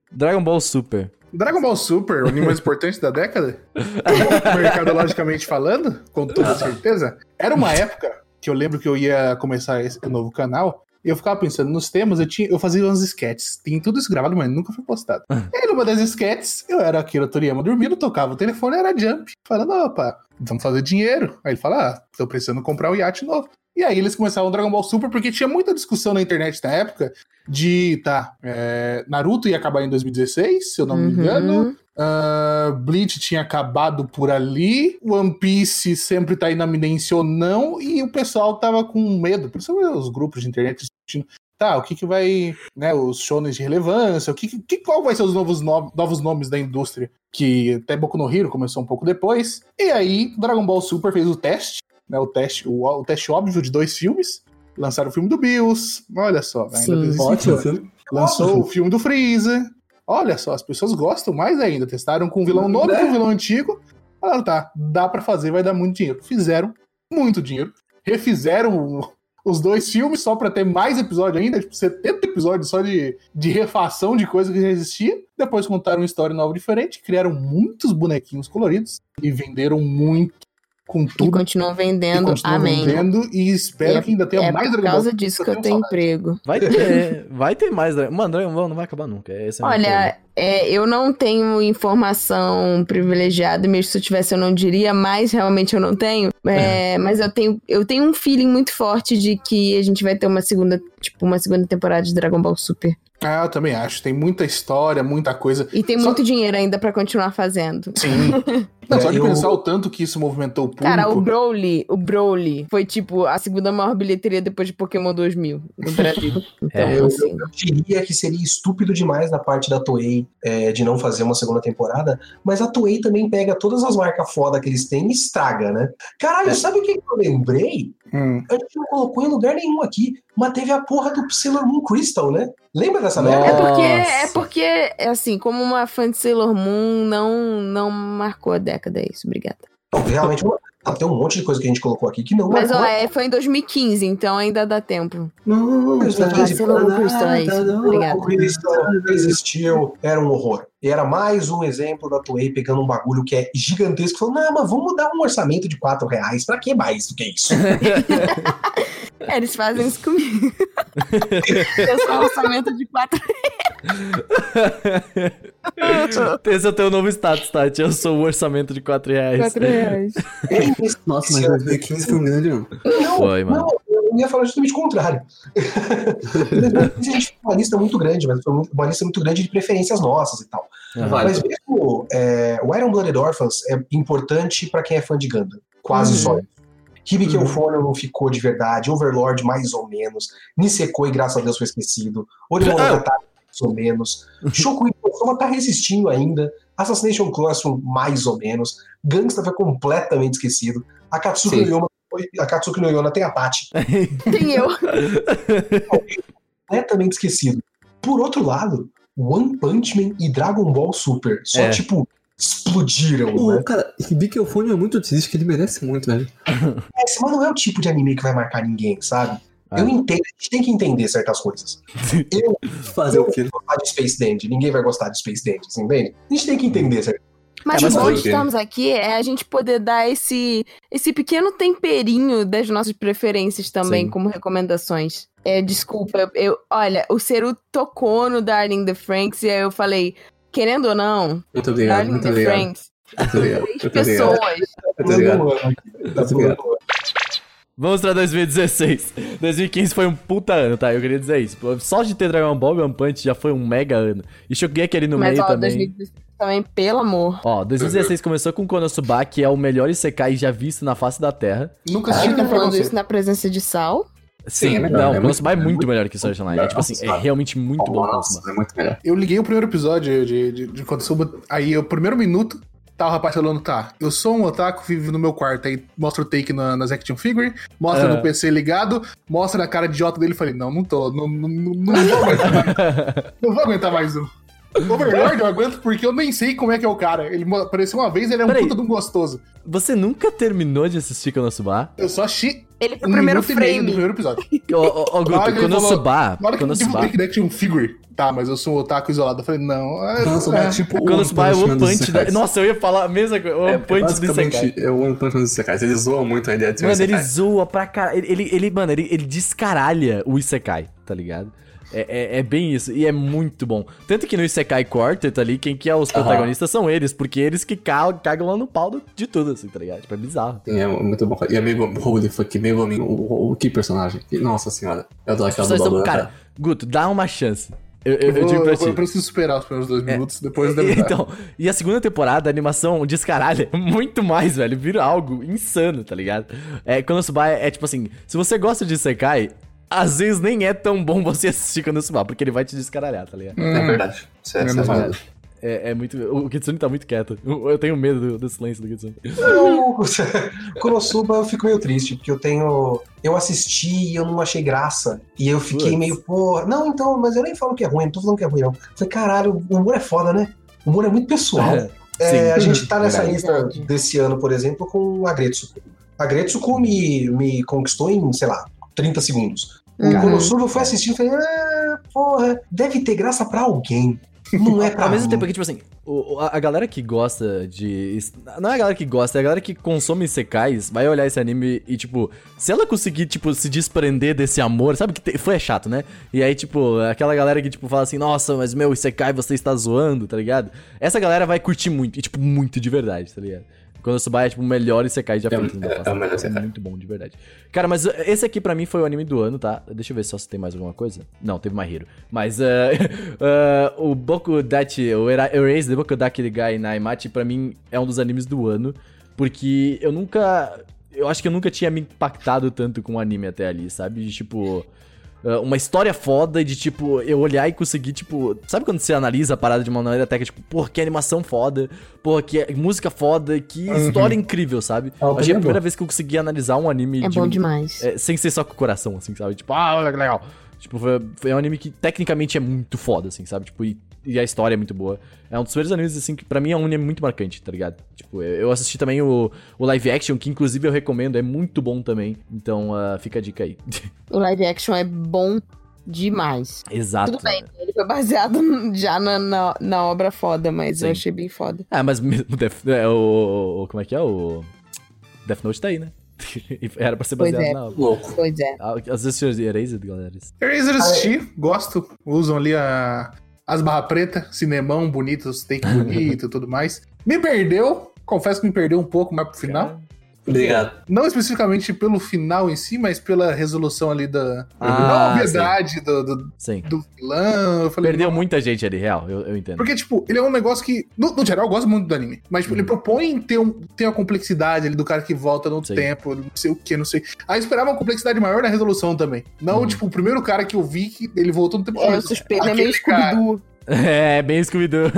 Dragon Ball Super. Dragon Ball Super, o anime mais importante da década, mercadologicamente falando, com toda certeza, era uma época que eu lembro que eu ia começar esse novo canal, eu ficava pensando nos temas, eu, tinha, eu fazia uns sketches, tem tudo isso gravado, mas nunca foi postado. e aí, numa das sketches, eu era Akira Toriyama dormindo, tocava o telefone, era Jump, falando, opa, vamos fazer dinheiro. Aí ele fala, ah, tô precisando comprar um iate novo. E aí eles começaram o Dragon Ball Super, porque tinha muita discussão na internet na época de, tá, é, Naruto ia acabar em 2016, se eu não me Uhum. engano. Ah, Bleach tinha acabado por ali. One Piece sempre tá na ou não. E o pessoal tava com medo, principalmente os grupos de internet discutindo. Tá, o que que vai, né, os shonens de relevância, o que, que qual vai ser os novos, no- novos nomes da indústria? Que até Boku no Hero começou um pouco depois. E aí, Dragon Ball Super fez o teste, né, o teste, o, o teste óbvio de dois filmes. Lançaram o filme do Bills, olha só, ainda Sim. Ótimo. Lançou o filme do Freeza. Olha só, as pessoas gostam mais ainda. Testaram com um vilão novo, com um vilão antigo. Falaram, tá, dá pra fazer, vai dar muito dinheiro. Fizeram muito dinheiro. Refizeram os dois filmes só pra ter mais episódio ainda, tipo 70 episódios só de, de refação de coisa que já existia. Depois contaram uma história nova diferente, criaram muitos bonequinhos coloridos e venderam muito com E tudo. continuam E vendendo. continuam Amém. vendendo e espero E é- que ainda tenha É mais por Dragon causa Ball. disso que eu tenho emprego. Vai ter, vai ter mais Dragon Mano, Dragon Ball não vai acabar nunca. Esse é Olha, é, eu não tenho informação privilegiada, mesmo se eu tivesse eu não diria, mas realmente eu não tenho. É, Mas eu tenho, eu tenho um feeling muito forte de que a gente vai ter uma segunda, tipo, uma segunda temporada de Dragon Ball Super. Ah, eu também acho. Tem muita história, muita coisa. E tem Só- muito dinheiro ainda pra continuar fazendo. Sim. Não, só de É, eu- pensar o tanto que isso movimentou o público. Cara, o Broly, o Broly foi tipo a segunda maior bilheteria depois de Pokémon 2000 no Brasil. Então, É, Eu, assim, eu diria que seria estúpido demais da parte da Toei é, de não fazer uma segunda temporada, mas a Toei também pega todas as marcas foda que eles têm e estraga, né? Caralho, É. sabe o que eu lembrei? Hum. A gente não colocou em lugar nenhum aqui, mas teve a porra do Sailor Moon Crystal, né? Lembra dessa merda? É porque, é porque, assim, como uma fã de Sailor Moon, não, não marcou a década, é isso, obrigada. Realmente, tem um monte de coisa que a gente colocou aqui que não Mas, ó, é, foi em 2015, então ainda dá tempo. Não, Mas tá vai ser Sailor Crystal, é isso. O Obrigada. Crystal existiu, era um horror. E era mais um exemplo da Toei pegando um bagulho que é gigantesco e falando, não, mas vamos dar um orçamento de 4 reais. Pra que mais do que isso? É, eles fazem isso comigo. Eu sou um orçamento de 4 Esse é o teu novo status, Tati. Eu sou o orçamento de 4 reais. 4 reais. Nossa, mas 2015 foi um grande ano. Não, Foi, mano. não, eu ia falar justamente o contrário. a gente tem uma lista muito grande, mas foi uma lista muito grande de preferências nossas e tal. Vai. Mas mesmo é, o Iron Blooded Orphans é importante pra quem é fã de Gundam. Quase Uhum. só isso. Hibiki Uhum. Euphonium não ficou de verdade, Overlord mais ou menos, Nisekoi, graças a Deus, foi esquecido, Orimonogatari mais ou menos, Shokugeki no Soma tá resistindo ainda, Assassination Classroom mais ou menos, Gangsta foi completamente esquecido, Akatsuki Sim. no Yona, Akatsuki no Yona tem a Tati, Tem eu. completamente esquecido. Por outro lado, One Punch Man e Dragon Ball Super só, É. tipo, explodiram, O né? cara, Hibiki Eufone é muito triste, que ele merece muito, velho. Esse, mas não é o tipo de anime que vai marcar ninguém, sabe? Ah. Eu entendo, a gente tem que entender certas coisas. Eu, Fazer eu o quê? vou gostar de Space Dandy, ninguém vai gostar de Space Dandy, você entende? A gente tem que entender certas Mas É, o bom de estarmos aqui é a gente poder dar esse, esse pequeno temperinho das nossas preferências também, Sim. como recomendações. É, desculpa, eu, olha, o Ceru tocou no Darling the Franks e aí eu falei, querendo ou não, Muito obrigado, Darling muito the obrigado. Franks, Muito obrigado. pessoas. Muito obrigado. Tá Muito obrigado. Vamos pra 2016. 2015 foi um puta ano, tá? Eu queria dizer isso. Só de ter Dragon Ball e One Punch já foi um mega ano. E Shokugeki ali no Mas meio ó, também. 2016 também, pelo amor. Ó, 2016 começou com Konosuba, que é o melhor Isekai já visto na face da Terra. Nunca assisti tá falando isso na presença de Sal? Sim, é melhor, não, é Konosuba é muito- muito é melhor que Sword Online. É tipo assim, é realmente muito bom Nossa, é muito melhor. Eu liguei o primeiro episódio de, de, de Konosuba, aí o primeiro minuto, tá o rapaz falando, tá, eu sou um otaku, vivo no meu quarto, aí mostra o take na, nas action figure, mostra É. no PC ligado, mostra a cara de idiota dele, falei, não, não tô, não, não, não, não vou aguentar mais, não vou aguentar mais um. Overlord eu aguento porque eu nem sei como é que é o cara. Ele apareceu uma vez, ele é um Peraí. puta de um gostoso. Você nunca terminou de assistir Konosuba? Eu só assisti Ele foi um o primeiro minuto e meio do frame. primeiro episódio. Ô, ô, Guto, que ele Konosuba. Na hora que eu Konosuba. take da action figure, tá, mas eu sou um otaku isolado, eu falei, não, é, Nossa, é. mas tipo o Konosuba é o One dos Punch da... Isekais. Nossa, eu ia falar a mesma coisa. O É, One Punch do Isekai. é o One Punch Man dos Isekais. Eles zoam muito a ideia de ser um Mano, ele Isekai. zoa pra caralho. Ele, ele, ele- mano, ele, ele descaralha o Isekai, tá ligado? É, é, é bem isso, e é muito bom. Tanto que no Isekai Quartet ali, quem que é os protagonistas são eles, porque eles que ca- cagam lá no pau do- de tudo, assim, tá ligado? Tipo, é bizarro. Sim, é muito bom. E a Megumin, holy fuck, Megumin, o, o, o que personagem. Que- Nossa senhora. Eu adoro aquela dubladora. Cara, Guto, dá uma chance. Eu, eu, Eu, eu digo pra eu- ti. eu preciso esperar os primeiros dois minutos, depois deve. Então, e a segunda temporada, a animação descaralha muito mais, velho. Vira algo insano, tá ligado? É, Konosuba é, é tipo assim, se você gosta de Sekai, às vezes nem é tão bom você assistir Konosuba, porque ele vai te descaralhar, tá ligado? É verdade. Isso é, isso é. É, é muito. O Kitsune tá muito quieto. Eu eu tenho medo do, do silêncio do Kitsune. Eu, Konosuba eu fico meio triste, porque eu tenho. Eu assisti e eu não achei graça. E eu fiquei Putz. meio, pô. Não, então, mas eu nem falo que é ruim, não tô falando que é ruim, não. Falei, caralho, o humor é foda, né? O humor é muito pessoal. É, Sim. a gente tá nessa Verdade. lista desse ano, por exemplo, com a Gretsuko. A Gretsuko me, me conquistou em, sei lá, 30 segundos. O Uhum. Konosuba eu fui assistindo e falei, ah, porra, deve ter graça pra alguém. Não é pra Ao mesmo mim. tempo que, tipo assim, o- a, a galera que gosta de. Não é a galera que gosta, é a galera que consome Sekais, vai olhar esse anime e, tipo, se ela conseguir, tipo, se desprender desse amor, sabe que te- foi é chato, né? E aí, tipo, aquela galera que, tipo, fala assim, nossa, mas meu, Sekai você está zoando, tá ligado? Essa galera vai curtir muito, e, tipo, muito de verdade, tá ligado? Quando Subai é, tipo, o melhor Isekai já É, feito. no é, passado. é o melhor Isekai. muito bom, de verdade. Cara, mas uh, esse aqui pra mim foi o anime do ano, tá? Deixa eu ver só se tem mais alguma coisa. Não, teve My Hero. Mas uh, uh, o Boku Dachi, o Era- Erase the Boku Daki Gai Naimachi, pra mim é um dos animes do ano. Porque eu nunca... Eu acho que eu nunca tinha me impactado tanto com o anime até ali, sabe? De, tipo... uh, Uma história foda de, tipo, eu olhar e conseguir, tipo... Sabe quando você analisa a parada de uma maneira que, tipo, porra, que animação foda, porra, que música foda, que história incrível, sabe? Ah, o Achei a é primeira vez que eu consegui analisar um anime É de- bom demais. é, sem ser só com o coração, assim, sabe? Tipo, ah, olha que legal. Tipo, foi, foi um anime que tecnicamente é muito foda, assim, sabe? Tipo, e, e a história é muito boa. É um dos primeiros animes, assim, que pra mim é um anime muito marcante, tá ligado? Tipo, eu, assisti também o, o live action, que inclusive eu recomendo, é muito bom também. Então, ah, fica a dica aí. O live action é bom demais. Exato. Tudo bem, ele foi baseado já na, na, na obra foda, mas Sim. eu achei bem foda. Ah, mas mesmo Death, é, o, o- Como é que é? O. Death Note tá aí, né? Era pra ser Pois baseado é. na obra. Louco. Pois é. Ah, Às vezes tinha Erased, galera. Eraser assisti, gosto. Usam ali a, as barras pretas, cinemão bonito, os take bonito e tudo mais. Me perdeu, confesso que me perdeu um pouco mais pro final. Obrigado. Não especificamente pelo final em si, mas pela resolução ali da, Ah, da obviedade do, do, Sim. do vilão. Eu falei, Perdeu muita gente ali, real, eu, eu entendo. Porque, tipo, ele é um negócio que, no, no geral, eu gosto muito do anime. Mas, tipo, ele propõe ter, um, ter a complexidade ali do cara que volta no Sim. tempo, não sei o que, não sei. Aí eu esperava uma complexidade maior na resolução também. Não, Uhum. tipo, o primeiro cara que eu vi que ele voltou no tempo. É, suspeito é meio Scooby-Doo. É, bem Scooby-Doo.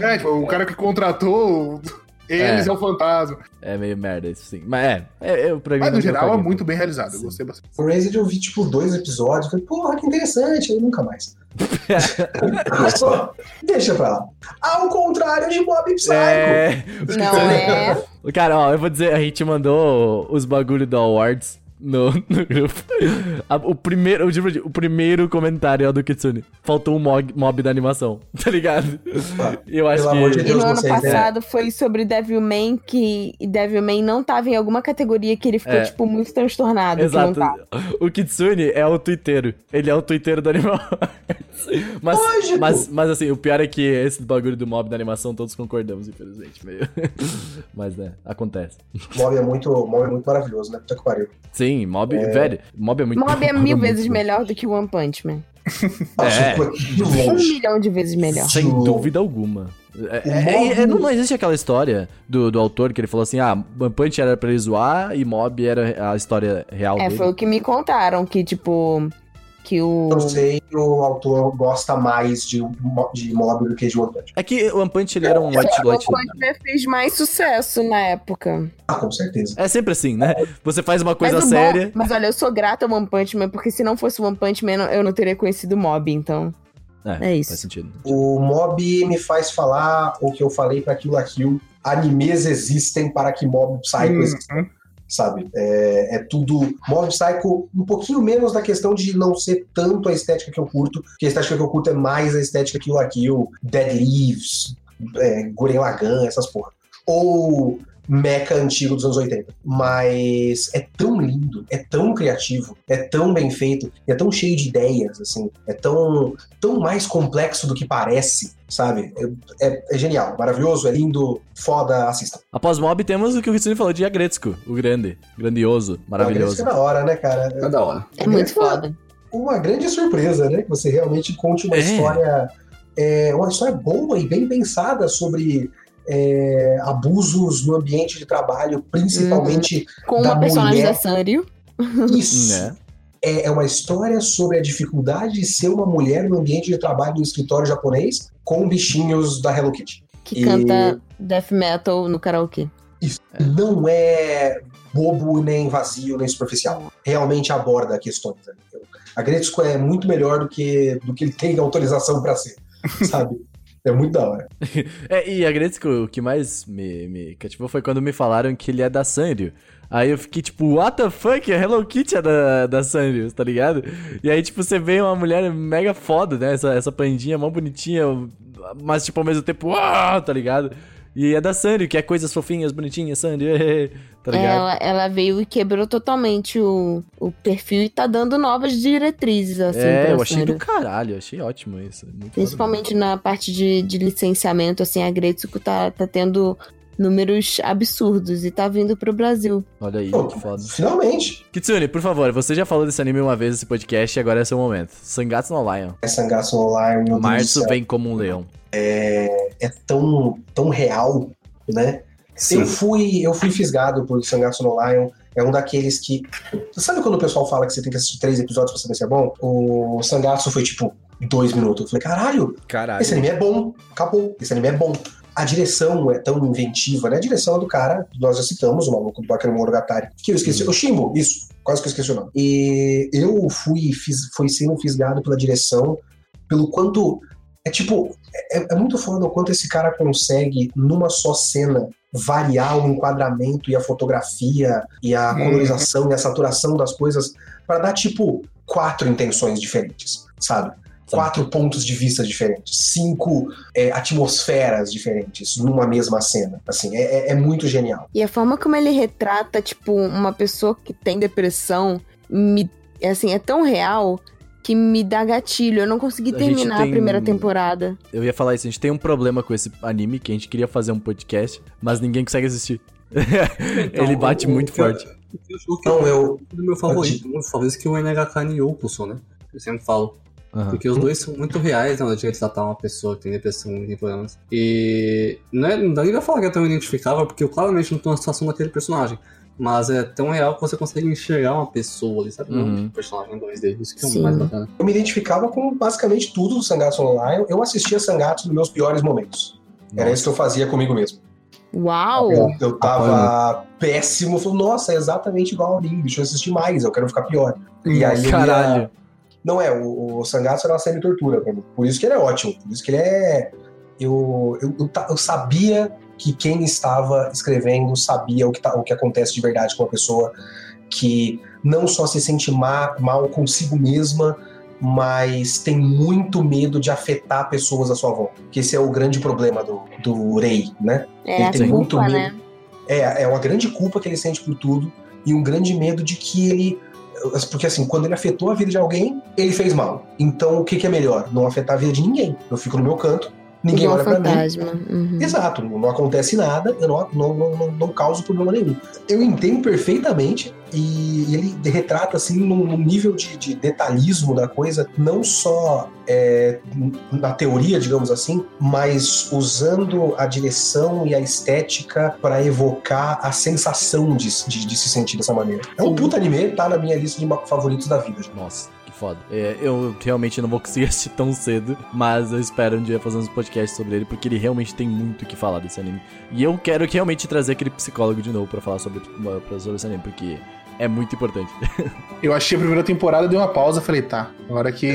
É, tipo, o cara que contratou eles É. é, o fantasma. é meio merda isso, sim. Mas é, é eu, pra mim... Mas, no não geral, é muito bem realizado. Eu Sim. gostei bastante. O Raised eu vi, tipo, dois episódios. Falei, porra, que interessante. Aí nunca mais. Só, Deixa pra lá. Ao contrário de Mob Psycho. É... Não é. Cara, ó, eu vou dizer, a gente mandou os bagulho do Awards no, no grupo. A- o, primeiro, juro, o primeiro comentário é o do Kitsune. Faltou um mob, mob da animação, tá ligado? Eu acho Pelo amor de que... E Deus, no ano vocês, né? passado foi sobre Devilman, que Devilman não tava em alguma categoria que ele ficou, É. tipo, muito transtornado. Que Exato. O Kitsune é o twitteiro. Ele é o twitteiro do Animal. Mas, Lógico. mas, mas assim, o pior é que esse bagulho do mob da animação todos concordamos, infelizmente. Meio. Mas, né, acontece. Mob é muito, Mob é muito maravilhoso, né? Puta que pariu. Sim, mob, velho, mob é muito Mob é mil muito vezes bom. melhor do que One Punch Man. É. Um milhão de vezes melhor. Sem dúvida alguma. É, é- é- não, não existe aquela história do, do autor que ele falou assim: ah, One Punch era pra ele zoar e Mob era a história real É, dele. foi o que me contaram, que, tipo, que o... Eu sei que o autor gosta mais de, de Mob do que de One Punch. É que o One Punch ele era um white O One light. Punch fez mais sucesso na época. Ah, com certeza. É sempre assim, né? Você faz uma coisa mas séria. Mo- Mas olha, eu sou grata ao One Punch Man, porque se não fosse o One Punch Man, eu não teria conhecido o Mob, então... É isso. Faz sentido. O Mob me faz falar o que eu falei pra Kill la Kill. Animes existem para que Mob Uhum. exista. Sabe? É, é tudo. Mob Psycho, um pouquinho menos da questão de não ser tanto a estética que eu curto, porque a estética que eu curto é mais a estética Kill la Kill, Dead Leaves, é, Gurren Lagann, essas porra. Ou mecha antigo dos anos 80. Mas é tão lindo, é tão criativo, é tão bem feito, é tão cheio de ideias, assim, é tão, tão mais complexo do que parece, sabe? É, é- é genial, maravilhoso, é lindo, foda, assista. Após Mob temos o que o Kitsune falou de Agretsuko, o grande, grandioso, maravilhoso. É da hora, né, cara? É da hora. É muito foda. Uma grande surpresa, né? Que você realmente conte uma É. história, é, uma história boa e bem pensada sobre é, abusos no ambiente de trabalho, principalmente Com Da uma personagem mulher. da Sanrio. isso. Né? é, é uma história sobre a dificuldade de ser uma mulher no ambiente de trabalho do escritório japonês com bichinhos da Hello Kitty. Que E- canta death metal no karaokê. Não é bobo, nem vazio, nem superficial. Realmente aborda questões. né? A Gretzko é muito melhor do que, do que ele tem autorização para ser, sabe? É muito da hora. É, e Agretsuko, o que mais me, me cativou foi quando me falaram que ele é da Sanrio. Aí eu fiquei tipo, what the fuck? A Hello Kitty é da, da Sanrio, tá ligado? E aí, tipo, você vê uma mulher mega foda, né? Essa, essa pandinha mó bonitinha, mas, tipo, ao mesmo tempo, uau, tá ligado? E é da Sanrio, que é coisas fofinhas, bonitinhas, Sanrio, tá ligado? Ela, ela veio e quebrou totalmente o, o perfil e tá dando novas diretrizes, assim, é, eu achei Sanrio. do caralho, achei ótimo isso. muito Principalmente na parte de, de licenciamento, assim, a Gretsuko tá, tá tendo números absurdos e tá vindo pro Brasil. Olha aí, Pô, que foda. Finalmente, Kitsune, por favor, você já falou desse anime uma vez nesse podcast e agora é seu momento. Sangatsu no Lion. é Sangatsu Online, meu Deus do Março céu, vem como um leão. é tão, tão real, né? Sim. Eu fui, eu fui fisgado por Sangatsu no Lion. É um daqueles que. Sabe quando o pessoal fala que você tem que assistir três episódios pra saber se é bom? O Sangatsu foi tipo dois minutos. Eu falei, caralho, Caralho. esse anime é bom. Acabou. Esse anime é bom. A direção é tão inventiva, né? A direção é do cara, nós já citamos, o maluco do Bakano Monogatari, que eu esqueci. O Shimbo, isso. Quase que eu esqueci o nome. E eu fui, fiz, fui sendo fisgado pela direção, pelo quanto. É tipo, é, é muito foda o quanto esse cara consegue, numa só cena, variar o enquadramento e a fotografia e a Uhum. colorização e a saturação das coisas para dar, tipo, quatro intenções diferentes, sabe? Quatro pontos de vista diferentes, cinco é, atmosferas diferentes numa mesma cena. Assim, é, é- é muito genial. E a forma como ele retrata, tipo, uma pessoa que tem depressão, me, é assim, é tão real que me dá gatilho. Eu não consegui A terminar tem- a primeira temporada. Eu ia falar isso, a gente tem um problema com esse anime que a gente queria fazer um podcast, mas ninguém consegue assistir. Ele bate o- muito o eu- forte. o que eu jogo que Então, é eu. do meu favorito. Um dos favoritos que é o NHK Nyokuso, né? Eu sempre falo. Aham. Porque os dois são muito reais na hora de retratar uma pessoa que tem depressão e tem problemas. E não, é, não dá nem pra falar que é tão identificável, porque eu claramente não tô na situação daquele personagem. Mas é tão real que você consegue enxergar uma pessoa ali, sabe? Uhum. um personagem em 2D. Isso que é o mais bacana. Eu me identificava com basicamente tudo do Sangatsu Online. Eu assistia Sangatsu nos meus piores momentos. Era isso que eu fazia comigo mesmo. Uau! Eu, eu tava péssimo. Eu falei, nossa, é exatamente igual ao anime. Deixa eu assistir mais, eu quero ficar pior. E aí eu ia- Caralho. Não é, o, o Sangatsu era uma série tortura pra mim. Por isso que ele é ótimo. Por isso que ele é. Eu, eu, eu, eu sabia que quem estava escrevendo sabia o que, tá, o que acontece de verdade com a pessoa que não só se sente ma- mal consigo mesma, mas tem muito medo de afetar pessoas à sua volta. Que esse é o grande problema do, do Rei, né? É Ele tem muito culpa, medo. né? É, é uma grande culpa que ele sente por tudo e um grande medo de que ele. Porque assim, quando ele afetou a vida de alguém, ele fez mal. Então o que, que é melhor? Não afetar a vida de ninguém. Eu fico no meu canto, ninguém Igual olha pra mim. fantasma. Uhum. Exato, não, não acontece nada, eu não, não, não, não, não causo problema nenhum. Eu entendo perfeitamente e ele retrata assim num, num nível de, de detalhismo da coisa, não só é, na teoria, digamos assim, mas usando a direção e a estética para evocar a sensação de, de, de se sentir dessa maneira. É um puta anime, tá na minha lista de favoritos da vida. Nossa, foda. É, eu realmente não vou conseguir assistir tão cedo, mas eu espero um dia fazer uns podcasts sobre ele, porque ele realmente tem muito o que falar desse anime. E eu quero que realmente trazer aquele psicólogo de novo pra falar sobre, pra- sobre esse anime, porque é muito importante. Eu achei a primeira temporada, dei uma pausa, falei, tá, agora que,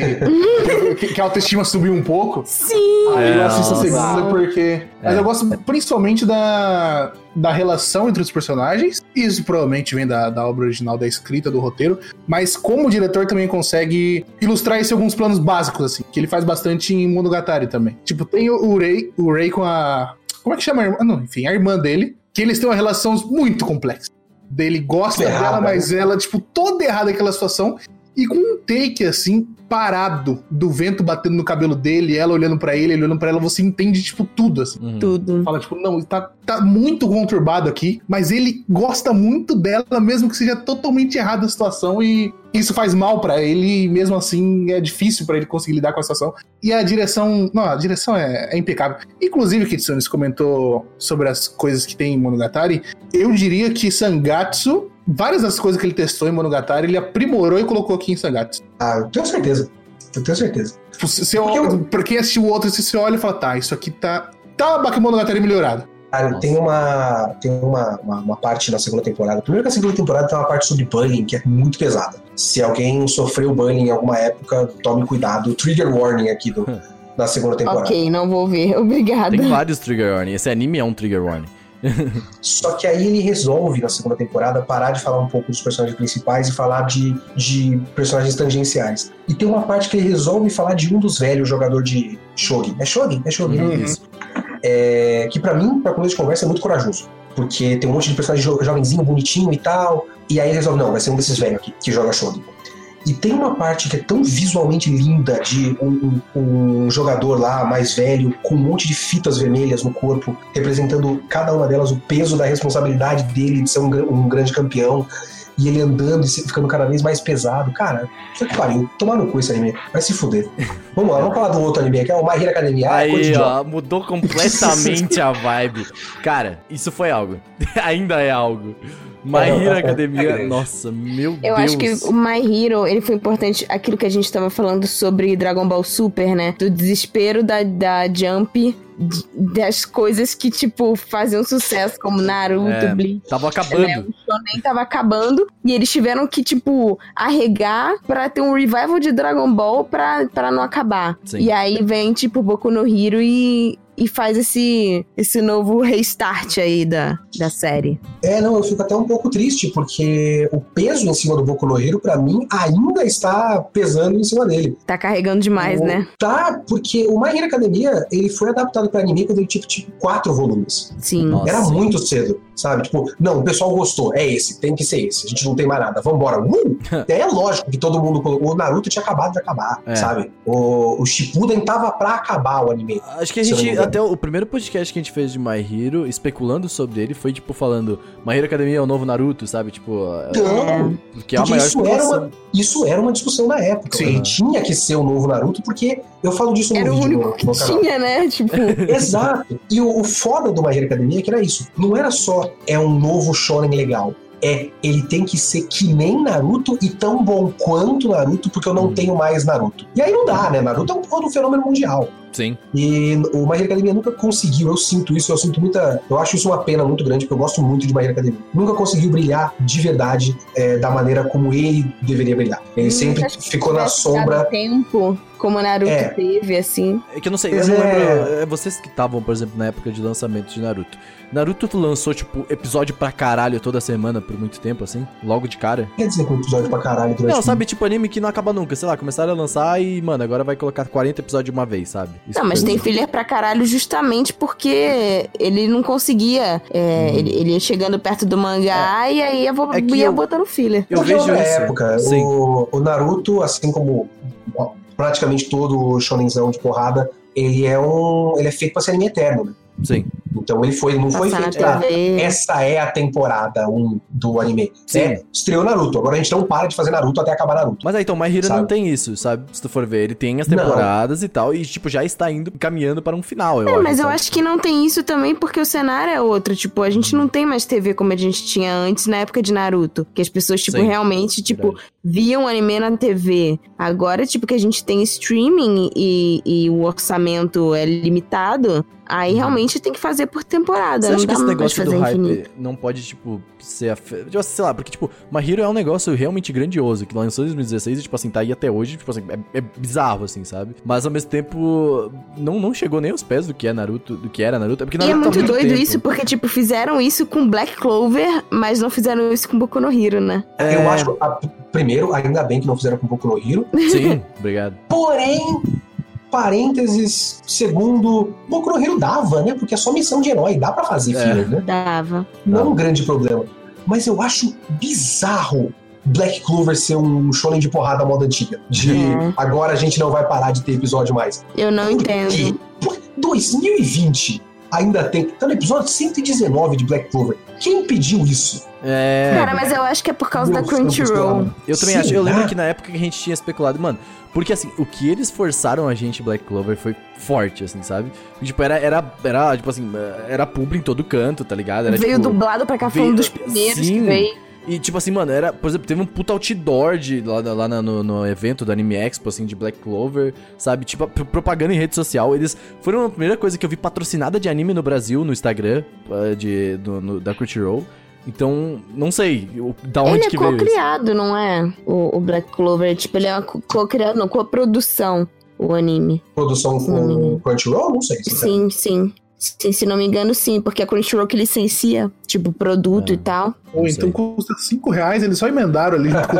que, que a autoestima subiu um pouco, Sim! aí É, eu assisto a segunda porque... Mas É. eu gosto principalmente da, da relação entre os personagens, isso provavelmente vem da, da obra original, da escrita, do roteiro, mas como o diretor também consegue ilustrar isso em alguns planos básicos, assim, que ele faz bastante em Monogatari também. Tipo, tem o, o Rei, o Rei com a... Como é que chama a irmã? Não, enfim, a irmã dele, que eles têm uma relação muito complexa. Ele gosta Errada, dela, né? mas ela, tipo, toda errada aquela situação. E com um take, assim, parado, do vento batendo no cabelo dele, ela olhando pra ele, ele olhando pra ela, você entende, tipo, tudo, assim. Uhum. Tudo. Fala, tipo, não, tá, tá muito conturbado aqui, mas ele gosta muito dela, mesmo que seja totalmente errada a situação, e isso faz mal pra ele, e mesmo assim é difícil pra ele conseguir lidar com a situação. E a direção, não, a direção é, é impecável. Inclusive, Kitsunes comentou sobre as coisas que tem em Monogatari, eu diria que Sangatsu, várias das coisas que ele testou em Monogatari, ele aprimorou e colocou aqui em Sangatsu. Ah, eu tenho certeza. Eu tenho certeza. Tipo, se eu, Porque eu- pra quem assistiu o outro, se você olha e fala, tá, isso aqui tá. Tá Bakemonogatari melhorado. Cara, Nossa. tem uma tem uma, uma, uma parte na segunda temporada. Primeiro que a segunda temporada tem uma parte sobre bullying que é muito pesada. Se alguém sofreu bullying em alguma época, tome cuidado. Trigger warning aqui do, da segunda temporada. Ok, não vou ver. Obrigada. Tem vários trigger warning. Esse anime é um trigger warning. Só que aí ele resolve na segunda temporada parar de falar um pouco dos personagens principais e falar de, de personagens tangenciais. E tem uma parte que ele resolve falar de um dos velhos jogador de Shogi. É Shogi? É Shogi? Uhum. É, que pra mim, pra começo de conversa, é muito corajoso. Porque tem um monte de personagem jo- jovenzinho, bonitinho e tal. E aí ele resolve, não, vai ser um desses velhos aqui que joga Shogi. E tem uma parte que é tão visualmente linda de um, um- um jogador lá mais velho, com um monte de fitas vermelhas no corpo, representando cada uma delas o peso da responsabilidade dele de ser um, um grande campeão. E ele andando e ficando cada vez mais pesado. Cara, puta que pariu. Tomar no cu esse anime. Vai se fuder. Vamos lá, vamos falar do outro anime, que é o My Hero Academia. Ah, é Aí, ó, mudou completamente a vibe. Cara, isso foi algo. Ainda é algo. My É, Hero é, Academia, é. nossa, meu Eu Deus. acho que o My Hero, ele foi importante, aquilo que a gente tava falando sobre Dragon Ball Super, né? Do desespero da, da Jump, das coisas que, tipo, faziam sucesso, como Naruto, É, Bleach. Tava né? acabando. O Shonen tava acabando e eles tiveram que, tipo, arregar pra ter um revival de Dragon Ball pra, pra não acabar. Sim. E aí vem, tipo, Boku no Hero e e faz esse, esse novo restart aí da, da série. É, não, eu fico até um pouco triste, porque o peso em cima do Boku no Hero, pra mim, ainda está pesando em cima dele. Tá carregando demais, O- né? Tá, porque o My Hero Academia, ele foi adaptado pra anime quando ele tinha, tipo, quatro volumes. Sim. Nossa. Era muito cedo, sabe? Tipo, não, o pessoal gostou, é esse, tem que ser esse, a gente não tem mais nada, vambora. Uh! é lógico que todo mundo colocou, o Naruto tinha acabado de acabar, É. sabe? O, o Shippuden tava pra acabar o anime. Acho que a gente, até o primeiro podcast que a gente fez de My Hero, especulando sobre ele, foi tipo falando: My Hero Academia é o novo Naruto, sabe? Tipo, Não, que é a porque maior isso era, uma, isso era uma discussão na época. Sim. Ele tinha que ser o novo Naruto, porque eu falo disso no Era o vídeo único no, que no canal. tinha, né? Tipo, Exato. E o, o foda do My Hero Academia é que era isso. Não era só é um novo shonen legal. É, ele tem que ser que nem Naruto e tão bom quanto Naruto, porque eu não Hum. tenho mais Naruto. E aí não dá, né? Naruto é um, é um fenômeno mundial. Sim. E o My Hero Academia nunca conseguiu, eu sinto isso, eu sinto muita. Eu acho isso uma pena muito grande, porque eu gosto muito de My Hero Academia. Nunca conseguiu brilhar de verdade é, da maneira como ele deveria brilhar. Ele sempre acho que ficou na sombra. tempo, como Naruto É. teve, assim. É que eu não sei, eu não é- lembro. é, Vocês que estavam, por exemplo, na época de lançamento de Naruto. Naruto lançou, tipo, episódio pra caralho toda semana por muito tempo, assim? Logo de cara? Quer dizer, com um episódio pra caralho durante Não, sabe, tipo anime que não acaba nunca. Sei lá, começaram a lançar e, mano, agora vai colocar 40 episódios de uma vez, sabe? Isso Não, mas tem filler pra caralho justamente porque ele não conseguia. é, ele, ele ia chegando perto do mangá e aí ia, vo- É ia eu- botando filler. Eu Porque é vejo isso. época. Sim. O, o Naruto, assim como praticamente todo shonenzão de porrada, ele é um. ele é feito pra ser anime eterno, né? Sim. Então ele foi, não foi Passar feito pra. Essa é a temporada 1 do anime. Sim. É, estreou Naruto. Agora a gente não para de fazer Naruto até acabar Naruto. Mas aí, então, My Hero não Sabe? tem isso, sabe? Se tu for ver, ele tem as Não. temporadas e tal, e, tipo, já está indo, caminhando para um final, eu É, acho. mas eu sabe? acho que não tem isso também porque o cenário é outro. Tipo, a gente não tem mais TV como a gente tinha antes na época de Naruto. Que as pessoas, tipo, Sim, realmente, tipo, Verdade. viam anime na TV. Agora, tipo, que a gente tem streaming e, e o orçamento é limitado, aí realmente tem que fazer por temporada. Uhum. Você não acha que esse negócio do fazer hype infinito. não pode, tipo, ser. Afe... Tipo, sei lá, porque, tipo, My Hero é um negócio realmente grandioso, que lançou em 2016 e, tipo assim, tá aí até hoje, tipo assim, é, é bizarro, assim, sabe? Mas ao mesmo tempo, não, não chegou nem aos pés do que é Naruto, do que era Naruto. Porque E é Naruto tá muito há doido tempo. isso, porque, tipo, fizeram isso com Black Clover, mas não fizeram isso com Boku no Hero, né? É. Eu acho. a- primeiro, ainda bem que não fizeram com Boku no Hero. Sim, obrigado. Porém, parênteses, segundo, Boku no Hero dava, né? Porque é só missão de herói, dá pra fazer É. filler, né? Dava. Não é um grande problema. Mas eu acho bizarro Black Clover ser um shonen de porrada moda antiga. De É. agora a gente não vai parar de ter episódio mais. Eu não entendo. E, pô, 2020 ainda tem. Tá no episódio 119 de Black Clover. Quem pediu isso? É. Cara, mas eu acho que é por causa Meu da Crunchyroll. Eu também Sim, acho. Eu lembro né? que na época que a gente tinha especulado, mano, porque assim, o que eles forçaram a gente Black Clover foi forte, assim, sabe? E, tipo, era, era, era, tipo assim, era publi em todo canto, tá ligado? Era, veio tipo, dublado pra cá, foi um dos primeiros Sim. que veio. E, tipo assim, mano, era, por exemplo, teve um puta outdoor de, lá, lá na- no, no evento do Anime Expo, assim, de Black Clover, sabe? Tipo, propaganda em rede social. Eles foram a primeira coisa que eu vi patrocinada de anime no Brasil, no Instagram, eh, de, do, no- da Crunchyroll. Então, não sei da onde Ele é que veio isso. co-criado, não é? O, o Black Clover. Tipo, ele é co-criado, não, co-produção, o anime. Produção com Crunchyroll? Não sei. Sim, sinceramente. sim. Sim, se não me engano, sim, porque a Crunchyroll que licencia, tipo, produto É. e tal. Ou então custa 5 reais, eles só emendaram ali Naruto.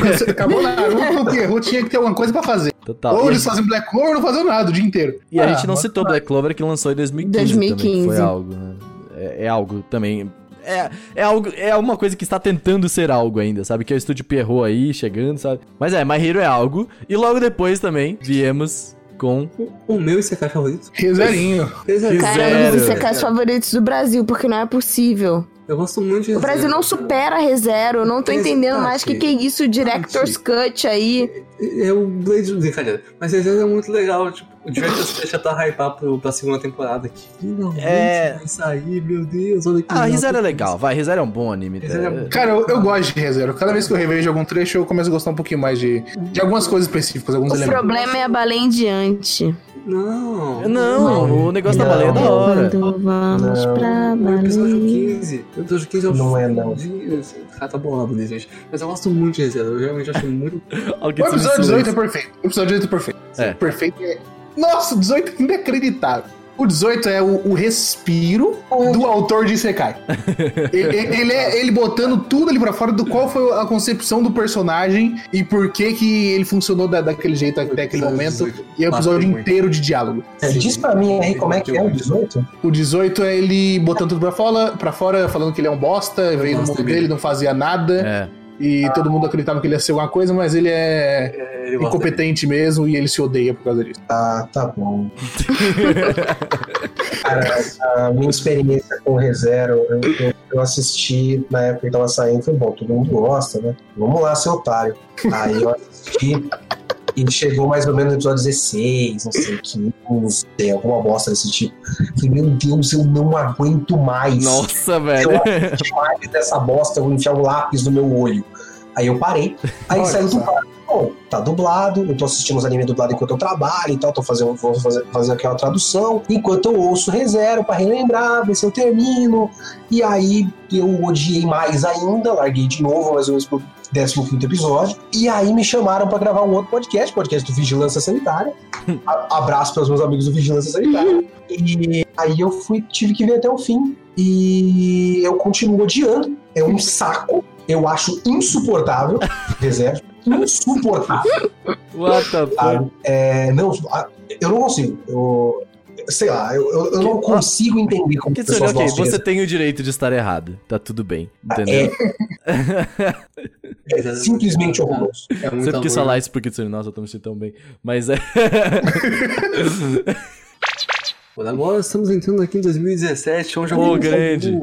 porque Acabou o Naruto, o que errou tinha que ter alguma coisa pra fazer. Total. Ou a eles fazem Black Clover ou não fazem nada o dia inteiro. E a Ah, gente não citou Black Clover que lançou em 2015, também, que 2015. foi algo, né? É, é algo também. É, é algo, é uma coisa que está tentando ser algo ainda, sabe? Que é o estúdio Pierrot aí, chegando, sabe? Mas é, My Hero é algo. E logo depois também viemos com. O meu Isekai favorito. Rezerinho. Rezero. Cara, é um dos secais favoritos do Brasil, porque não é possível. Eu gosto muito de O Brasil não supera ReZero, eu não tô entendendo mais o que, que- é isso, Director's Cut aí. É o Blade brincadeira. Mas Rezero é muito legal. Tipo, o Director's Cut já tá hypar pro, pra segunda temporada. Que finalmente É. vai sair, meu Deus. Olha que Ah. ReZero é legal, vai, ReZero é um bom anime. É tá? Cara, eu, eu gosto de ReZero. Cada vez que eu revejo algum trecho, eu começo a gostar um pouquinho mais de, de algumas coisas específicas, alguns O elementos. problema é a baleia indiante. Não. Não, o negócio da Não. baleia é da hora. Quando vamos Não. pra O episódio baleia. 15. O episódio 15 é o Não é, não. Ah, tá bom, ali, gente. Mas eu gosto muito de ReZero. Eu realmente acho muito. O episódio 18 é perfeito. O episódio 18 é perfeito. É. Perfeito é. Nossa, o 18 é inacreditável. O 18 é o, o respiro do autor de Isekai. ele, ele é ele botando tudo ali pra fora do qual foi a concepção do personagem e por que que ele funcionou da- daquele jeito até aquele momento. E é o episódio inteiro de diálogo. É, diz pra mim aí como é que é o 18? O 18 é ele botando tudo pra fora, pra fora falando que ele é um bosta, veio no mundo dele. dele, não fazia nada. É. E todo mundo acreditava que ele ia ser alguma coisa, mas ele é ele incompetente mesmo e ele se odeia por causa disso. Ah, tá bom. Cara, a minha experiência com o ReZero, eu, eu, eu assisti na época que tava saindo, foi bom, todo mundo gosta, né? Vamos lá, seu otário. Aí eu assisti e chegou mais ou menos no episódio 16, não sei, 15, alguma bosta desse tipo. Falei, meu Deus, eu não aguento mais. Nossa, velho. Eu assisti mais dessa bosta, eu vou enfiar o lápis no meu olho. Aí eu parei, aí Olha saiu só. dublado. Bom, tá dublado, eu tô assistindo os animes dublados enquanto eu trabalho e tal, tô fazendo, vou fazer, fazer aquela tradução, enquanto eu ouço reserva pra relembrar, ver se eu termino. E aí eu odiei mais ainda, larguei de novo, mais ou menos pro 15 episódio. E aí me chamaram pra gravar um outro podcast, podcast do Vigilância Sanitária. Abraço para os meus amigos do Vigilância Sanitária. E aí eu fui, tive que ver até o fim. E eu continuo odiando. É um saco. Eu acho insuportável. Deserto. Insuportável. What the fuck? É, não, eu não consigo. Eu, sei lá, eu, eu, eu não consigo entender como Que as pessoas ok, gostam de você tem o direito de estar errado. Tá tudo bem. É, Entendeu? é simplesmente horroroso. É muito Sempre quis falar isso porque nossa, eu tô me sentindo tão bem. Mas é. Agora estamos entrando aqui em 2017, onde eu continuo- grande.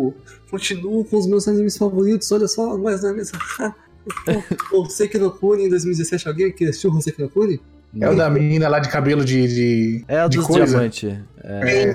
Continuo com os meus animes favoritos, olha só, mas não é mesmo? O no Kuni em 2017, alguém aqui assistiu o no Kuni? É o da menina lá de cabelo de. de É o de dos coisa. diamantes. É. É,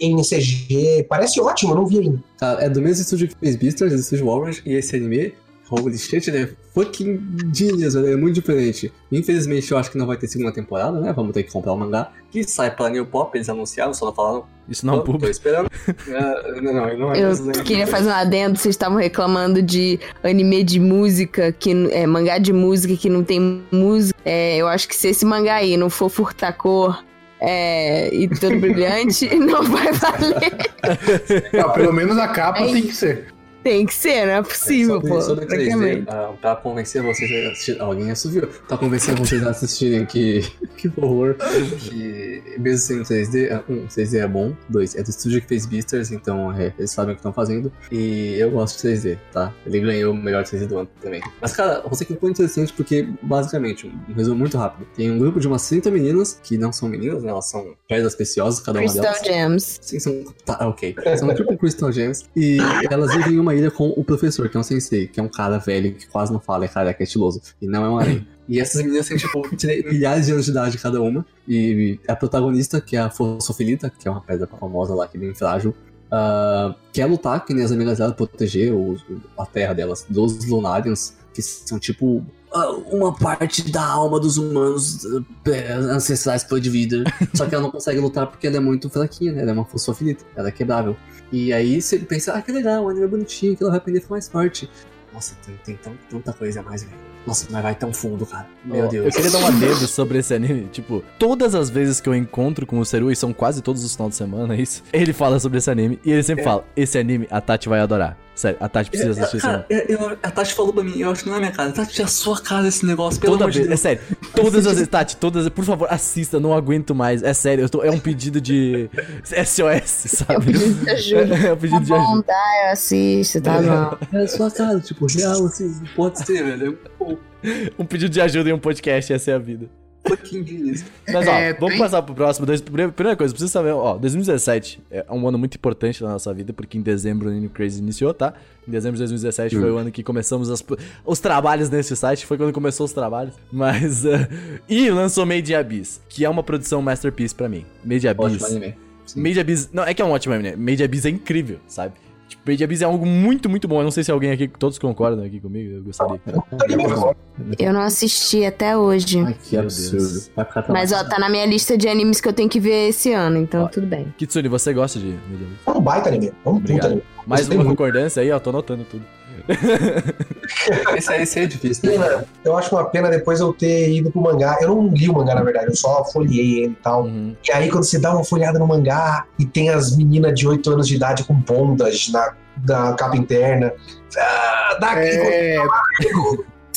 Em CG, parece ótimo, eu não vi ainda. Tá, é do mesmo estúdio que fez Beastars, do estúdio Orange, e esse anime, holy shit, ele é fucking genius, ele é muito diferente. Infelizmente eu acho que não vai ter segunda temporada, né? Vamos ter que comprar o mangá, que sai pra New Pop, eles anunciaram, só não falaram. Isso não é um tô, esperando. É, não, não, não é Eu mesmo, né? queria fazer um adendo, vocês estavam reclamando de anime de música, que é, mangá de música que não tem música. É, eu acho que se esse mangá aí não for furtacor é, e todo brilhante, não vai valer. ah, pelo menos a capa É tem que ser. Tem que ser, não é possível, sobre, pô. sobre 3D, praticamente. ah, pra convencer vocês a assistir. Alguém assoviu. Pra convencer vocês a assistirem que. que horror. Que mesmo sendo 3D, ah, um, 3D é bom. Dois, é do estúdio que fez Beastars, então é, eles sabem o que estão fazendo. E eu gosto de 3D, tá? Ele ganhou o melhor 3D do ano também. Mas, cara, você que foi interessante porque, basicamente, um resumo muito rápido. Tem um grupo de umas 30 meninas, que não são meninas, né? Elas são pedras preciosas, cada uma Crystal delas. Gems. Sim, são. Tá, ok. São tipo Crystal Gems. E elas vivem em uma ilha com o professor, que é um sensei, que é um cara velho que quase não fala, é careca, é estiloso. E não é um além. E essas meninas têm, tipo, milhares de anos de idade cada uma. E a protagonista, que é a Fossofelita, que é uma pedra famosa lá, que é bem frágil. ah, quer lutar, que nem as amigas dela, proteger os- a terra delas dos Lunarians, que são tipo uma parte da alma dos humanos eh, ancestrais por de vida. Só que ela não consegue lutar porque ela é muito fraquinha, né? Ela é uma fosfofilita, ela é quebrável. E aí você pensa, ah, que legal, o anime é bonitinho, que ela vai aprender a ficar mais forte. Nossa, tem, tem tanta coisa a mais, velho. Nossa, mas vai tão fundo, cara. Meu Ó, Deus. Eu queria dar um adendo sobre esse anime. Tipo, todas as vezes que eu encontro com o Seru, e são quase todos os finais de semana, é isso. Ele fala sobre esse anime e ele sempre fala: esse anime a Tati vai adorar. Sério, a Tati precisa assistir esse anime. Cara, eu- eu- a Tati falou pra mim, eu acho que não é minha cara. Tati, é a sua cara esse negócio, pelo Toda amor de vez, é Deus. sério, todas as vezes, Tati, todas, por favor, assista, não aguento mais. É sério, eu tô- é um pedido de SOS, Eu sabe? pedi de ajuda. É um Tá pedido de bom, ajuda. tá, eu assisto, tá bom. É a sua cara, tipo, real, assim, pode ser, velho. Um pedido de ajuda em um podcast, essa é a vida. Mas ó, É, vamos tem- passar pro próximo. Primeira coisa, precisa saber, ó, 2017 é um ano muito importante na nossa vida, porque em dezembro o Nino Crazy iniciou, tá? Em dezembro de 2017 foi o ano que começamos as- os trabalhos nesse site, foi quando começou os trabalhos. Mas. eh, e lançou Made in Abyss, que é uma produção masterpiece pra mim. Made in Abyss. Ótimo anime. Sim. Made in Abyss. Não, é que é um ótimo anime, né? Made in Abyss é incrível, sabe? In Abyss é algo muito, muito bom. Eu não sei se alguém aqui, todos concordam aqui comigo, eu gostaria. Eu não assisti até hoje. Ai, que absurdo. Mas ó, tá na minha lista de animes que eu tenho que ver esse ano, então Ó. tudo bem. Kitsune, você gosta de Abyss? É um baita anime. É um puta Obrigado. anime. Mais uma concordância aí, ó, tô anotando tudo. Esse, aí- esse aí é difícil, né? Pena, eu acho uma pena depois eu ter ido pro mangá. Eu não li o mangá, na verdade, eu só folhei ele e tal. Uhum. E aí, quando você dá uma folhada no mangá e tem as meninas de 8 anos de idade com bondas na, na capa interna. Ah, dá aqui É.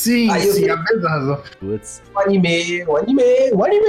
Sim, Aí eu- sim, a mesma razão. Putz. o anime, o anime, o anime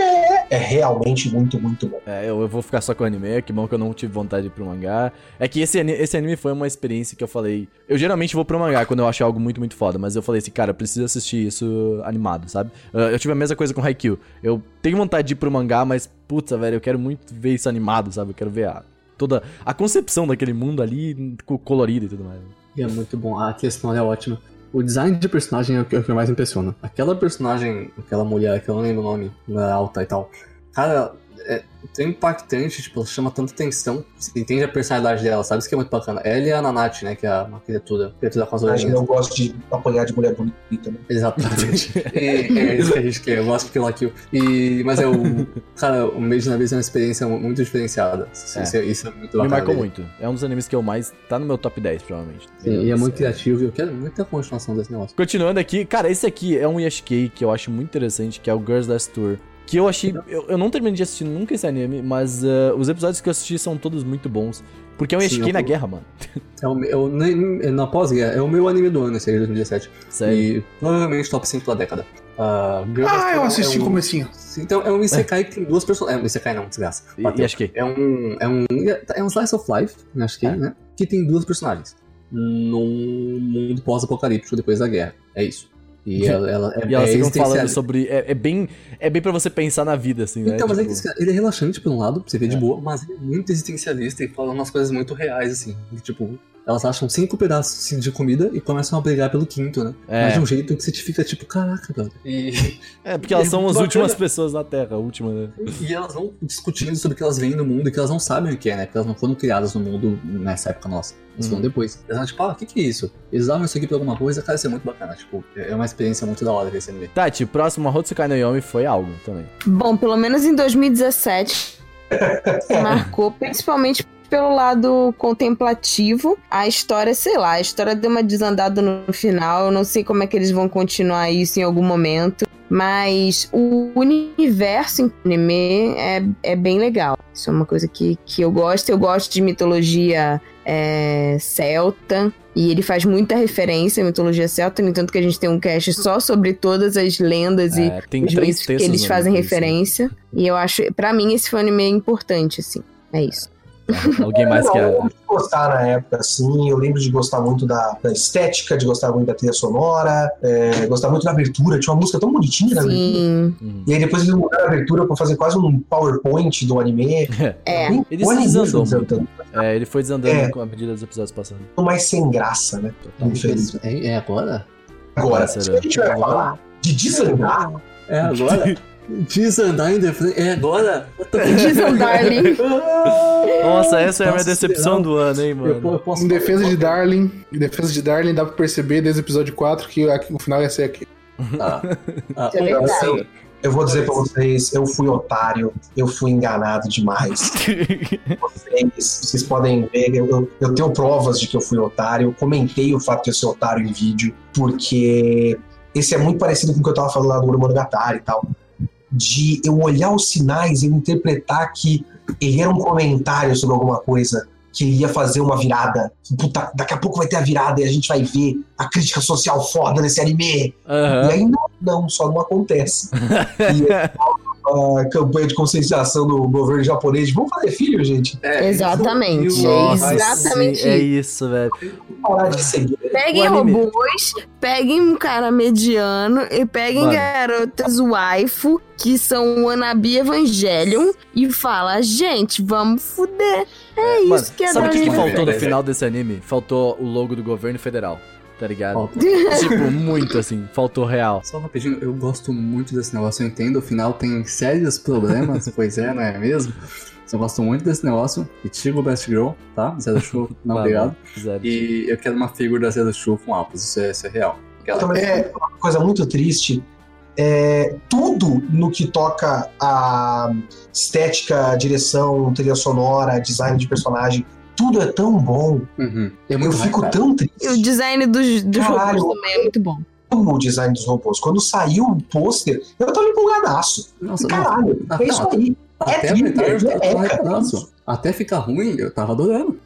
é realmente muito, muito bom. É, eu, eu vou ficar só com o anime, que bom que eu não tive vontade de ir pro mangá. É que esse, esse anime foi uma experiência que eu falei. Eu geralmente vou pro mangá quando eu acho algo muito, muito foda, mas eu falei assim, cara, eu preciso assistir isso animado, sabe? Uh, Eu tive a mesma coisa com Haikyuu. Eu tenho vontade de ir pro mangá, mas, puta, velho, eu quero muito ver isso animado, sabe? Eu quero ver a, toda a concepção daquele mundo ali, co- colorido e tudo mais. E é muito bom. A questão é ótima. O design de personagem é o que, é mais impressiona. Aquela personagem, aquela mulher, que eu não lembro o nome, alta e tal. Cara, é tão impactante, tipo, ela chama tanta atenção. Você entende a personalidade dela, sabe? Isso que é muito bacana. Ela e a Nanate, né? Que é uma criatura, criatura com as Mas orelhinhas. eu gosto de apanhar de mulher bonita, né? Exatamente. E é isso que a gente quer. Eu gosto de Kill Kill. E, mas é o. Cara, o Made na Vez é uma experiência mu- muito diferenciada. Isso É. isso é, isso é muito Me bacana. marcou dele. muito. É um dos animes que eu mais. tá no meu top 10, provavelmente. Sim, e é muito criativo e eu quero muita continuação desse negócio. Continuando aqui, cara, esse aqui é um Yashikei que eu acho muito interessante, que é o Girls Last Tour. Que eu achei. Eu, eu não terminei de assistir nunca esse anime, mas uh, os episódios que eu assisti são todos muito bons. Porque é um eu- na guerra, mano. É o, meu- é o, é na pós-guerra, é o meu anime do ano esse aí, 2017. Sério. E provavelmente top 5 da década. Ah, Girls Ah, eu é assisti um- o comecinho. Então, é um Isekai que tem duas personagens. É um Isekai não, desgraça. E, Bateu. Yashikei. É um, é um. É um Slice of Life, acho que, É. né? Que tem duas personagens. Num mundo pós-apocalíptico depois da guerra. É isso. E ela, ela é E elas é ficam falando sobre. É, é bem. É bem pra você pensar na vida, assim, né? Então, mas é Tipo, que esse cara, ele é relaxante por um lado, pra você ver de É. boa, mas ele é muito existencialista e fala umas coisas muito reais, assim. tipo, elas acham cinco pedaços de comida e começam a brigar pelo quinto, né? É. Mas de um jeito que você te fica tipo, caraca, cara. E, É, porque elas É são as bacana. últimas pessoas na Terra, a última, né? e elas vão discutindo sobre o que elas veem no mundo e que elas não sabem o que é, né? Porque elas não foram criadas no mundo nessa época nossa. Elas foram Uhum. depois. Elas vão tipo, ah, o que que é isso? Eles davam isso aqui pra alguma coisa, cara, isso é muito bacana. Tipo, é uma experiência muito da hora ver esse anime. Tati, o próximo Hotsukai no Yomi foi algo também. Bom, pelo menos em 2017 marcou, principalmente pelo lado contemplativo. A história, sei lá, a história deu uma desandada no final. Eu não sei como é que eles vão continuar isso em algum momento. Mas o universo em anime é, é bem legal. Isso é uma coisa que, que eu gosto. Eu gosto de mitologia é, celta. E ele faz muita referência à mitologia celta, no entanto que a gente tem um cast só sobre todas as lendas e É, tem os mitos que eles fazem isso. referência. E eu acho, pra mim, esse foi um anime importante, assim. É isso. Alguém mais quer. eu lembro de gostar na época, assim. Eu lembro de gostar muito da, da estética, de gostar muito da trilha sonora, é, gostar muito da abertura. Tinha uma música tão bonitinha na abertura. Sim. Uhum. E aí depois eles mudaram a abertura pra fazer quase um PowerPoint do anime. É. Nem Ele se desandou foi muito. desandando, É, ele foi desandando É. com a medida dos episódios passando. mais sem graça, né? Infelizmente. É, é agora? Agora, Nossa, se a gente vai falar de desandar, É agora? Desandar em defesa. É agora? Desandar-lhe. Nossa, essa é a minha decepção do ano, hein, Eu, mano. po- eu posso Em defesa de Darling, em defesa de Darling, dá pra perceber desde o episódio 4 que o final ia ser aqui. Ah, ah, é verdade. assim, eu vou dizer pra vocês, eu fui otário, eu fui enganado demais. Vocês, vocês podem ver, eu, eu- eu tenho provas de que eu fui otário. Eu comentei o fato de eu ser otário em vídeo, porque esse é muito parecido com o que eu tava falando lá do Monogatari e tal. De eu olhar os sinais e interpretar que ele era um comentário sobre alguma coisa que ia fazer uma virada. Puta, daqui a pouco vai ter a virada e a gente vai ver a crítica social foda desse anime. E Aham. aí não, não, só não acontece. e a campanha de conscientização do governo japonês, vamos fazer filho, gente. é, Exatamente. isso- Nossa, exatamente sim, é isso. velho. Parar de seguir. Peguem robôs, peguem um cara mediano e peguem Mano. garotas waifu que são wannabe Evangelion e fala, gente, vamos fuder. É Mano, isso que é sabe o que, que faltou no É, é, final desse anime? Faltou o logo do governo federal, tá ligado? Tipo, muito assim, faltou real. Só rapidinho, eu gosto muito desse negócio, eu entendo, o final tem sérios problemas, pois é, não é mesmo? Mas Eu gosto muito desse negócio, e tiro o Best Girl, tá? Zero Show, não, Mano, obrigado. zero. E eu quero uma figura da Zero Show com alpas, isso é, isso é real. Aquela- Também é uma coisa muito triste. É, tudo no que toca a estética, direção, trilha sonora, design de personagem tudo é tão bom. Uhum. É Eu fico tão E o triste design dos, dos Caralho. robôs também é muito bom. o design dos robôs. Quando saiu o pôster, eu tava empolgadaço. Nossa, Caralho, Nossa. é isso aí. Até É a metade eu thriller, tava é, hypadaço. Até ficar ruim, eu tava adorando.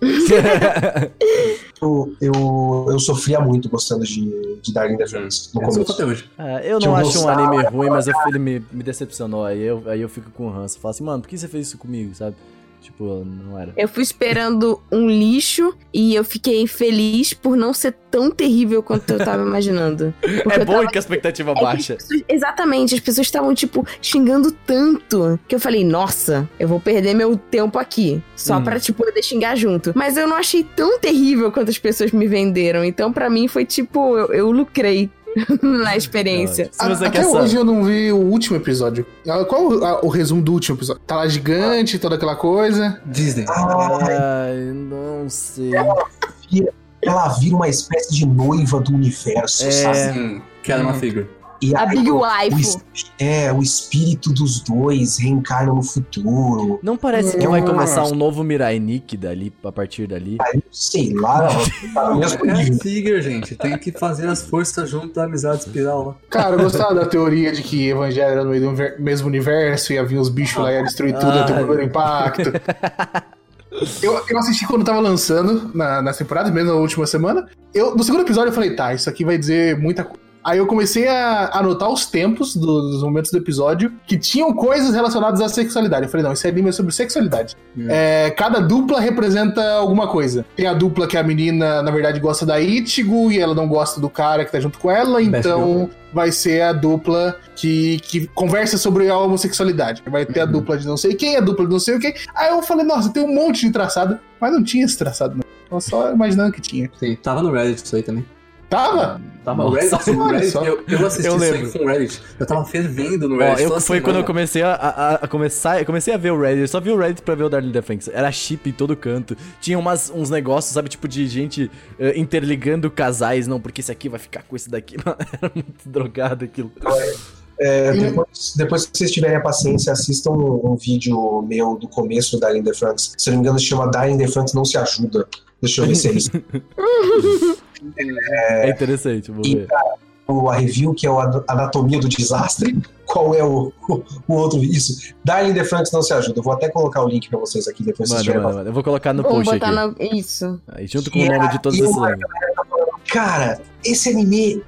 Eu, eu, eu sofria muito gostando de, de Darling Defense no Eu sou começo. até hoje. É, eu não eu acho um anime ruim, mas eu- ele me, me decepcionou. Aí eu, aí eu fico com ranço. Falo assim, mano, por que você fez isso comigo, sabe? Tipo, não era. Eu fui esperando um lixo e eu fiquei feliz por não ser tão terrível quanto eu tava imaginando. Porque É bom tava que a expectativa É baixa. as pessoas- exatamente, as pessoas estavam, tipo, xingando tanto que eu falei, nossa, eu vou perder meu tempo aqui. Só Hum. pra, tipo, poder xingar junto. Mas eu não achei tão terrível quanto as pessoas me venderam. Então, pra mim, foi tipo, eu, eu lucrei na experiência. Se você A- quer Até saber. hoje eu não vi o último episódio. Ah, Qual o, a- o resumo do último episódio? Tá lá gigante, toda aquela coisa. Disney. Ai, não sei. Ela vira uma espécie de noiva do universo, É. sabe? Sim, quero uma figure. E A aí, Big o, Wife. é, o espírito dos dois reencarna no futuro. Não parece que vai começar um novo Mirai Nikki dali, a partir dali? Sei lá, tá É nível. figure, gente. Tem que fazer as forças junto da amizade espiral lá. Cara, eu gostava da teoria de que Evangelho era no meio do unver- mesmo universo, ia vir os bichos lá e ia destruir tudo, ia ter o primeiro impacto. Eu, eu assisti quando tava lançando na, nas temporadas, mesmo na última semana. Eu, no segundo episódio eu falei, tá, isso aqui vai dizer muita coisa. Aí eu comecei a anotar os tempos do- dos momentos do episódio que tinham coisas relacionadas à sexualidade. Eu falei, não, esse anime é sobre sexualidade. Hum. É, cada dupla representa alguma coisa. Tem a dupla que a menina, na verdade, gosta da Ichigo e ela não gosta do cara que tá junto com ela, Best então vai ser a dupla que, que conversa sobre a homossexualidade. Vai ter a Uhum. dupla de não sei quem, a dupla de não sei o quem. Aí eu falei, nossa, tem um monte de traçado, mas não tinha esse traçado, não. Tava só imaginando que tinha. Sim, tava no Reddit isso aí também. Tava? Tava Nossa, no Reddit, no olha Reddit só. eu, eu assisti Eu isso aí lembro. com o Reddit. Eu tava fervendo no Ó, Reddit. eu, toda foi quando eu semana. comecei a, a- a começar. Eu comecei a ver o Reddit. Eu só vi o Reddit pra ver o Darling Defense. Era chip em todo canto. Tinha umas, uns negócios, sabe, tipo de gente eh, interligando casais. Não, porque esse aqui vai ficar com esse daqui. Mano, era muito drogado aquilo. É, depois, depois que vocês tiverem a paciência, assistam um, um vídeo meu do começo do Darling the Franks. Se eu não me engano, se chama Darling the Franks Não Se Ajuda. Deixa eu ver se é isso. É, interessante, vou E, ver. O- a review, que é o Anatomia do Desastre. Qual é o, o, o outro? Isso. Darling the Franks Não Se Ajuda. Eu vou até colocar o link pra vocês aqui depois Mano, mano, mano, eu vou colocar no Vamos post botar aqui. na... Isso. Aí, junto com o nome de todos esses animes. Cara, esse anime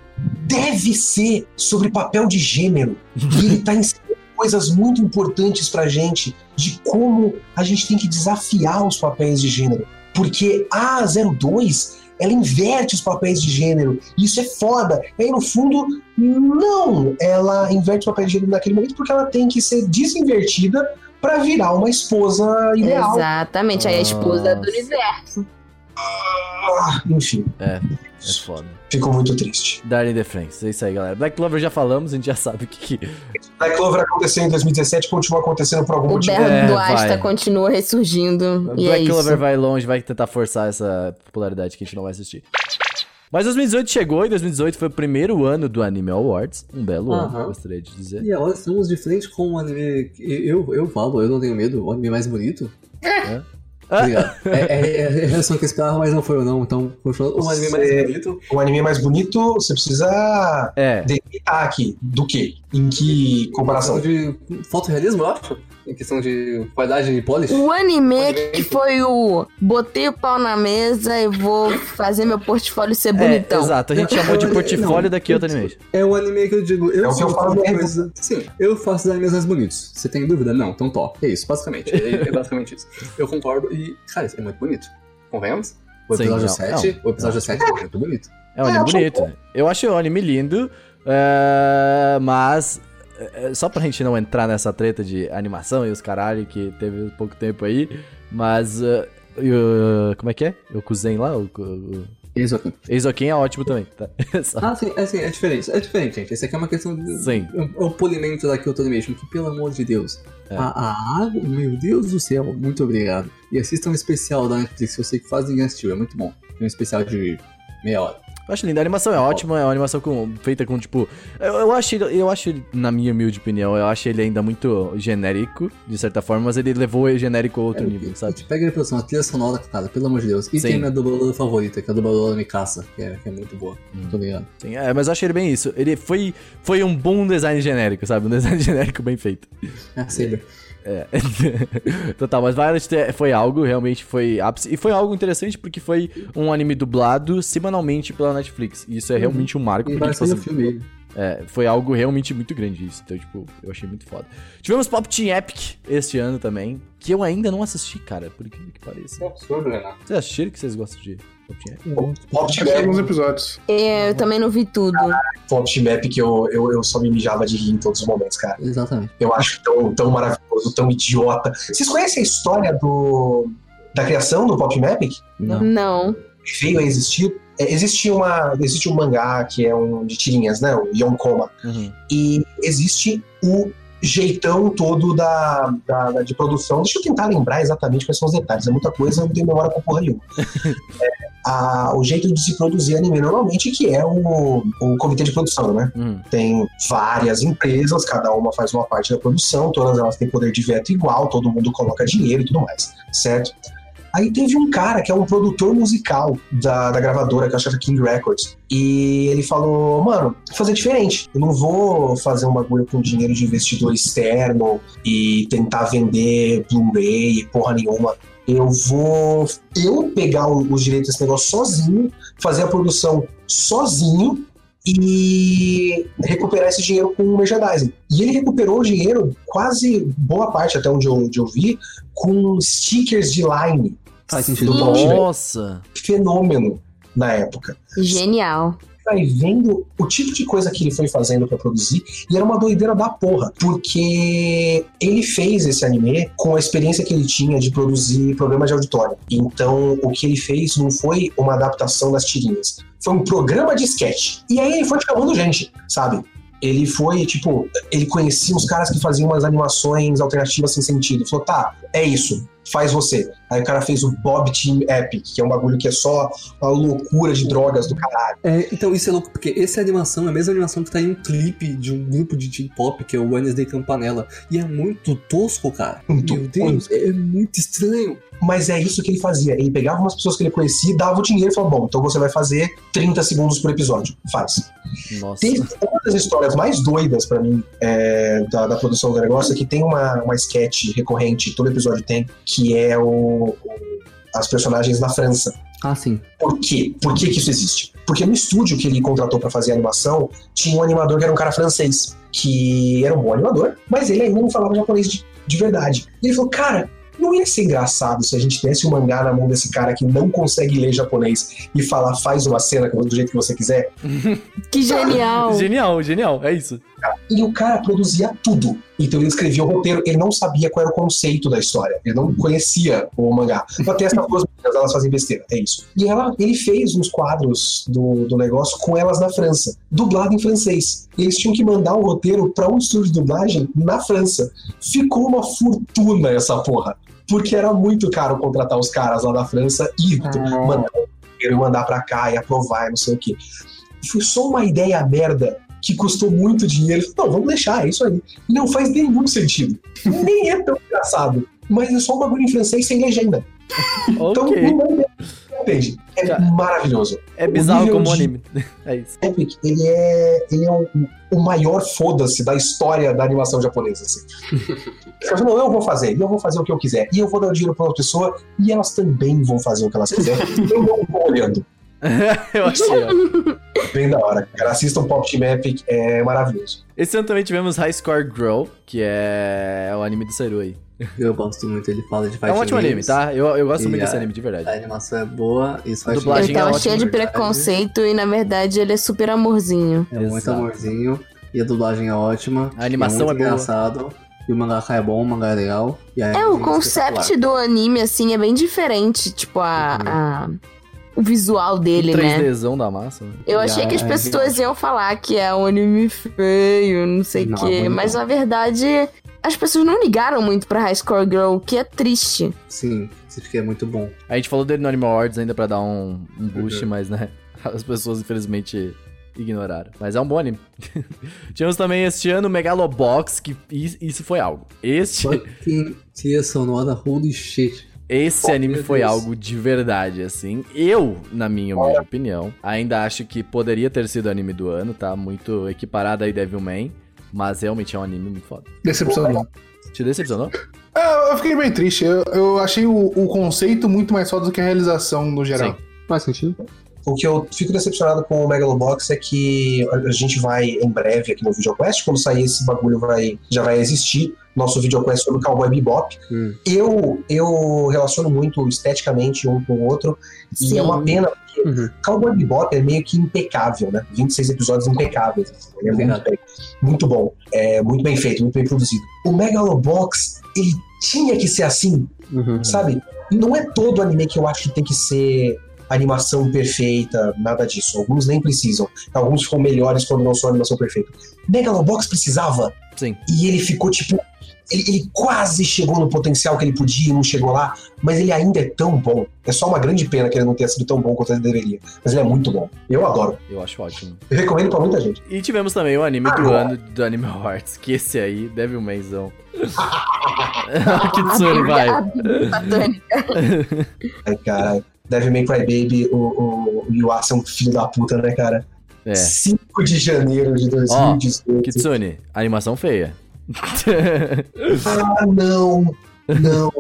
deve ser sobre papel de gênero. E ele tá ensinando coisas muito importantes pra gente de como a gente tem que desafiar os papéis de gênero. Porque a 02 ela inverte os papéis de gênero. Isso é foda. E aí, no fundo, não. Ela inverte o papel de gênero naquele momento porque ela tem que ser desinvertida pra virar uma esposa ideal. Exatamente. Aí a esposa do Nossa. universo. Ah, enfim, É foda. ficou muito triste. Darling the Franks, é isso aí, galera. Black Clover já falamos, a gente já sabe o que. que... Black Clover aconteceu em 2017 continua acontecendo por algum O motivo. berro É, do vai. Asta continua ressurgindo. E é Black isso. Clover vai longe, vai tentar forçar essa popularidade que a gente não vai assistir. Mas 2018 chegou e 2018 foi o primeiro ano do Anime Awards. Um belo ano, gostaria de dizer. E agora estamos de frente com um anime. que Eu, eu falo, eu não tenho medo, o anime mais bonito. É. Obrigado. É, é, é a reação que eu esperava, mas não foi eu não. Então, o anime mais bonito. O anime mais bonito, você precisa É, delimitar aqui. Do quê? Em que comparação? De fotorrealismo, eu acho. Em questão de qualidade e polish. O anime que foi o botei o pau na mesa e vou fazer meu portfólio ser é, bonitão. exato. A gente chamou de portfólio da Kyoto Animation. É o anime que eu digo. Eu É eu de mesmo. coisas- Sim, eu faço os animes mais bonitos. Você tem dúvida? Não, então top. É isso, basicamente. É, é basicamente isso. Eu concordo e, cara, isso é muito bonito. Convenhamos? O Sim, episódio não, 7, não. o episódio 7 é muito bonito. É um anime bonito. Eu acho o anime lindo, é, mas é, só pra gente não entrar nessa treta de animação e os caralho que teve pouco tempo aí, mas e o- como é que é? O Kuzen lá, o, o Isso. Eizoken é ótimo também, tá? Ah, sim, é, sim, é diferente. É diferente, gente. Esse aqui é uma questão de. Sim. É um polimento da Kyoto Animation, que pelo amor de Deus. É. A, água, meu Deus do céu, muito obrigado. E assista um especial da Netflix eu sei que quase ninguém assistiu, é muito bom. Tem um especial de meia hora. Eu acho lindo. A animação é ótima, é uma animação com- feita com, tipo. Eu, eu acho ele, eu acho ele, na minha humilde opinião, eu acho ele ainda muito genérico, de certa forma, mas ele levou o genérico a outro nível, sabe? Te pega a impressão, a trilha sonora, cara, pelo amor de Deus. E Sim. tem minha dubladora favorita, que é a dubladora Mikasa, que é, que é muito boa. Hum. Tô ligado. Sim, é, mas eu achei ele bem isso. Ele foi, foi um bom design genérico, sabe? Um design genérico bem feito. É, Saber. É. Total, mas Violet foi algo, realmente foi ápice. E foi algo interessante porque foi um anime dublado semanalmente pela Netflix. E isso é realmente um marco. E Porque, tipo, assim, filme é, foi algo realmente muito grande isso. Então, tipo, eu achei muito foda. Tivemos Pop Team Epic este ano também. Que eu ainda não assisti, cara. Por incrível que pareça. É absurdo, Renato. Vocês assistiram que vocês gostam de Pop Assisti alguns episódios. É, eu também não vi tudo. Pop Map que eu, eu, eu só me mijava de rir em todos os momentos, cara. Exatamente. Eu acho tão, tão maravilhoso, tão idiota. Vocês conhecem a história do, da criação do Pop Mapic? Não. Não. Veio a existir. É, existe, uma, existe um mangá que é um de tirinhas, né? O Yonkoma. Uhum. E existe o jeitão todo da, da- da- de produção. Deixa eu tentar lembrar exatamente quais são os detalhes. É muita coisa, eu não tenho memória com porra nenhuma. É, a- o jeito de se produzir anime normalmente, que é o, o comitê de produção, né? Uhum. Tem várias empresas, cada uma faz uma parte da produção, todas elas têm poder de veto igual, todo mundo coloca dinheiro e tudo mais, certo? Aí teve um cara que é um produtor musical da, da gravadora, que eu acho que é King Records. E ele falou, mano, vou fazer diferente. Eu não vou fazer um bagulho com dinheiro de investidor externo e tentar vender Blu-ray, porra nenhuma. Eu vou eu pegar os direitos desse negócio sozinho, fazer a produção sozinho e recuperar esse dinheiro com o merchandising. E ele recuperou o dinheiro, quase boa parte, até onde eu, onde eu vi, com stickers de line. Faz sentido. Nossa! Fenômeno na época. Genial. Vai vendo o tipo de coisa que ele foi fazendo pra produzir, e era uma doideira da porra, porque ele fez esse anime com a experiência que ele tinha de produzir programa de auditório. Então, o que ele fez não foi uma adaptação das tirinhas, foi um programa de sketch. E aí ele foi chamando gente, sabe? Ele foi, tipo, ele conhecia uns caras que faziam umas animações alternativas sem sentido. Falou, tá, é isso, faz você. Aí o cara fez o Bob Team Epic, que é um bagulho que é só uma loucura de drogas do caralho. É, então isso é louco, porque essa animação é a mesma animação que tá em um clipe de um grupo de teen pop, que é o Wednesday Campanella. E é muito tosco, cara. Muito, Meu Deus, é muito estranho. Mas é isso que ele fazia. Ele pegava umas pessoas que ele conhecia, dava o dinheiro e falava: Bom, então você vai fazer 30 segundos por episódio. Faz. Nossa. Tem uma das histórias mais doidas pra mim é, da, da produção do negócio é que tem uma, uma sketch recorrente, todo episódio tem, que é o, as personagens na França. Ah, sim. Por quê? Por que, que isso existe? Porque no estúdio que ele contratou pra fazer a animação, tinha um animador que era um cara francês, que era um bom animador, mas ele ainda não falava japonês de, de verdade. E ele falou, cara, não ia ser engraçado se a gente desse um mangá na mão desse cara que não consegue ler japonês e falar, faz uma cena do jeito que você quiser? Que genial. Genial, genial, é isso. E o cara produzia tudo. Então ele escrevia o roteiro, ele não sabia qual era o conceito da história, ele não conhecia o mangá. Só tem essas duas meninas, elas fazem besteira, é isso. E ela, ele fez uns quadros do, do negócio com elas na França, dublado em francês. E eles tinham que mandar o roteiro para um estúdio de dublagem na França. Ficou uma fortuna essa porra. Porque era muito caro contratar os caras lá da França e mandar roteiro e mandar pra cá e aprovar e não sei o quê. Foi só uma ideia merda que custou muito dinheiro. Não, vamos deixar, é isso aí. Não faz nenhum sentido. Nem é tão engraçado. Mas é só um bagulho em francês sem legenda. Então Ok. não entende. É Cara, maravilhoso. É bizarro como de- anime. É isso. Epic, ele é, ele é o, o maior foda-se da história da animação japonesa. Assim. Não, eu vou fazer, e eu vou fazer o que eu quiser. E eu vou dar o dinheiro pra outra pessoa, e elas também vão fazer o que elas quiserem. eu não tô olhando. Eu achei, ó. Bem da hora. Cara, assistam Pop Team Epic, é maravilhoso. Esse ano também tivemos High Score Girl, que é o anime do Seru aí. Eu gosto muito, ele fala de É fighting um ótimo anime, games. tá? Eu, eu gosto muito desse anime, de verdade. A animação é boa, isso faz dublagem Ele tava é cheio de preconceito e, na verdade, ele é super amorzinho. É muito Exato. amorzinho. E a dublagem é ótima. A animação é, é muito boa. engraçado. E o mangaka é bom, o mangá é legal. E É, o animação concept do anime, assim, é bem diferente. Tipo, a. a- o visual dele, né? 3Dzão da massa. né? Eu achei que as é pessoas iam falar que é um anime feio, não sei o quê. não. Mas na verdade, as pessoas não ligaram muito pra High Score Girl, o que é triste. Sim, esse aqui é muito bom. A gente falou dele no Animal Awards ainda pra dar um, um boost, Uhum. mas né. As pessoas, infelizmente, ignoraram. Mas é um bom anime. Tivemos também este ano o Megalobox, que is- isso foi algo. Este, Fucking sonora, holy shit. Esse Oh, anime foi algo de verdade, assim. Eu, na minha humilde opinião, ainda acho que poderia ter sido anime do ano, tá? Muito equiparado aí Devilman. Mas realmente é um anime muito foda. Decepcionou. Te decepcionou? Ah, eu fiquei bem triste. Eu, eu achei o, o conceito muito mais foda do que a realização no geral. Sim. Faz sentido? O que eu fico decepcionado com o Megalobox é que a gente vai em breve aqui no VideoQuest, quando sair esse bagulho vai, já vai existir, nosso VideoQuest sobre o Cowboy Bebop. Hum. Eu, eu relaciono muito esteticamente um com o outro, e é uma pena, porque Uhum. Cowboy Bebop é meio que impecável, né? 26 episódios impecáveis. assim, Ele é muito, bem, muito bom, é muito bem feito, muito bem produzido. O Megalobox, ele tinha que ser assim, Uhum. sabe? Não é todo anime que eu acho que tem que ser animação perfeita, nada disso. Alguns nem precisam. Alguns ficam melhores quando não são animação perfeita. Megalobox precisava Sim. e ele ficou tipo. Ele, ele quase chegou no potencial que ele podia e não chegou lá, mas ele ainda é tão bom. É só uma grande pena que ele não tenha sido tão bom quanto ele deveria. Mas ele é muito bom. Eu adoro. Eu acho ótimo. Eu recomendo pra muita gente. E tivemos também o anime do ano do Animal Hearts, que esse aí, Devilmanzão. A Kitsune, vai. satânica. Ai, cara. Devil May Cry Baby, o, o, o Yuasa é um filho da puta, né, cara? É. 5 de janeiro de 2018. Kitsune, animação feia. Ah, não, não.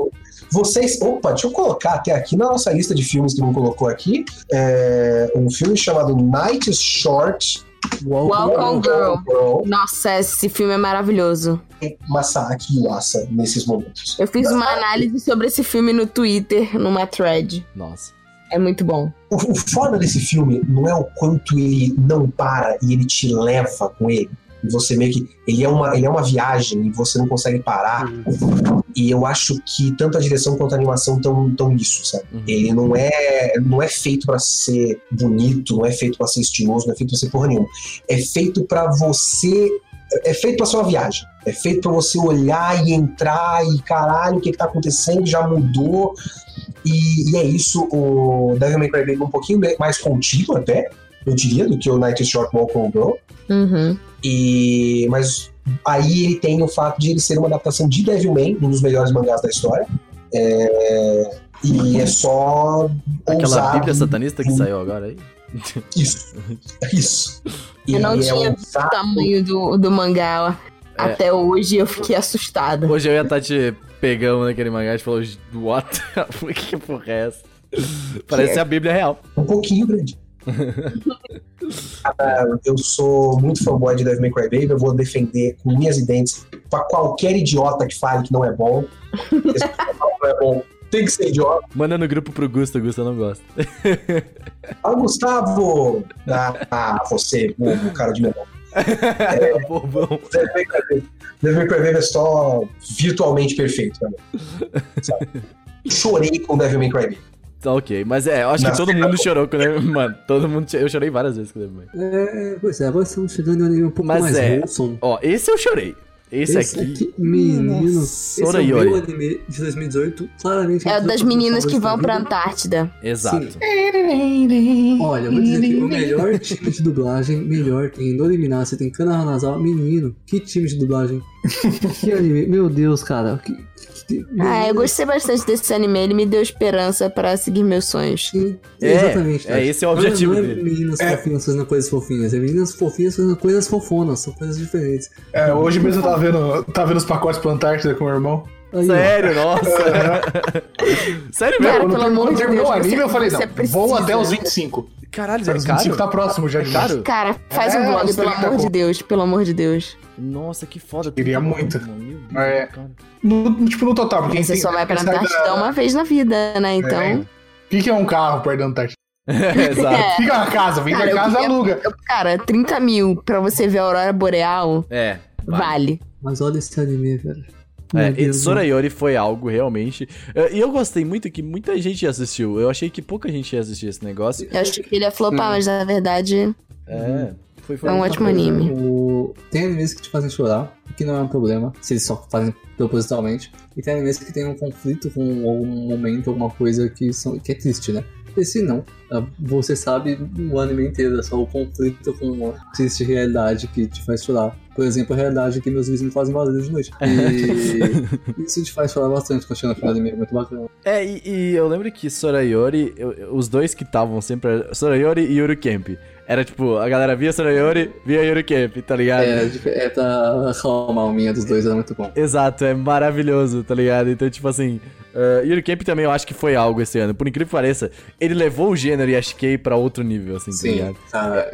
Vocês. Opa, deixa eu colocar até aqui na nossa lista de filmes que não colocou aqui. É, um filme chamado Night Short. Welcome Girl. Girl. Nossa, esse filme é maravilhoso. Masaki Yuasa nesses momentos. Eu fiz uma análise sobre esse filme no Twitter, numa thread. Nossa. É muito bom. O, o foda desse filme não é o quanto ele não para e ele te leva com ele. E você meio que. Ele é uma, ele é uma viagem e você não consegue parar. E eu acho que tanto a direção quanto a animação estão tão isso, sabe? Uhum. Ele não é, não é feito pra ser bonito, não é feito pra ser estiloso, não é feito pra ser porra nenhuma. É feito pra você. É feito pra ser uma viagem. É feito pra você olhar e entrar e caralho, o que, que tá acontecendo? Já mudou. E, e é isso. O Devil May Cry Baby é um pouquinho mais contido até, eu diria, do que o Night Short Walk on Girl. Uhum. E, mas aí ele tem o fato de ele ser uma adaptação de Devilman, um dos melhores mangás da história. É, e é só Aquela bíblia satanista que saiu agora aí. Isso. Isso. Eu não E é tinha visto o tamanho do, do mangá É. até hoje eu fiquei assustada. Hoje eu ia estar te pegando naquele mangá e falou, what? que porra é essa? Parece a bíblia real. um pouquinho grande. Ah, eu sou muito fanboy de Devil May Cry Baby, eu vou defender com unhas e dentes pra qualquer idiota que fale que não é bom. Esse não é bom tem que ser idiota. Manda no grupo pro Gusto, o Gusto não gosta. Ah, Gustavo! Ah, ah, você, bobo, cara de menor. Bobão. Devil May Cry Baby- Devil May Cry Baby é só virtualmente perfeito pra mim. Sabe? Chorei com Devil May Cry Baby. Tá ok, mas é, eu acho que Nossa, todo mundo chorou com o Mano, todo mundo. Eu chorei várias vezes com o Devilman. É, pois é, agora estamos chegando em um anime um pouco Mas mais é. wholesome. Ó, esse eu chorei. Esse, aqui. menino. Nossa, esse é o meu anime de 2018, claramente. É o das meninas que vão pra. Antártida. Exato. Olha, eu vou dizer que o melhor time de dublagem, melhor tem Norimina, você tem Kana Hanazawa, menino. Que time de dublagem. que anime, meu Deus, cara. Que, Ah, eu gostei bastante desse anime. Ele me deu esperança pra seguir meus sonhos. Sim, É, exatamente. é esse é o objetivo não é dele. meninas fofinhas fazendo coisas fofinhas, é meninas fofinhas fazendo coisas fofonas, são coisas diferentes. É, hoje mesmo eu tava vendo, tava vendo os pacotes pra Antártida com o meu irmão. Aí, ó. Sério, nossa. Sério Cara, mesmo? Quando, pelo amor quando de terminou Deus, o anime, eu falei, você não, precisa. vou até os 25. Caralho, Os é 25 tá próximo já É de caro? Cara, faz É, um vlog, os pelo 30 amor de. Deus, pelo amor de Deus. Nossa, que foda. Queria muito. Deus, É. cara. No, tipo, no total. Porque você tem- só vai pra Antártida da- uma vez na vida, né? Então. É. O que, que é um carro perto da Antártida? Exato. É. Fica na casa, vem Cara, da casa queria- aluga. eu- Cara, 30 mil pra você ver a Aurora Boreal, É. vale. Mas olha esse anime, velho. É, e Sorayori foi algo realmente. É, E eu gostei muito que muita gente assistiu. Eu achei que pouca gente ia assistir esse negócio. Eu achei que ele ia flopar, mas na verdade É. Foi, foi é um ótimo anime. O... Tem animes que te fazem chorar, o que não é um problema, se eles só fazem propositalmente. E tem animes que tem um conflito com algum momento, alguma coisa que, são... que é triste, né? E se não, ah, você sabe o anime inteiro, é só o conflito com uma triste realidade que te faz chorar. Por exemplo, a realidade que meus vizinhos fazem barulho de noite. E isso te faz chorar bastante quando chega no final é muito bacana. É, e, e eu lembro que Sorayori, eu- os dois que estavam sempre, Sorayori e Yuri Camp. Era tipo, a galera via Sorayori, via Yuri Camp, tá ligado? É, é pra acalmar o minha dos dois, era muito bom. Exato, é maravilhoso, tá ligado? Então, tipo assim, uh, Yuri Camp também eu acho que foi algo esse ano. Por incrível que pareça, ele levou o gênero Yashikei pra outro nível, assim, tá Sim, ligado? cara.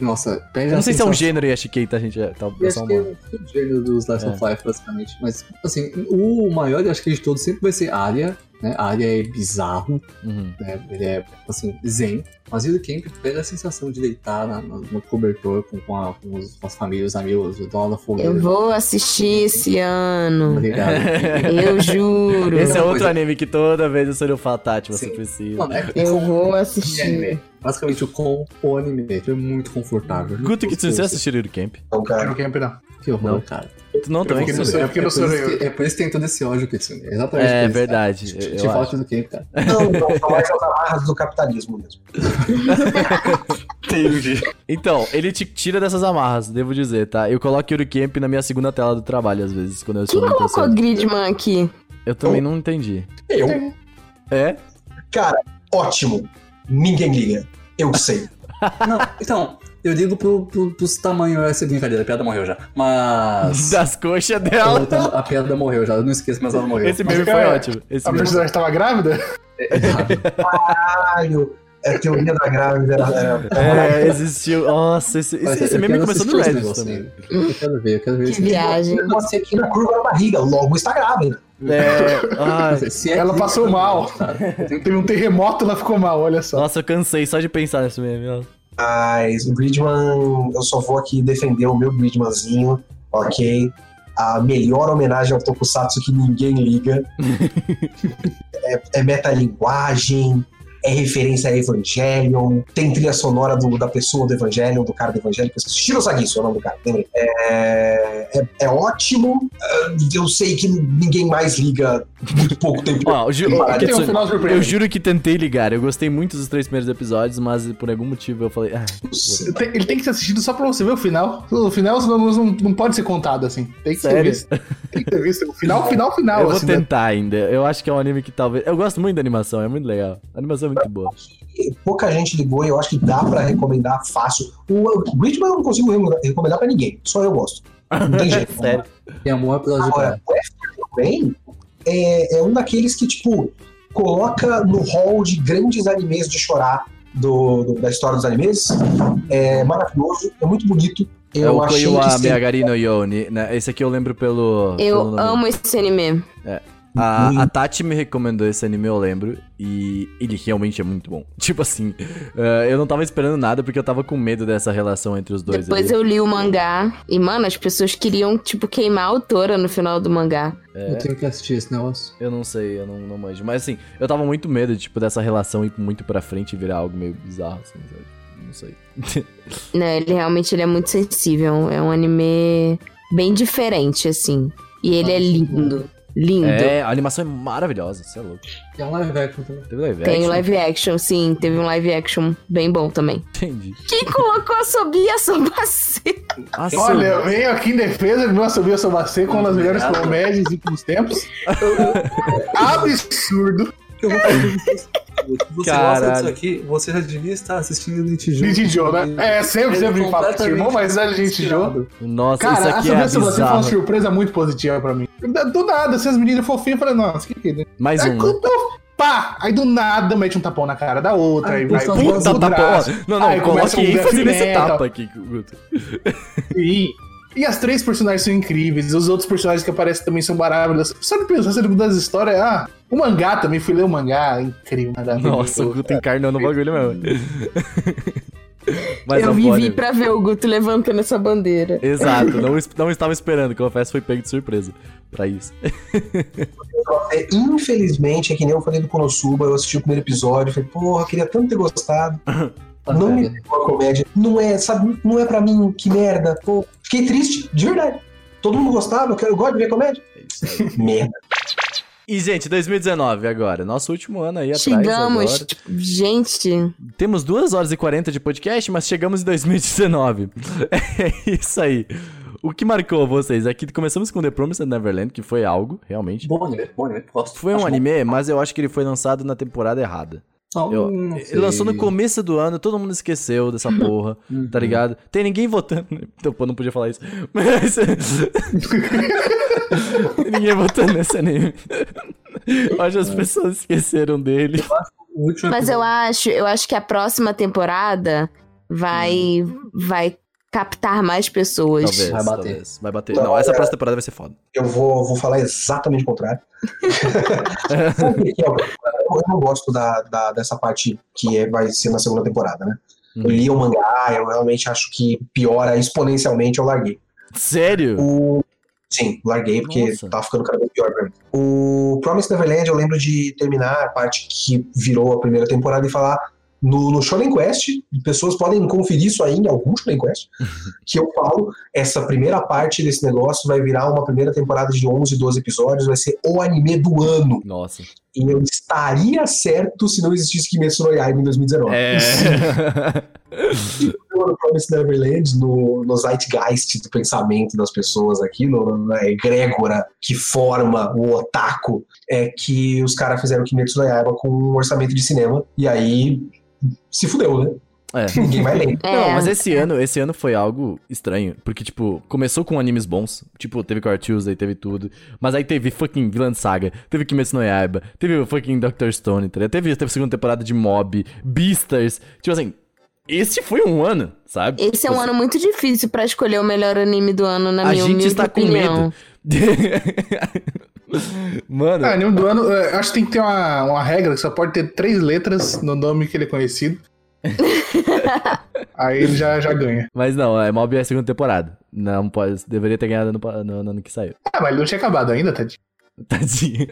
Nossa, pega não sei se é um gênero Yashikei, tá, gente? É, tá, é só acho que é o gênero do Slice É. of Life, basicamente. Mas, assim, o maior, que de todos sempre vai ser Arya, né? Arya é bizarro, Uhum. né? Ele é, assim, zen. Mas o Camp pega a sensação de deitar na- na- no cobertor com, com, a- com os- com as famílias, os amigos, o dono da fogueira. Eu vou assistir esse ano. Obrigado. Eu juro. Esse é outro coisa- anime que toda vez o Soryu fala, Tati, você Sim. precisa. Mano, é Eu vou o assistir. Basicamente, o com o anime. É muito confortável. Guto, que você assistiu Yuri Camp? Então, cara, camp, não. Que horror, Não. cara. Tu não? Eu fiquei é, que, é por isso que tem todo esse ódio, Kitsune. É Exatamente É por isso, verdade. Te, eu falta do Camp, cara. não, não, são mais as amarras do capitalismo mesmo. Entendi. Então, ele te tira dessas amarras, devo dizer, tá? Eu coloco Yuri Camp na minha segunda tela do trabalho, às vezes, quando eu estou Quem colocou ansioso. Gridman aqui? Eu também não entendi. Eu, É? cara, ótimo. Ninguém liga. Eu sei. Não, então, eu digo pro, pro, pros tamanhos, essa brincadeira, a piada morreu já. Mas. Das coxas dela. a piada morreu já, eu não esqueço, mas ela morreu. Esse meme foi ótimo. Esse A personagem tava grávida? É errado. Caralho. É a teoria da grávida. Era, era, É, existiu. Nossa, esse, esse, esse meme começou no Reddit também. aí. Eu quero ver, eu quero ver Que esse viagem. Você aqui na curva da barriga, logo está grávida. É. Ai, Se é Ela passou mal. Teve um terremoto ela ficou mal, olha só. nossa, eu cansei só de pensar nesse meme. ó. Mas o Gridman, eu só vou aqui defender o meu Gridmanzinho, ok? A melhor homenagem ao Tokusatsu que ninguém liga. é, é metalinguagem, é referência a Evangelion, tem trilha sonora do- da pessoa do Evangelion, do cara do Evangelion, que. Shiro Sagisu é o nome do cara, lembrei. É, é, é ótimo, eu sei que ninguém mais liga muito pouco tempo. Eu, ju- Tem ó, um Kitsune, final surpresa. eu juro que tentei ligar. Eu gostei muito dos três primeiros episódios, mas por algum motivo eu falei. Ah, Ele tem, que ser assistido só pra você ver o final. O final não, não, não pode ser contado assim. Tem que ser Sério? visto. Tem que ser visto. O final, final, final. eu vou assim, né? tentar ainda. Eu acho que é um anime que talvez. Eu gosto muito da animação, é muito legal. A animação é muito boa. pouca gente ligou e eu acho que dá pra recomendar fácil. O Gridman eu não consigo re- recomendar pra ninguém, só eu gosto. Não tem jeito. Sério. Tem amor pela Agora, o F também é, é um daqueles que, tipo, coloca no hall de grandes animes de chorar do, do- da história dos animes. É maravilhoso, é muito bonito. É Eu o achei que Koiwa Miyagari no Yoni. Né? Esse aqui eu lembro pelo. pelo Eu nome. amo esse anime. A, a Tati me recomendou esse anime, eu lembro. E ele realmente é muito bom. Tipo assim, eh, eu não tava esperando nada porque eu tava com medo dessa relação entre os dois. Depois ali. eu li o mangá. E, mano, as pessoas queriam, tipo, queimar a autora no final do mangá. Eu tenho que assistir esse negócio. Eu não sei, eu não, não manjo. Mas assim, eu tava muito medo, tipo, dessa relação ir muito pra frente e virar algo meio bizarro, assim, sabe? Não sei. Não, ele realmente ele é muito sensível. É um anime bem diferente, assim. E ele é lindo. Lindo. é, a animação é maravilhosa, você é louco. É um live action também. Teve live Tem action? live action, sim. Teve um live action bem bom também. Entendi. Quem colocou a Sobia Sobacê? Olha, eu venho aqui em defesa de meu Sabia Sobacê com uma das melhores comédias dos últimos tempos. Absurdo. Eu vou fazer isso. Se você Caralho. gosta disso aqui, você já devia estar assistindo Nitijo. Nitijo, né? É, sempre, sempre que irmão, mas é Nitijo. Nossa, Cara, isso a aqui é Sobacê foi uma bizarro. surpresa muito positiva pra mim. Do nada, assim, as meninas fofinhas, eu falei, nossa, que que é? Mais Aí um. né? quando pá! Aí do nada mete um tapão na cara da outra, Ah, aí vai puta ó. braço. Não, não, Aí começa coloque ênfase nesse tapa aqui, Guto. E, e as três personagens são incríveis, os outros personagens que aparecem também são maravilhosos. Só de pensar assim, das histórias, ah, o mangá também, fui ler o mangá, incrível, maravilhoso. Nossa, o Guto encarnou no bagulho mesmo. Mas eu vivi pode. pra ver o Guto levantando essa bandeira. Exato, não, não estava esperando, confesso, foi pego de surpresa pra isso. É, infelizmente, é que nem eu falei do Konosuba, eu assisti o primeiro episódio, falei, porra, queria tanto ter gostado. Não me pegou a comédia. Não é, sabe, não é pra mim, que merda. Pô, fiquei triste, de verdade. Todo mundo gostava, eu, quero, eu gosto de ver comédia. É. Merda. E, gente, 2019 agora. Nosso último ano aí atrás. Chegamos, agora. tipo, gente. Temos 2 horas e 40 de podcast, mas chegamos em 2019. É isso aí. O que marcou vocês? Aqui começamos com The Promised Neverland, que foi algo, realmente. Bom anime, bom anime, gosto. Foi um Acho anime, mas eu acho que ele foi lançado na temporada errada. bom. Eu- ele lançou no começo do ano, todo mundo esqueceu dessa porra, Uhum. tá ligado? Tem ninguém votando. Então, pô, não podia falar isso. Mas. Tem ninguém votando nesse anime. Eu acho que as pessoas esqueceram dele. Mas eu acho, eu acho que a próxima temporada vai, vai captar mais pessoas. Talvez. Vai bater. talvez. Vai bater. Não, Não, essa olha- próxima temporada vai ser foda. Eu vou, vou falar exatamente o contrário. É? Eu não gosto da, da- dessa parte que é- vai ser na segunda temporada, né? Eu Uhum. li o mangá, eu realmente acho que piora exponencialmente, eu larguei. Sério? O... Sim, larguei porque Nossa. tava ficando cada vez pior pra mim. O Promise Neverland, eu lembro de terminar a parte que virou a primeira temporada e falar no, no Shonen Quest, pessoas podem conferir isso aí em algum Shonen Quest, que eu falo, essa primeira parte desse negócio vai virar uma primeira temporada de 11, 12 episódios, vai ser o anime do ano. Nossa. E eu estaria certo se não existisse Kimetsu no Yaiba em 2019. É. no Promised Neverland, no, no zeitgeist do pensamento das pessoas aqui, no, na egrégora que forma o otaku, é que os caras fizeram Kimetsu no Yaiba com um orçamento de cinema, e aí se fudeu, né? É. Ninguém vai ler. É, Não, mas esse ano, esse ano foi algo estranho. Porque, tipo, começou com animes bons. Tipo, teve Core Tuesday, teve tudo. Mas aí teve fucking Villain Saga, teve Kimetsu no Yaiba, teve o fucking Doctor Stone, tá teve, teve a segunda temporada de Mob, Beastars. Tipo assim, este foi um ano, sabe? Esse é um ano muito difícil pra escolher o melhor anime do ano, na A minha gente humilde está com opinião. medo. Mano, Ah, anime do ano, eh, acho que tem que ter uma, uma regra que só pode ter três letras no nome que ele é conhecido. Aí ele já, já ganha. mas não, é Mob é a segunda temporada. Não pode, deveria ter ganhado no, no, no ano que saiu. Ah, mas ele não tinha acabado ainda, tadinho. Tadinho.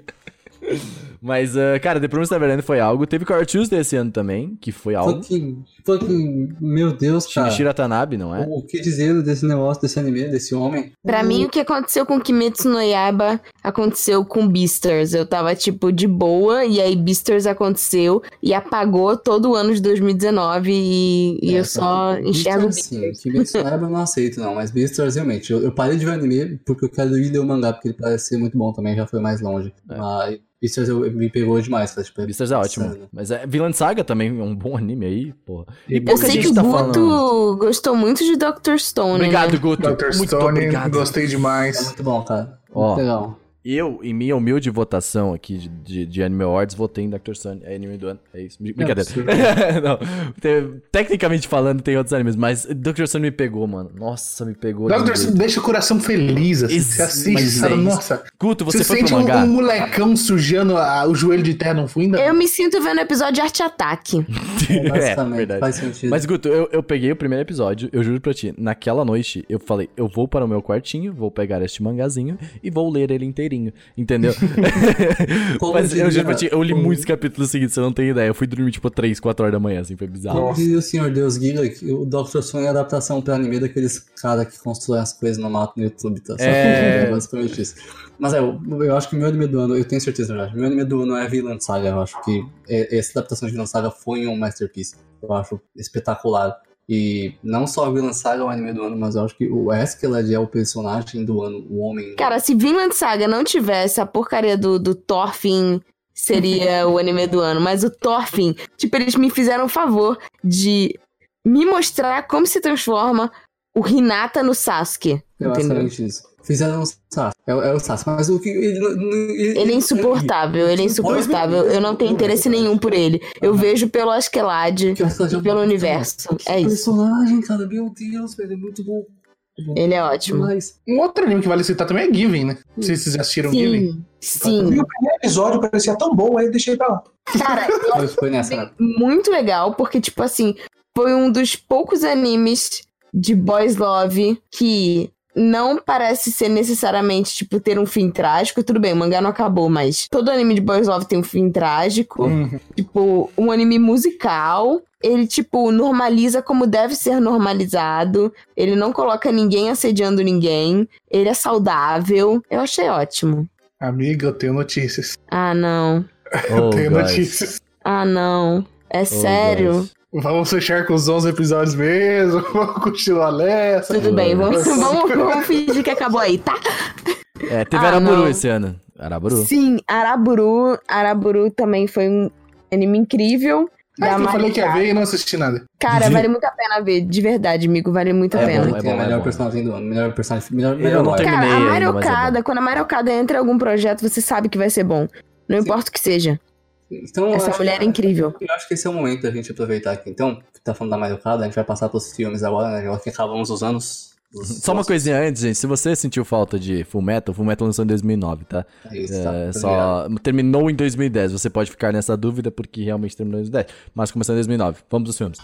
Mas, ah, cara, The Promised Neverland foi algo. Teve Core Tuesday esse ano também, que foi algo. Fucking, fucking, meu Deus, cara. Shinichiro Watanabe, não é? O que dizer desse negócio, desse anime, desse homem? Pra mim, o que aconteceu com Kimetsu no Yaiba aconteceu com Beastars. Eu tava, tipo, de boa, e aí Beastars aconteceu e apagou todo o ano de 2019 e, e eu só enxergo Beastars, sim. Kimetsu no Yaiba eu não aceito, não. Mas Beastars, realmente. Eu, eu parei de ver anime porque eu quero ir ler o mangá, porque ele parece ser muito bom também, já foi mais longe. É. Mas Beastars eu, me pegou demais, cara. Tipo, Beastars é ótimo. Mas é, Villain Saga também é um bom anime aí, porra. E Eu sei que o tá Guto falando. gostou muito de Dr. Stone, Obrigado, né? Guto. Dr. Muito Stone, obrigado. gostei É demais. muito bom, cara. Ó. Muito legal. Eu, em minha humilde votação aqui de, de, de Anime Awards, votei em Dr. Stone. É anime do ano. É isso. Brincadeira. não. Tem- tecnicamente falando, tem outros animes, mas Dr. Stone me pegou, mano. Nossa, me pegou. Dr. jeito. deixa o coração feliz, assim. Isso, Você assiste, fala, é nossa. Guto, você, Você, foi sente pro um, mangá? um molecão sujando a- o joelho de terra no fundo. Eu me sinto vendo o episódio de Arte Ataque. é, Basicamente, verdade. faz sentido. Mas, Guto, eu, eu peguei o primeiro episódio, eu juro pra ti, naquela noite, eu falei, eu vou para o meu quartinho, vou pegar este mangazinho e vou ler ele inteirinho, entendeu? Como Mas eu juro eu li como- muitos capítulos seguidos, você não tem ideia. Eu fui dormir, tipo, 3, 4 horas da manhã, assim, foi bizarro. Como diria o Senhor Deus Giga, que o Dr. Stone é adaptação pra anime daqueles caras que constroem as coisas no mato no YouTube, tá? Só É. é basicamente isso. Mas é, eu, eu acho que o meu anime do ano, eu tenho certeza, na verdade, meu anime do ano é Villain Saga. Eu acho que é- essa adaptação de Villain Saga foi um masterpiece. Eu acho espetacular. E não só a Villain Saga é o anime do ano, mas eu acho que o Askeladd é o personagem do ano, o homem. Cara, se Vinland Saga não tivesse a porcaria do, do Thorfinn, seria o anime do ano. Mas o Thorfinn, tipo, eles me fizeram o favor de me mostrar como se transforma o Hinata no Sasuke. é Entendeu? isso. Fizeram o Sasuke. É, o- é o Sasuke. Mas o que. Ele, ele, Ele é insuportável, ele é insuportável. Eu não tenho interesse nenhum por ele. Eu vejo pelo Askeladd é e um- pelo universo. É isso. personagem, cara, meu Deus, velho, é muito bom. Ele é ótimo. Demais. Um outro anime que vale citar também é Given, né? Não sei se vocês assistiram Given. Sim, Eu vi sim. o primeiro episódio, parecia tão bom, aí eu deixei pra lá. Cara, Eu foi nessa, muito legal, porque, tipo assim, foi um dos poucos animes de boys love que não parece ser necessariamente, tipo, ter um fim trágico. Tudo bem, o mangá não acabou, mas todo anime de boys love tem um fim trágico. Uhum. Tipo, um anime musical. Ele, tipo, normaliza como deve ser normalizado. Ele não coloca ninguém assediando ninguém. Ele é saudável. Eu achei ótimo. Amiga, eu tenho notícias. Ah, não. Eu Oh, tenho guys. notícias. Ah, não. É Oh, sério? guys. Vamos fechar com os 11 episódios mesmo. Vamos continuar nessa. Tudo bem, vamos, vamos, vamos fingir que acabou aí, tá? É, teve Ah, Araburu não. esse ano. Araburu? Sim, Araburu. Araburu também foi um anime incrível. Ah, da que eu falei que ia ver e não assisti nada. Cara, vale muito a pena ver, de verdade, amigo, vale muito a É pena. bom, é bom, a é melhor bom. personagem do ano. Melhor personagem. Melhor, Eu melhor não lore. terminei Cara, a ainda, mas é Mariocada, quando a Mariocada entra em algum projeto, você sabe que vai ser bom. Não importa o que seja. Então, Essa mulher é incrível. Eu acho que esse é o momento da gente aproveitar aqui. Então, tá falando da Mario Kart, a gente vai passar pros filmes agora, né? Agora que acabamos os anos. os- Só uma coisinha antes, gente. Se você sentiu falta de Full Metal, Full Metal lançou em 2009, tá? É isso, tá, É, tá só terminou em 2010. Você pode ficar nessa dúvida porque realmente terminou em 2010. Mas começou em 2009. Vamos dos filmes.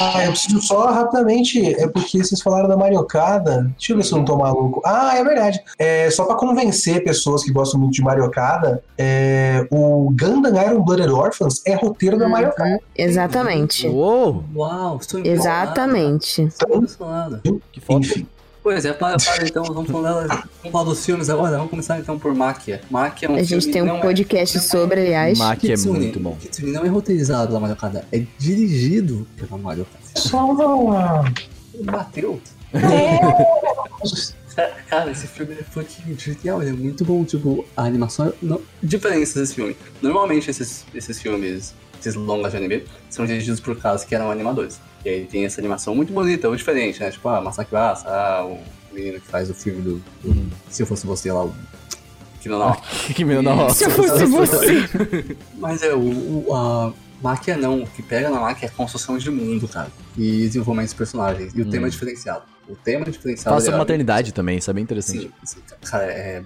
Ah, eu preciso só rapidamente, é porque vocês falaram da Mariocada. Deixa eu ver se eu não tô maluco. Ah, é verdade. É, só pra convencer pessoas que gostam muito de Mariocada, é, o Gundam Iron Blooded Orphans é roteiro da Mariocada. Exatamente. Uou! Uau, estou Exatamente. impressionado. Que foda. Enfim. Pois é, para, para então, vamos falar, vamos falar dos filmes agora. Vamos começar então por Máquia. Máquia é um A gente filme tem um é- podcast sobre, aliás. Mac é muito bom. Kitsune não é roteirizado pela Mario Kart, é dirigido pela Mario Kart. Só uma. Bateu. Cara, esse filme é fucking genial, ele é muito bom. Tipo, a animação. Não... Diferenças desse filme. Normalmente esses, esses filmes, esses longas de anime, são dirigidos por caras que eram animadores. E aí tem essa animação muito bonita, ou diferente, né? Tipo, ah, Masaki Basa, ah, o menino que faz o filme do. do- Se eu fosse você lá, o. Que não, não. que menino na roça. Se eu fosse você. Mas é, o, o- a máquina não, o que pega na máquina é a construção de mundo, cara. E desenvolvimento dos personagens. E o tema é diferenciado. O tema é diferenciado. Fala sobre é- maternidade também, isso é bem interessante. Sim, sim, cara, é.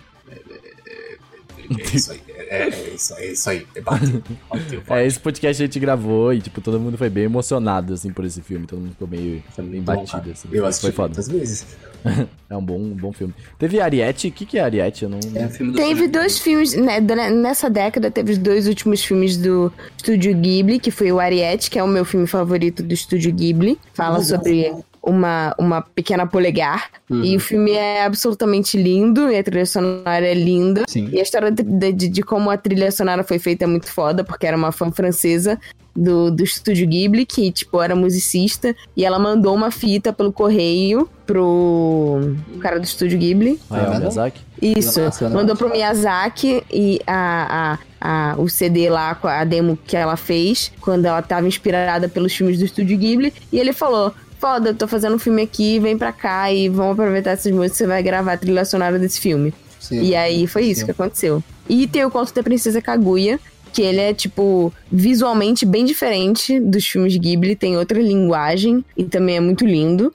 É, é, é, é isso aí, é, é isso aí, é isso aí, é bateu, bateu, É, esse podcast a gente gravou e, tipo, todo mundo foi bem emocionado, assim, por esse filme. Todo mundo ficou meio Foi bom, batido, assim. Eu Foi assisti foda. muitas vezes. É um bom, um bom filme. Teve Ariete. O que, que é Ariete? Eu não... É um filme do Teve Sonic. dois filmes, né, nessa década teve os dois últimos filmes do Estúdio Ghibli, que foi o Ariete, que é o meu filme favorito do Estúdio Ghibli. Fala sobre uma, uma pequena polegar. Uhum. E o filme é absolutamente lindo, e a trilha sonora é linda. Sim. E a história de, de- de como a trilha sonora foi feita é muito foda, porque era uma fã francesa do, do Estúdio Ghibli, que, tipo, era musicista, e ela mandou uma fita pelo correio pro cara do Estúdio Ghibli. Ah, é o Miyazaki? Isso, Nossa, mandou pro Miyazaki e a, a, a, o CD lá, com a demo que ela fez, quando ela tava inspirada pelos filmes do Estúdio Ghibli, e ele falou: Foda, eu tô fazendo um filme aqui, vem pra cá e vamos aproveitar essas músicas, você vai gravar a trilha sonora desse filme. Sim. E aí foi isso Sim. que aconteceu. E tem o Conto da Princesa Kaguya, que ele é, tipo, visualmente bem diferente dos filmes Ghibli, tem outra linguagem e também é muito lindo.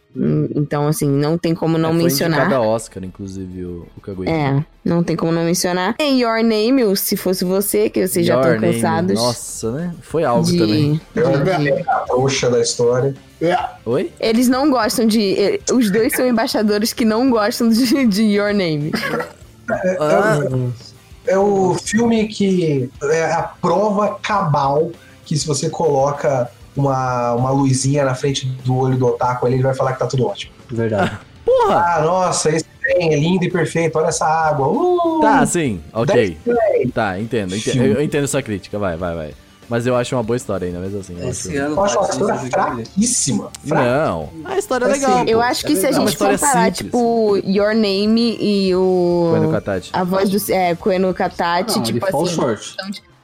Então, assim, não tem como não é, foi mencionar. indicado a Oscar, inclusive, o, o Kaguya. É, não tem como não mencionar. Tem Your Name, o Se Fosse Você, que vocês já Your estão Name. cansados. Nossa, né? Foi algo de, também. de- A trouxa da história. Oi? Eles não gostam de. eh, Os dois são embaixadores que não gostam de, de Your Name. Ah, É o filme que é a prova cabal que se você coloca uma, uma luzinha na frente do olho do otaku, ele vai falar que tá tudo ótimo. Verdade. porra! Ah, nossa, esse trem é lindo e perfeito, olha essa água. Uh! Tá, sim, ok. Tá, entendo. entendo eu, eu entendo sua crítica, vai, vai, vai. Mas eu acho uma boa história ainda, mesmo assim. eu Esse acho- ano Eu acho uma tá história fraquíssima. Fra- Não, a história é É legal. sim. Eu pô. acho que se a É gente comparar, simples. tipo, Your Name e o. Koen no Katachi. A voz do. É, Koeno Katachi, Não, tipo assim. short.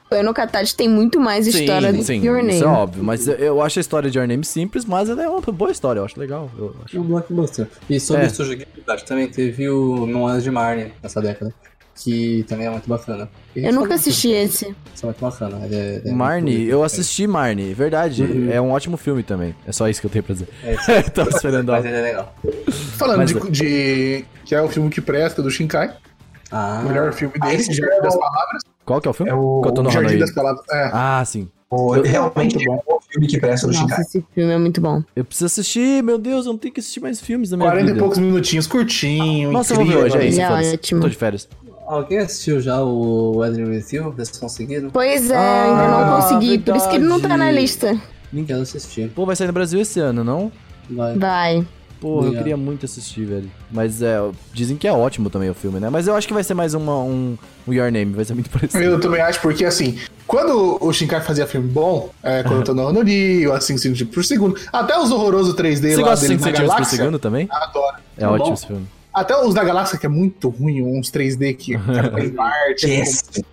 Koeno Katachi tem muito mais história do Sim, sim, que Your isso Name. é óbvio. Mas eu- acho a história de Your Name simples, mas ela é uma boa história, eu acho legal. Eu acho. Um blockbuster. E sobre É. verdade, também teve o Memórias de Marnie nessa década. Que também é muito bacana. Eu nunca assisti esse. Isso é muito bacana. Ele é, é Marnie, muito- eu assisti Marnie, verdade. Uhum. É um ótimo filme também. É só isso que eu tenho pra dizer. É, isso. Tava esperando Mas algo. ele é legal. Falando Mas- de, de- que é o filme que presta do Shinkai, Ah, o melhor filme dele, Jardim é das o- Palavras. Qual que é o filme? É o- O Jardim das Palavras. É. Ah, sim. Pô, realmente é um bom filme que presta do Shinkai. esse filme é muito bom. Eu preciso assistir, meu Deus, eu não tenho que assistir mais filmes na minha 40 vida. e poucos minutinhos, curtinho. Nossa, eu vou ver incrível. hoje, é isso, é ótimo. Tô de férias. Alguém assistiu já o Weathering With You? Vocês conseguiram? Pois é, Ah, ainda não consegui. Por isso que ele não tá na verdade. lista. Nem quero assistir. Pô, vai sair no Brasil esse ano, não? Vai. Vai. Porra, eu queria muito assistir, velho. Mas é, dizem que é ótimo também o filme, né? Mas eu acho que vai ser mais uma, um, um Your Name, vai ser muito parecido. Eu também acho, porque assim, quando o Shinkai fazia filme bom, é, quando eu tô no Honori, ou assim, centímetros por segundo, até os horrorosos 3D Você lá gosta de 5 dele na centímetros por segundo também? adoro. É Tá ótimo bom. esse filme. Até os da galáxia, que é muito ruim, uns 3D que em Marte. Péssimo.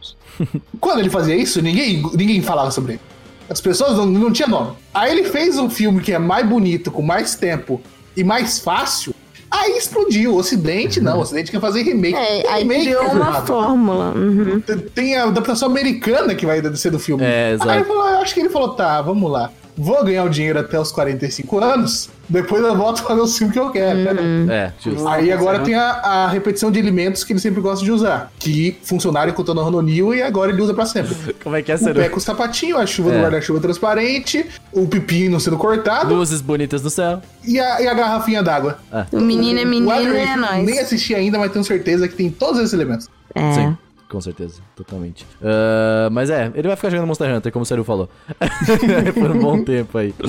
Quando ele fazia isso, ninguém, ninguém falava sobre ele. As pessoas não, não tinham nome. Aí ele fez um filme que é mais bonito, com mais tempo e mais fácil. Aí explodiu. O Ocidente não. O Ocidente quer fazer remake. É, aí remake criou uma errado. fórmula. Uhum. Tem a adaptação americana que vai ser do filme. É, Aí exato. ele falou, eu acho que ele falou, tá, vamos lá. Vou ganhar o dinheiro até os 45 anos, depois eu volto a fazer o filme que eu quero. Uhum. É, justo. Aí agora tem a, a repetição de elementos que ele sempre gosta de usar. Que funcionaram com o Tono Rononil e agora ele usa pra sempre. Como é que é, O ser pé com o sapatinho, a chuva É. do guarda-chuva transparente, o pepino sendo cortado Luzes bonitas no céu. e a, e a garrafinha d'água. O menino é O menino e é nóis. Nem assisti ainda, mas tenho certeza que tem todos esses elementos. É. Sim, com certeza, totalmente. Ah, mas é, ele vai ficar jogando Monster Hunter, como o Seru falou. Por um bom tempo aí.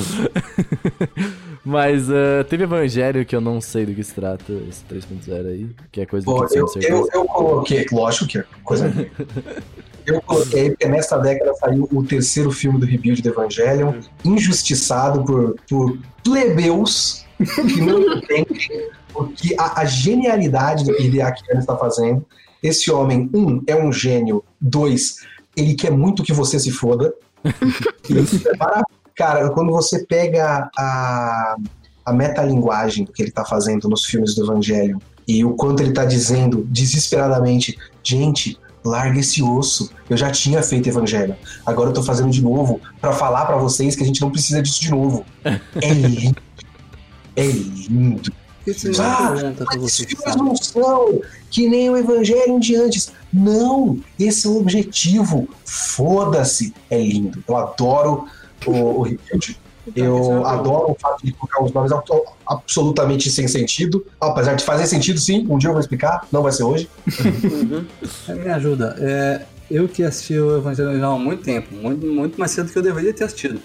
mas ah, teve Evangelho que eu não sei do que se trata, esse 3.0 aí, que é coisa do Pô, que eu, eu, eu coloquei, lógico que é coisa minha. Eu coloquei porque nessa década saiu o terceiro filme do Rebuild do Evangelion, injustiçado por, por plebeus que não entendem o que a, a genialidade do que Hideaki está fazendo. Esse homem, um, é um gênio, dois, ele quer muito que você se foda. Isso é maravilhoso. Cara, quando você pega a, a metalinguagem que ele tá fazendo nos filmes do Evangelho e o quanto ele tá dizendo desesperadamente, gente, larga esse osso. Eu já tinha feito Evangelho. Agora eu tô fazendo de novo pra falar pra vocês que a gente não precisa disso de novo. É lindo. É lindo. Ah, Mas esses filmes sabe? não são que nem o Evangelho de antes. Não, esse é o objetivo. Foda-se. É lindo. Eu adoro o, o Rebuild. Eu adoro o fato de colocar os nomes absolutamente sem sentido. Apesar de fazer sentido, sim. Um dia eu vou explicar. Não vai ser hoje. É, Me ajuda. É, eu que assisti o Evangelho original há muito tempo, muito, muito mais cedo do que eu deveria ter assistido.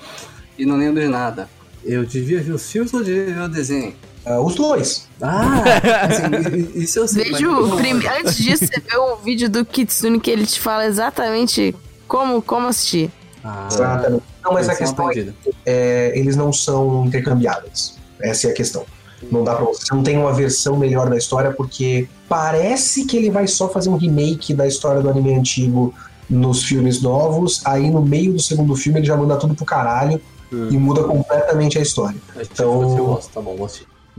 E não lembro de nada. Eu devia ver os filmes ou devia ver o desenho? Ah, os dois. Ah, assim, isso eu sei. Vejo, mas- prime- antes disso, você vê o vídeo do Kitsune que ele te fala exatamente como, como assistir. Ah, Exatamente. Não, mas a questão é, é, eles não são intercambiáveis. Essa é a questão. Não dá pra você. Não tem uma versão melhor da história porque parece que ele vai só fazer um remake da história do anime antigo nos filmes novos. Aí no meio do segundo filme ele já manda tudo pro caralho Hum. e muda completamente a história. Então... Então- Eu gosto, tá bom.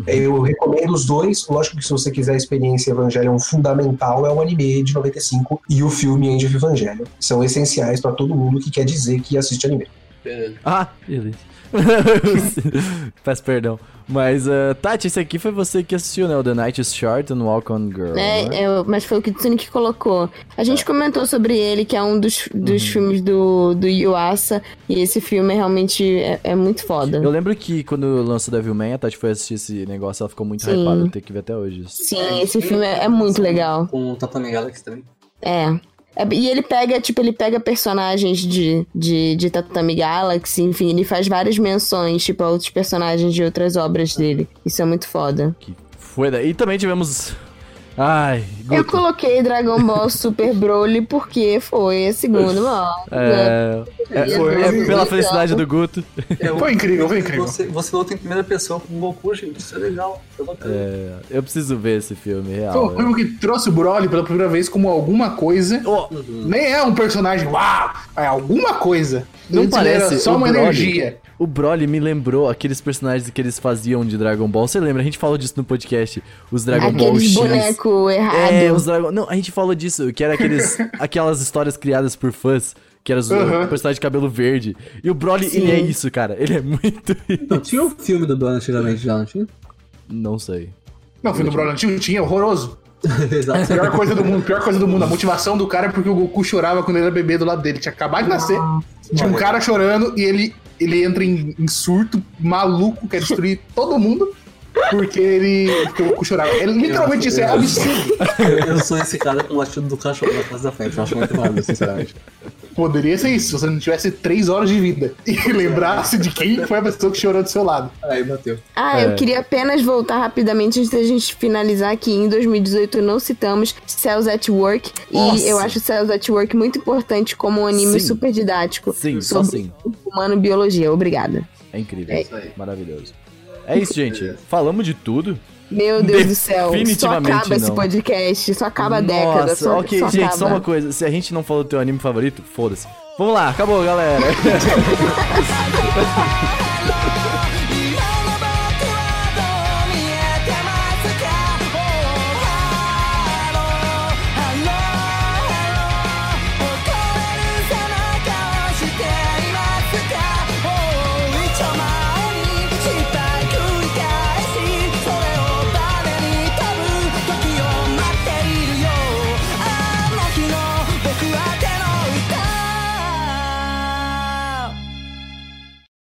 Eu recomendo os dois. Lógico que se você quiser a experiência Evangelion fundamental, é o anime de 95 e o filme End of Evangelion. São essenciais pra todo mundo que quer dizer que assiste anime. Beleza. Ah, beleza. Peço perdão. Mas, uh, Tati, esse aqui foi você que assistiu, né? O The Night is Short and Walk on Girl. né? É, é, mas foi o Kitsune que colocou. A gente comentou sobre ele, que é um dos, dos filmes do, do Yuasa. E esse filme realmente é, é muito foda. Eu lembro que quando lançou Devilman, a Tati foi assistir esse negócio, ela ficou muito Sim. hypada, eu tenho que ver até hoje. Sim, esse filme é, é muito legal. Com o Tatami Galaxy também. É. É, E ele pega, tipo, ele pega personagens de, de, de Tatami Galaxy, enfim, ele faz várias menções, tipo, a outros personagens de outras obras dele. Isso é muito foda. Que. E também tivemos. Ai, Eu Guto. coloquei Dragon Ball Super Broly porque foi a segunda maior. É, é, Foi. é pela felicidade do Guto. É, Foi incrível, foi incrível. Você, você luta em primeira pessoa com o Goku, gente. Isso é legal. Eu vou É, eu preciso ver esse filme, Foi real. o filme que trouxe o Broly pela primeira vez como alguma coisa. Oh, Nem é um personagem, uau! É alguma coisa. Não ele parece só uma Broly. energia. O Broly me lembrou aqueles personagens que eles faziam de Dragon Ball. Você lembra? A gente falou disso no podcast. Os Dragon Ball Aqueles X. boneco errado. É, os Dragon... Não, a gente falou disso, que era aqueles, aquelas histórias criadas por fãs, que era os Uhum. o personagem de cabelo verde. E o Broly, Sim. ele é isso, cara. Ele é muito Não, isso. tinha um filme do Broly antigamente já, não tinha? Não sei. Não, o filme do Broly antigo tinha, horroroso. Exato. Pior coisa do mundo, pior coisa do mundo. A motivação do cara é porque o Goku chorava quando ele era bebê do lado dele. Tinha acabado de nascer. Tinha um cara chorando e ele, ele entra em, em surto, maluco, quer destruir todo mundo. Porque ele. Porque o Goku chorava. É literalmente isso, é absurdo. Eu sou esse cara com o latido do cachorro na face da frente. Eu acho muito válido, sinceramente. Poderia ser isso, se você não tivesse três horas de vida e lembrasse de quem foi a pessoa que chorou do seu lado. Aí bateu. Ah, É. eu queria apenas voltar rapidamente antes da gente finalizar que em 2018 não citamos Cells at Work. Nossa. E eu acho Cells at Work muito importante como um anime Sim. super didático Sim, só sim. humano e biologia. Obrigada. É incrível. É isso aí. Maravilhoso. É isso, gente. Falamos de tudo. Meu Deus do céu. Só acaba esse não. podcast, só acaba a década. Nossa, Só, ok, só gente, acaba. só uma coisa. Se a gente não falou do teu anime favorito, foda-se. Vamos lá, acabou, galera.